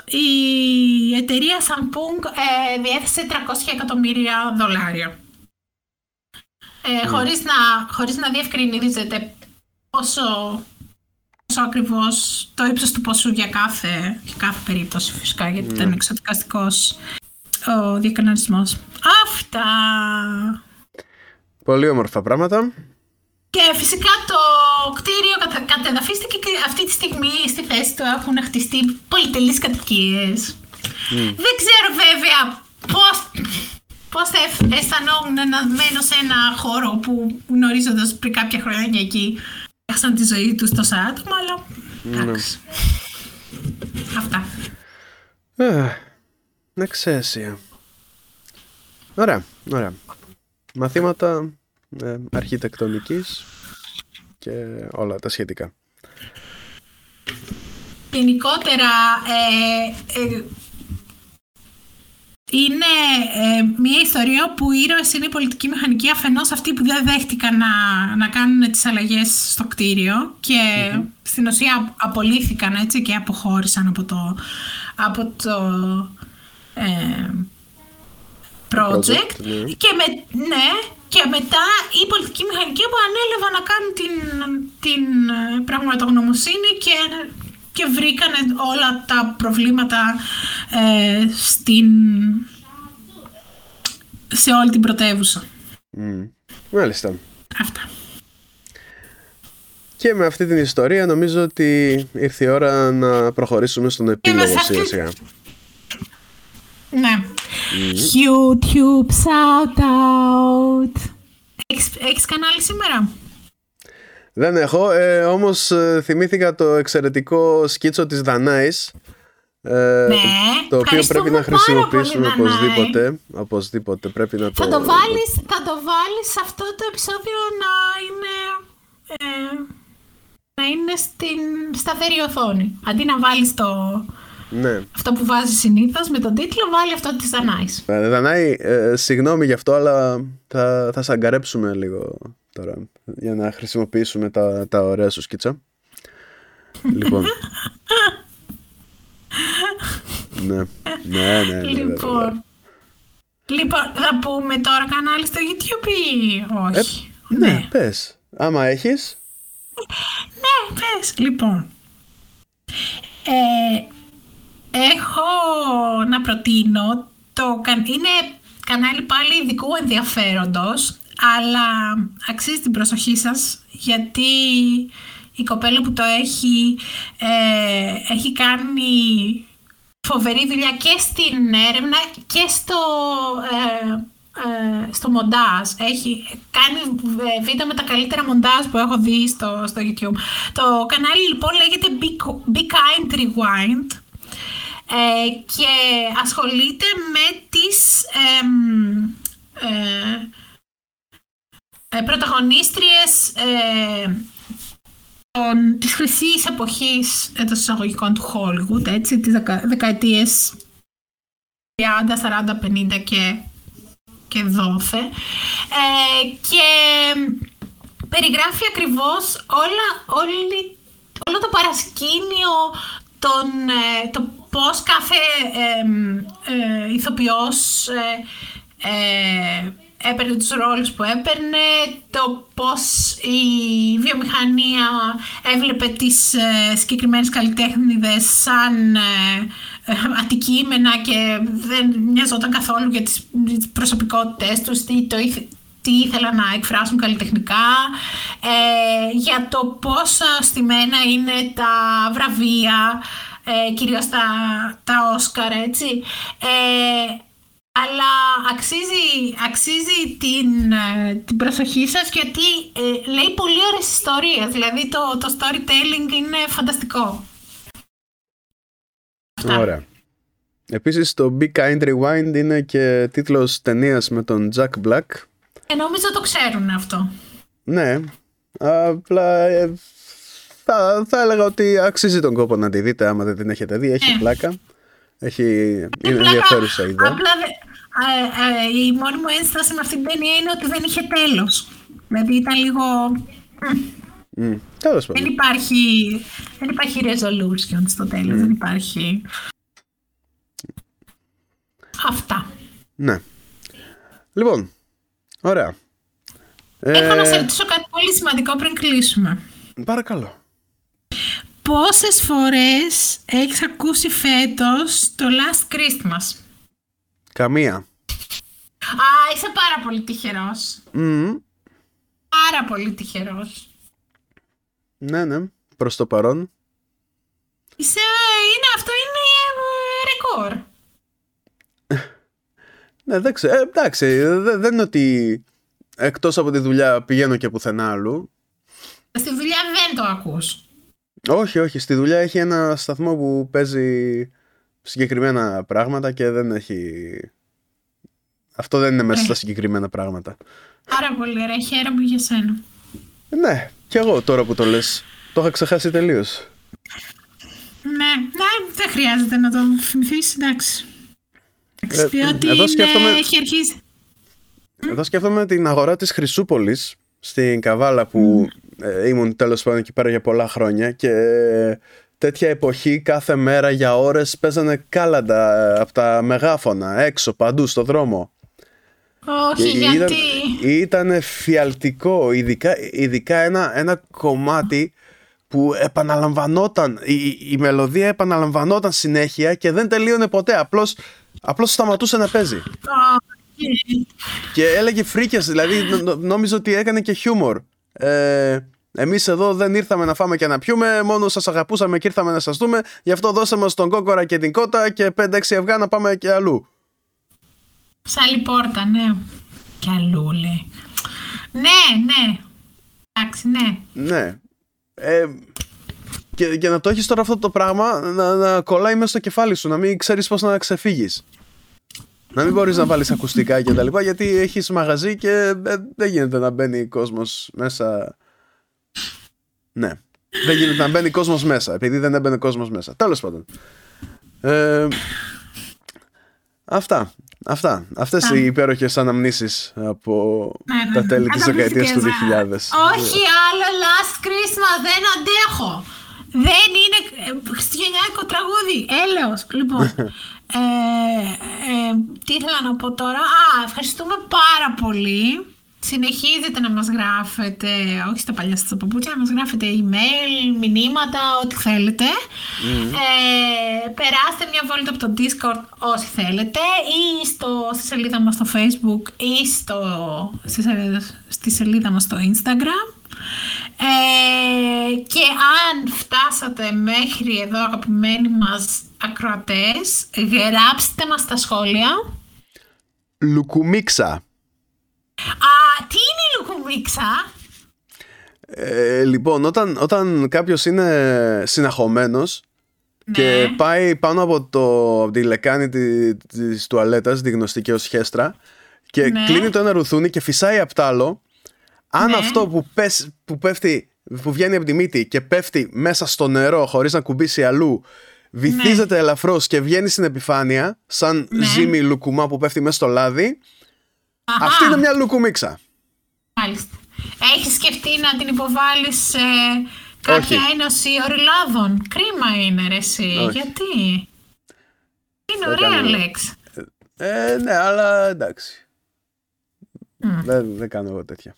η εταιρεία Samsung ε, διέθεσε 300 εκατομμύρια δολάρια. Ε, χωρίς, να, χωρίς να διευκρινίζεται πόσο, πόσο ακριβώς το ύψος του ποσού για κάθε, κάθε περίπτωση φυσικά γιατί ήταν ναι. εξωτικαστικός ο διακανονισμός. Αυτά! Πολύ όμορφα πράγματα. Και φυσικά το κτίριο κατα... κατεδαφίστηκε και αυτή τη στιγμή στη θέση του έχουν χτιστεί πολυτελείς κατοικίες. Δεν ξέρω βέβαια πώς, πώς θα αισθανόμουν να μένω σε ένα χώρο που γνωρίζοντας πριν κάποια χρόνια εκεί έχασαν τη ζωή τους τόσα άτομα, αλλά ναι. εντάξει. Αυτά. εξαίσια. Ωραία, ωραία. Μαθήματα ε, αρχιτεκτονικής και όλα τα σχετικά. Γενικότερα, ε, ε, είναι ε, μια ιστορία που οι ήρωες είναι η πολιτική μηχανική αφενός αυτοί που δεν δέχτηκαν να, να κάνουν τις αλλαγές στο κτίριο και στην ουσία απολύθηκαν έτσι και αποχώρησαν από το, από το ε, project, ναι. Και, με, ναι, και μετά η πολιτική μηχανική που ανέλαβαν να κάνουν την, την ε, πραγματογνωμοσύνη και και βρήκανε όλα τα προβλήματα ε, στην... σε όλη την πρωτεύουσα. Mm. Μάλιστα. Αυτά. Και με αυτή την ιστορία νομίζω ότι ήρθε η ώρα να προχωρήσουμε στον επίλογο σιγά σιγά. Ναι. Mm. YouTube shout out. Έχεις, έχεις κανάλι σήμερα; Δεν έχω, ε, όμως ε, θυμήθηκα το εξαιρετικό σκίτσο της Δανάης ε, ναι, το οποίο πρέπει να χρησιμοποιήσουμε οπωσδήποτε, οπωσδήποτε πρέπει να το... Θα το βάλεις, θα το βάλεις σε αυτό το επεισόδιο να είναι, ε, να είναι στην σταθερή οθόνη. Αντί να βάλεις το, ναι. αυτό που βάζεις συνήθως με τον τίτλο, βάλει αυτό της Δανάης. Ε, Δανάη, ε, συγγνώμη γι' αυτό, αλλά θα, θα σαγκαρέψουμε λίγο τώρα για να χρησιμοποιήσουμε τα, τα ωραία σου σκίτσα. λοιπόν. ναι, ναι, ναι, ναι. Λοιπόν, λοιπόν, θα πούμε τώρα κανάλι στο YouTube ή όχι; Ε, ναι, ναι, πες. Άμα έχεις. ναι, πες. Λοιπόν. Ε, έχω να προτείνω το... Είναι κανάλι πάλι ειδικού ενδιαφέροντος, αλλά αξίζει την προσοχή σας γιατί η κοπέλα που το έχει ε, έχει κάνει φοβερή δουλειά και στην έρευνα και στο, ε, ε, στο μοντάζ. Έχει κάνει βίντεο με τα καλύτερα μοντάζ που έχω δει στο, στο YouTube. Το κανάλι λοιπόν λέγεται Be, Kind Rewind ε, και ασχολείται με τις ε, ε, πρωταγωνίστριες ε, των, της χρυσής εποχής των εισαγωγικών του Hollywood, έτσι, τις δεκα, δεκαετίες 30, 40, 50 και, και δόθε. Ε, και περιγράφει ακριβώς όλα, όλη, όλο το παρασκήνιο τον, ε, το πώς κάθε ε, ε, ηθοποιός ε, έπαιρνε τους ρόλους που έπαιρνε, το πώς η βιομηχανία έβλεπε τις ε, συγκεκριμένες καλλιτέχνηδες σαν ε, ε, αντικείμενα και δεν μοιαζόταν καθόλου για τις, τις προσωπικότητες τους, τι, το, τι ήθελαν να εκφράσουν καλλιτεχνικά, ε, για το πόσο στημένα είναι τα βραβεία, ε, κυρίως τα, τα Όσκαρ, έτσι. Ε, αλλά αξίζει, αξίζει την, ε, την προσοχή σας γιατί ε, λέει πολύ ωραίες ιστορίες. Δηλαδή το, το storytelling είναι φανταστικό. Ωραία. Επίσης το Be Kind Rewind είναι και τίτλος ταινίας με τον Jack Black. Ε, νομίζω το ξέρουν αυτό. Ναι. Απλά ε, θα, θα έλεγα ότι αξίζει τον κόπο να τη δείτε άμα δεν την έχετε δει. Έχει πλάκα. Έχει, είναι ενδιαφέρουσα ιδέα. Απλά ε, ε, η μόνη μου ένσταση με αυτήν την ταινία είναι ότι δεν είχε τέλος. Δηλαδή ήταν λίγο... Mm. Δεν υπάρχει, δεν υπάρχει resolution στο τέλος, δεν υπάρχει... Αυτά. Ναι. Λοιπόν, ωραία. Έχω να σε ρωτήσω κάτι πολύ σημαντικό πριν κλείσουμε. Παρακαλώ. Πόσες φορές έχεις ακούσει φέτος το Last Christmas? Καμία. Α, είσαι πάρα πολύ τυχερός. Mm. Πάρα πολύ τυχερός. Ναι, ναι. Προς το παρόν. Είσαι, είναι, αυτό είναι ε, ρεκόρ. ναι, δεν ξέρω. Ε, εντάξει, δεν είναι ότι εκτός από τη δουλειά πηγαίνω και πουθενά άλλου. Στη δουλειά δεν το ακούς. Όχι, όχι. Στη δουλειά έχει ένα σταθμό που παίζει συγκεκριμένα πράγματα και δεν έχει... Αυτό δεν είναι μέσα στα συγκεκριμένα πράγματα. Πάρα πολύ ωραία. Χαίρομαι για σένα. Ναι, κι εγώ τώρα που το λες. Το είχα ξεχάσει τελείως. Ναι, ναι, δεν χρειάζεται να το θυμηθείς, εντάξει. Ε, ότι εδώ σκέφτομαι... έχει αρχίσει. Εδώ σκέφτομαι την αγορά της Χρυσούπολης στην Καβάλα που mm. ήμουν τέλος πάντων εκεί πέρα για πολλά χρόνια και τέτοια εποχή κάθε μέρα για ώρες παίζανε κάλαντα ε, από τα μεγάφωνα έξω παντού στο δρόμο. Όχι, γιατί... Ήταν, ήταν φιαλτικό, ειδικά, ειδικά ένα, ένα κομμάτι που επαναλαμβανόταν, η, η μελωδία επαναλαμβανόταν συνέχεια και δεν τελείωνε ποτέ, απλώς, απλώς σταματούσε να παίζει. Και έλεγε φρίκες, δηλαδή νόμιζε ότι έκανε και χιούμορ. Ε, Εμείς εδώ δεν ήρθαμε να φάμε και να πιούμε, μόνο σας αγαπούσαμε και ήρθαμε να σας δούμε. Γι' αυτό δώσαμε τον κόκορα και την κότα και 5-6 αυγά να πάμε και αλλού. Ψάλη πόρτα, ναι. Και αλλού, λέει. Ναι, ναι. Εντάξει, ναι. Ναι. Ε, και, και να το έχεις τώρα αυτό το πράγμα να, να κολλάει μέσα στο κεφάλι σου, να μην ξέρεις πώς να ξεφύγεις. Να μην μπορείς να βάλεις ακουστικά και τα λοιπά, γιατί έχεις μαγαζί και ε, δεν γίνεται να μπαίνει κόσμος μέσα ναι. Δεν γίνεται να μπαίνει κόσμος μέσα, επειδή δεν έμπαινε κόσμος μέσα. Τέλος πάντων. Ε, αυτά. Αυτά. Αυτές οι υπέροχες αναμνήσεις από ναι, ναι, τα ναι. τέλη της δεκαετίας του 2000. Όχι άλλο Last Christmas, δεν αντέχω. Δεν είναι ε, χριστουγεννιάτικο τραγούδι. Έλεος. Λοιπόν, ε, ε, τι ήθελα να πω τώρα. Α, ευχαριστούμε πάρα πολύ συνεχίζετε να μας γράφετε, όχι στα παλιά σας παπούτσια, να μας γράφετε email, μηνύματα, ό,τι θέλετε. Ε, περάστε μια βόλτα από το Discord όσοι θέλετε ή στο, στη σελίδα μας στο Facebook ή στο, στη, στη σελίδα μας στο Instagram. Ε, και αν φτάσατε μέχρι εδώ αγαπημένοι μας ακροατές, γράψτε μας στα σχόλια. Λουκουμίξα. Α, τι είναι η λουκουμίξα; Ε, λοιπόν, όταν, όταν κάποιος είναι συναχωμένος και Ναι. πάει πάνω από, το, από τη λεκάνη τη, της τουαλέτας, τη γνωστή και ως χέστρα και Ναι. κλείνει το ένα ρουθούνι και φυσάει απ' τ' άλλο αν Ναι. αυτό που, πες, που πέφτει που βγαίνει από τη μύτη και πέφτει μέσα στο νερό χωρίς να κουμπίσει αλλού βυθίζεται ελαφρώς και βγαίνει στην επιφάνεια σαν Ναι. ζύμη λουκουμά που πέφτει μέσα στο λάδι Αχα, αυτή είναι μια λουκουμίξα Μάλιστα. Έχεις σκεφτεί να την υποβάλεις σε κάποια Όχι. ένωση ορειλάδων. Κρίμα είναι ρε εσύ. Όχι. Γιατί; Είναι Θα ωραία κάνω- λέξη. ε, ναι αλλά εντάξει Μμ. δεν, δεν κάνω εγώ τέτοια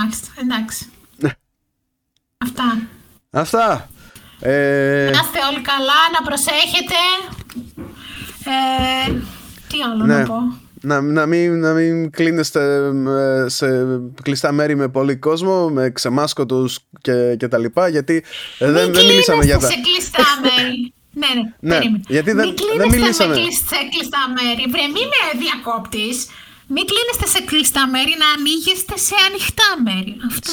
Μάλιστα, εντάξει. Ναι. Αυτά. Αυτά ε, Να είστε όλοι καλά, να προσέχετε. Ε, τι άλλο Ναι. να πω; Να, να, μην, να μην κλείνεστε ε, σε κλειστά μέρη με πολύ κόσμο, με ξεμάσκοτους και, και τα λοιπά, γιατί ε, δεν, Μην δεν μιλήσαμε για τα... κλείνεστε σε κλειστά μέρη. ναι, ναι, Ναι, περίμενε. γιατί δεν- Μην δεν κλείνεστε μιλήσαμε. με κλεισ- σε κλειστά μέρη. Βρε, μην με διακόπτεις. Μην κλείνεστε σε κλειστά μέρη, να ανοίγεστε σε ανοιχτά μέρη. Αυτό.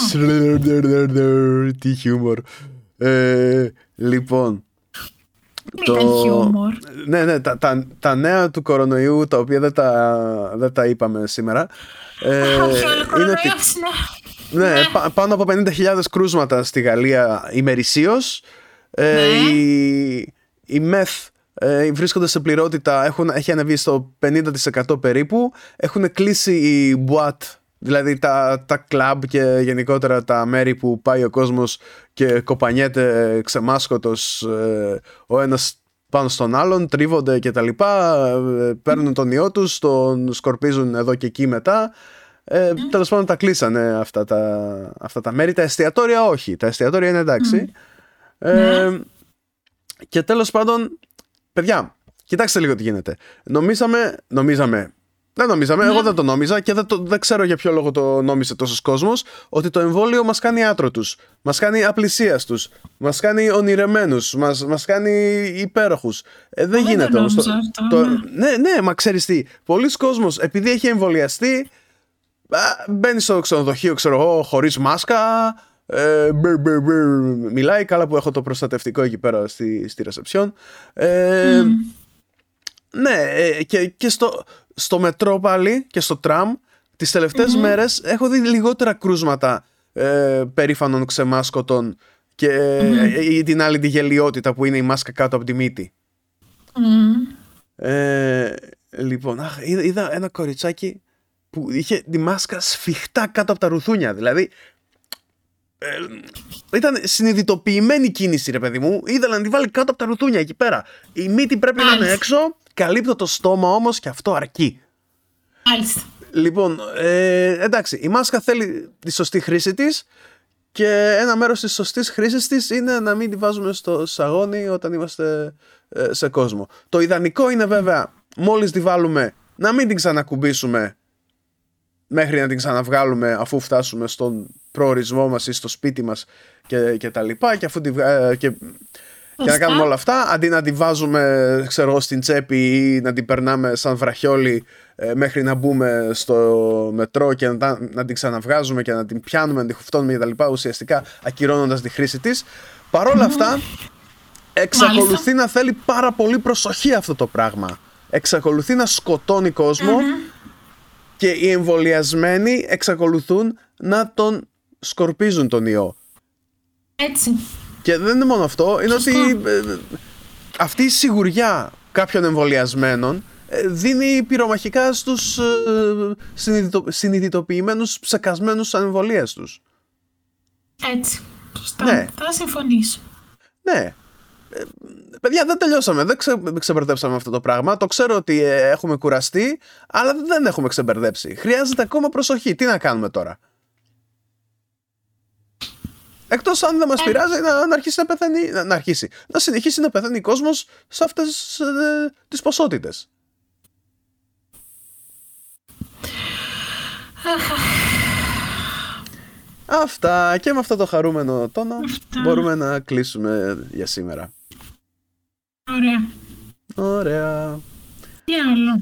Τι χιούμορ. Ε, λοιπόν, Δεν ήταν χιούμορ. ναι, ναι, τα, τα, τα νέα του κορονοϊού, τα οποία δεν τα, δεν τα είπαμε σήμερα, ε, Όχι, όλο είναι ότι- κορονοϊός, ναι. Ναι, πα- πάνω από 50.000 κρούσματα στη Γαλλία ημερησίως. Ε, Ναι. η, η ΜΕΘ ε, βρίσκονται σε πληρότητα, έχουν, έχει ανεβεί στο 50% περίπου. Έχουν κλείσει οι μπουάτ, δηλαδή τα, τα κλαμπ και γενικότερα τα μέρη που πάει ο κόσμος και κοπανιέται ξεμάσκοτος ε, ο ένας πάνω στον άλλον, τρίβονται και τα λοιπά, ε, παίρνουν τον ιό τους, τον σκορπίζουν εδώ και εκεί μετά. Ε, Τέλος πάντων τα κλείσανε αυτά τα, αυτά τα μέρη. Τα εστιατόρια όχι. Τα εστιατόρια είναι εντάξει. Ε, Και τέλος πάντων, παιδιά, κοιτάξτε λίγο τι γίνεται. Νομίζαμε, νομίζαμε, δεν νομίζαμε, εγώ δεν το νόμιζα και δεν, το, δεν ξέρω για ποιο λόγο το νόμισε τόσος κόσμος, ότι το εμβόλιο μας κάνει άτρωτους, μας κάνει απλησίαστους, μας κάνει ονειρεμένους, μας, μας κάνει υπέροχους. Ε, δεν δεν γίνεται το όμως. νόμιζα αυτό, ναι, ναι, μα ξέρεις τι, πολλοί κόσμος επειδή έχει εμβολιαστεί, Α, μπαίνει στο ξενοδοχείο, ξέρω εγώ, χωρίς μάσκα. Ε, μπρ, μπρ, μπρ, μιλάει καλά που έχω το προστατευτικό εκεί πέρα στη, στη ρεσεψιόν. Ε, Ναι, ε, και, και στο, στο μετρό πάλι και στο τραμ τις τελευταίες μέρες έχω δει λιγότερα κρούσματα ε, περήφανων ξεμάσκωτων και ε, ή την άλλη τη γελιότητα που είναι η μάσκα κάτω από τη μύτη. Μμμ. Ε, λοιπόν, αχ, είδα, είδα ένα κοριτσάκι που είχε τη μάσκα σφιχτά κάτω από τα ρουθούνια. Δηλαδή, ε, ήταν συνειδητοποιημένη κίνηση, ρε παιδί μου. Ήθελα να τη βάλει κάτω από τα ρουθούνια εκεί πέρα. Η μύτη πρέπει να είναι Μάλιστα. έξω, καλύπτω το στόμα όμως και αυτό αρκεί. Μάλιστα. Λοιπόν, ε, εντάξει, η μάσκα θέλει τη σωστή χρήση της και ένα μέρος της σωστής χρήσης της είναι να μην τη βάζουμε στο σαγόνι όταν είμαστε ε, σε κόσμο. Το ιδανικό είναι βέβαια μόλις τη βάλουμε να μην την ξανακουμπήσουμε μέχρι να την ξαναβγάλουμε αφού φτάσουμε στον προορισμό μας ή στο σπίτι μας και, και τα λοιπά και αφού τη, βγα- ε, και, και να Σωστά. κάνουμε όλα αυτά αντί να τη βάζουμε ξέρω εγώ στην τσέπη ή να την περνάμε σαν βραχιόλι ε, μέχρι να μπούμε στο μετρό και να, τα- να την ξαναβγάζουμε και να την πιάνουμε, να την χουφτώνουμε και τα λοιπά ουσιαστικά ακυρώνοντας τη χρήση της παρόλα αυτά εξακολουθεί Μάλιστα. να θέλει πάρα πολύ προσοχή αυτό το πράγμα εξακολουθεί να σκοτώνει κόσμο και οι εμβολιασμένοι εξακολουθούν να τον σκορπίζουν τον ιό. Έτσι. Και δεν είναι μόνο αυτό, είναι Σωστό. ότι ε, ε, αυτή η σιγουριά κάποιων εμβολιασμένων ε, δίνει πυρομαχικά στους ε, συνειδητο, συνειδητοποιημένους ψεκασμένους ανεμβολίες τους. Έτσι. Σωστά. Ναι. Θα συμφωνήσω. Ναι. Ε, Παιδιά, δεν τελειώσαμε. Δεν ξε, ξεμπερδέψαμε αυτό το πράγμα. Το ξέρω ότι ε, έχουμε κουραστεί, αλλά δεν έχουμε ξεμπερδέψει. Χρειάζεται ακόμα προσοχή. Τι να κάνουμε τώρα; Εκτός αν δεν μας Ε. πειράζει να, να αρχίσει να πεθαίνει. Να, να αρχίσει. Να συνεχίσει να πεθαίνει κόσμος σε αυτές ε, τις ποσότητες. Αυτά και με αυτό το χαρούμενο τόνο Αυτά. μπορούμε να κλείσουμε για σήμερα. Ωραία. Ωραία. Τι άλλο;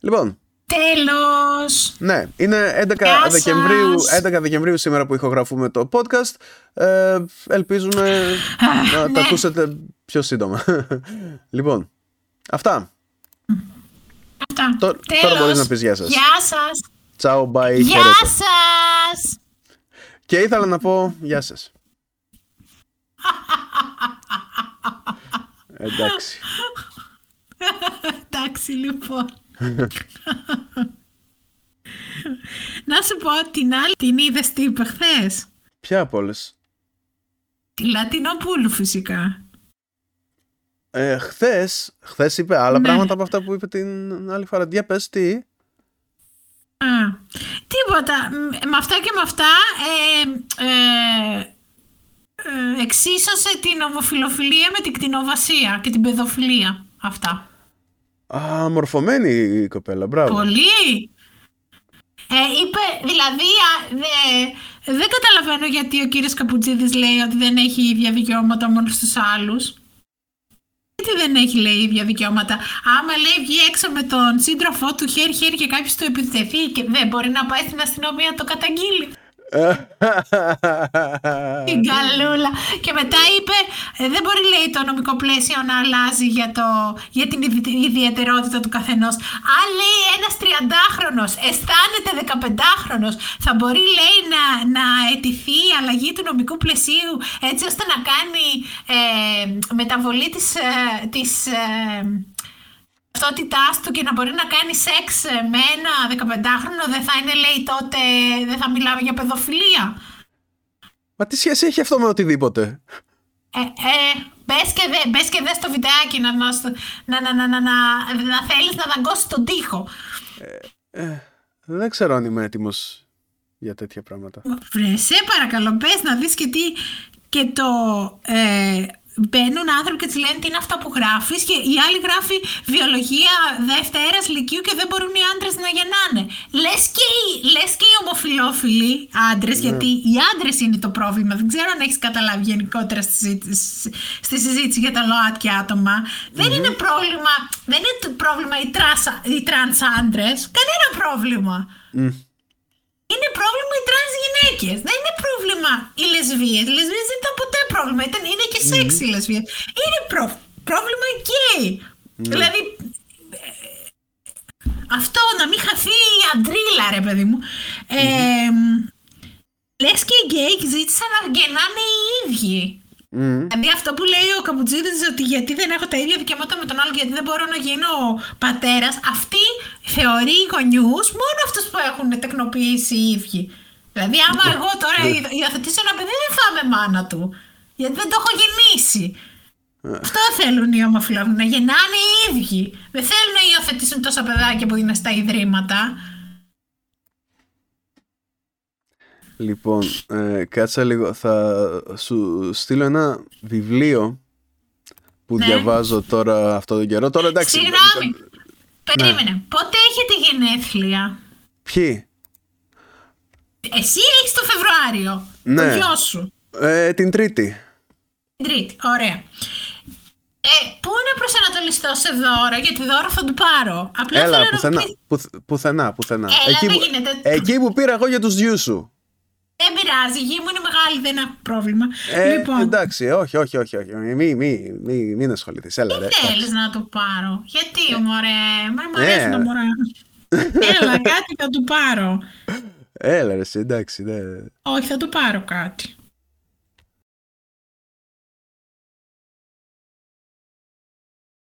Λοιπόν, Τέλος. ναι, είναι 11 Γεια σας. Δεκεμβρίου, 11 Δεκεμβρίου σήμερα που ηχογραφούμε το podcast. Ε, ελπίζουμε να ναι. τα ακούσετε πιο σύντομα. λοιπόν, αυτά. Αυτά. Τω- Τέλος. τώρα μπορείς να πεις γεια σας. Γεια σας. Ciao, bye, Γεια χαίρετε. σας. Και ήθελα να πω γεια σας. Εντάξει. Εντάξει λοιπόν. Να σου πω την άλλη την είδες τι είπε χθες; Ποια από όλες; Τη Λατινοπούλου φυσικά. Ε, χθες, χθες είπε άλλα Ναι. πράγματα από αυτά που είπε την άλλη φορά. Για πες τι; Α, τίποτα. Μ, Με αυτά και με αυτά ε, ε, ε, εξίσωσε την ομοφιλοφιλία με την κτηνοβασία και την παιδοφιλία. Αυτά. Α, μορφωμένη η κοπέλα, μπράβο. Πολύ. Ε, είπε, δηλαδή, α, δε- δεν καταλαβαίνω γιατί ο κύριος Καπουτζίδης λέει ότι δεν έχει ίδια δικαιώματα μόνο στους άλλους. Γιατί δεν έχει λέει ίδια δικαιώματα. Άμα λέει βγει έξω με τον σύντροφό του χέρι-χέρι και κάποιος του επιτεθεί και δεν μπορεί να πάει στην αστυνομία να το καταγγείλει. Την καλούλα. Και μετά είπε, ε, δεν μπορεί λέει το νομικό πλαίσιο να αλλάζει για, το, για την ιδι- ιδιαιτερότητα του καθενός. Αν λέει ένας 30χρονος αισθάνεται 15χρονος, θα μπορεί λέει να, να αιτηθεί η αλλαγή του νομικού πλαισίου έτσι ώστε να κάνει ε, μεταβολή της, ε, της ε, ταυτότητάς του και να μπορεί να κάνει σεξ με ένα 15χρονο δεν θα είναι λέει τότε δεν θα μιλάμε για παιδοφιλία. Μα τι σχέση έχει αυτό με οτιδήποτε; Ε, ε, μπες και, δε, μπες και δες το βιντεάκι να, να, να, να, να, να, να, να θέλεις να δαγκώσεις τον τοίχο. Ε, δεν ξέρω αν είμαι έτοιμος για τέτοια πράγματα. Βρε, σε παρακαλώ, μπες να δεις και τι και το... Ε, μπαίνουν άνθρωποι και της λένε τι είναι αυτά που γράφεις και η άλλη γράφει βιολογία δευτέρας λυκείου και δεν μπορούν οι άντρες να γεννάνε. Λες και οι, λες και οι ομοφυλόφιλοι άντρες, γιατί οι άντρες είναι το πρόβλημα. Δεν ξέρω αν έχεις καταλάβει γενικότερα στη συζήτηση, στη συζήτηση για τα ΛΟΑΤΚΙ άτομα. Δεν είναι πρόβλημα, δεν είναι το πρόβλημα οι, τρανς α-, οι τρανς άντρες. Κανένα πρόβλημα. Μμ. Είναι πρόβλημα οι τρανς γυναίκες. Δεν είναι πρόβλημα οι λεσβίες. Οι λεσβίες δεν ήταν ποτέ πρόβλημα. Ήταν, είναι και σεξ οι λεσβείες. Είναι προ- πρόβλημα οι γκέι. Δηλαδή, ε, αυτό να μην χαθεί η αντρίλα, ρε παιδί μου. Ε, Λες και οι γκέι ζήτησαν να γεννάνε οι ίδιοι. Μμ. Δηλαδή αυτό που λέει ο Καπουτζίδης ότι γιατί δεν έχω τα ίδια δικαιώματα με τον άλλο γιατί δεν μπορώ να γίνω πατέρας αυτή θεωρεί γονιούς μόνο αυτούς που έχουν τεκνοποιήσει οι ίδιοι. Δηλαδή άμα εγώ τώρα υ- υιοθετήσω ένα παιδί δεν θα είμαι μάνα του γιατί δεν το έχω γεννήσει. Αυτό θέλουν οι ομοφυλόφιλοι, να γεννάνε οι ίδιοι. Δεν θέλουν να υιοθετήσουν τόσα παιδάκια που είναι στα ιδρύματα. Λοιπόν, ε, κάτσα λίγο. Θα σου στείλω ένα βιβλίο που Ναι. διαβάζω τώρα αυτό τον καιρό. Τώρα εντάξει. Συγγνώμη. Περίμενε. Πότε έχετε γενέθλια; Ποιοι; Εσύ έχεις το Φεβρουάριο. Ναι. Το γιο σου. Ε, την Τρίτη. Την Τρίτη. Ωραία. Ε, πού να προσανατολιστώ σε δώρο, γιατί δώρο θα του πάρω. Απλά Έλα, θέλω πουθενά. να μου πεις- Πουθ- πουθενά, πουθενά. Έλα, εκεί, δεν που, γίνεται. εκεί που πήρα εγώ για τους γιους σου. Δεν πειράζει, η γη μου είναι μεγάλη, δεν έχω πρόβλημα. Ε, λοιπόν, Εντάξει, όχι, όχι, όχι. όχι. Μη, μη, μη, μην ασχοληθείς. Έλα, ρε. τι θέλεις να του πάρω; Γιατί, μωρέ, μα μου Ε. αρέσει να μωρά. Έλα, κάτι θα του πάρω. Έλα, ρε, εσύ, εντάξει. Ναι. Όχι, θα του πάρω κάτι.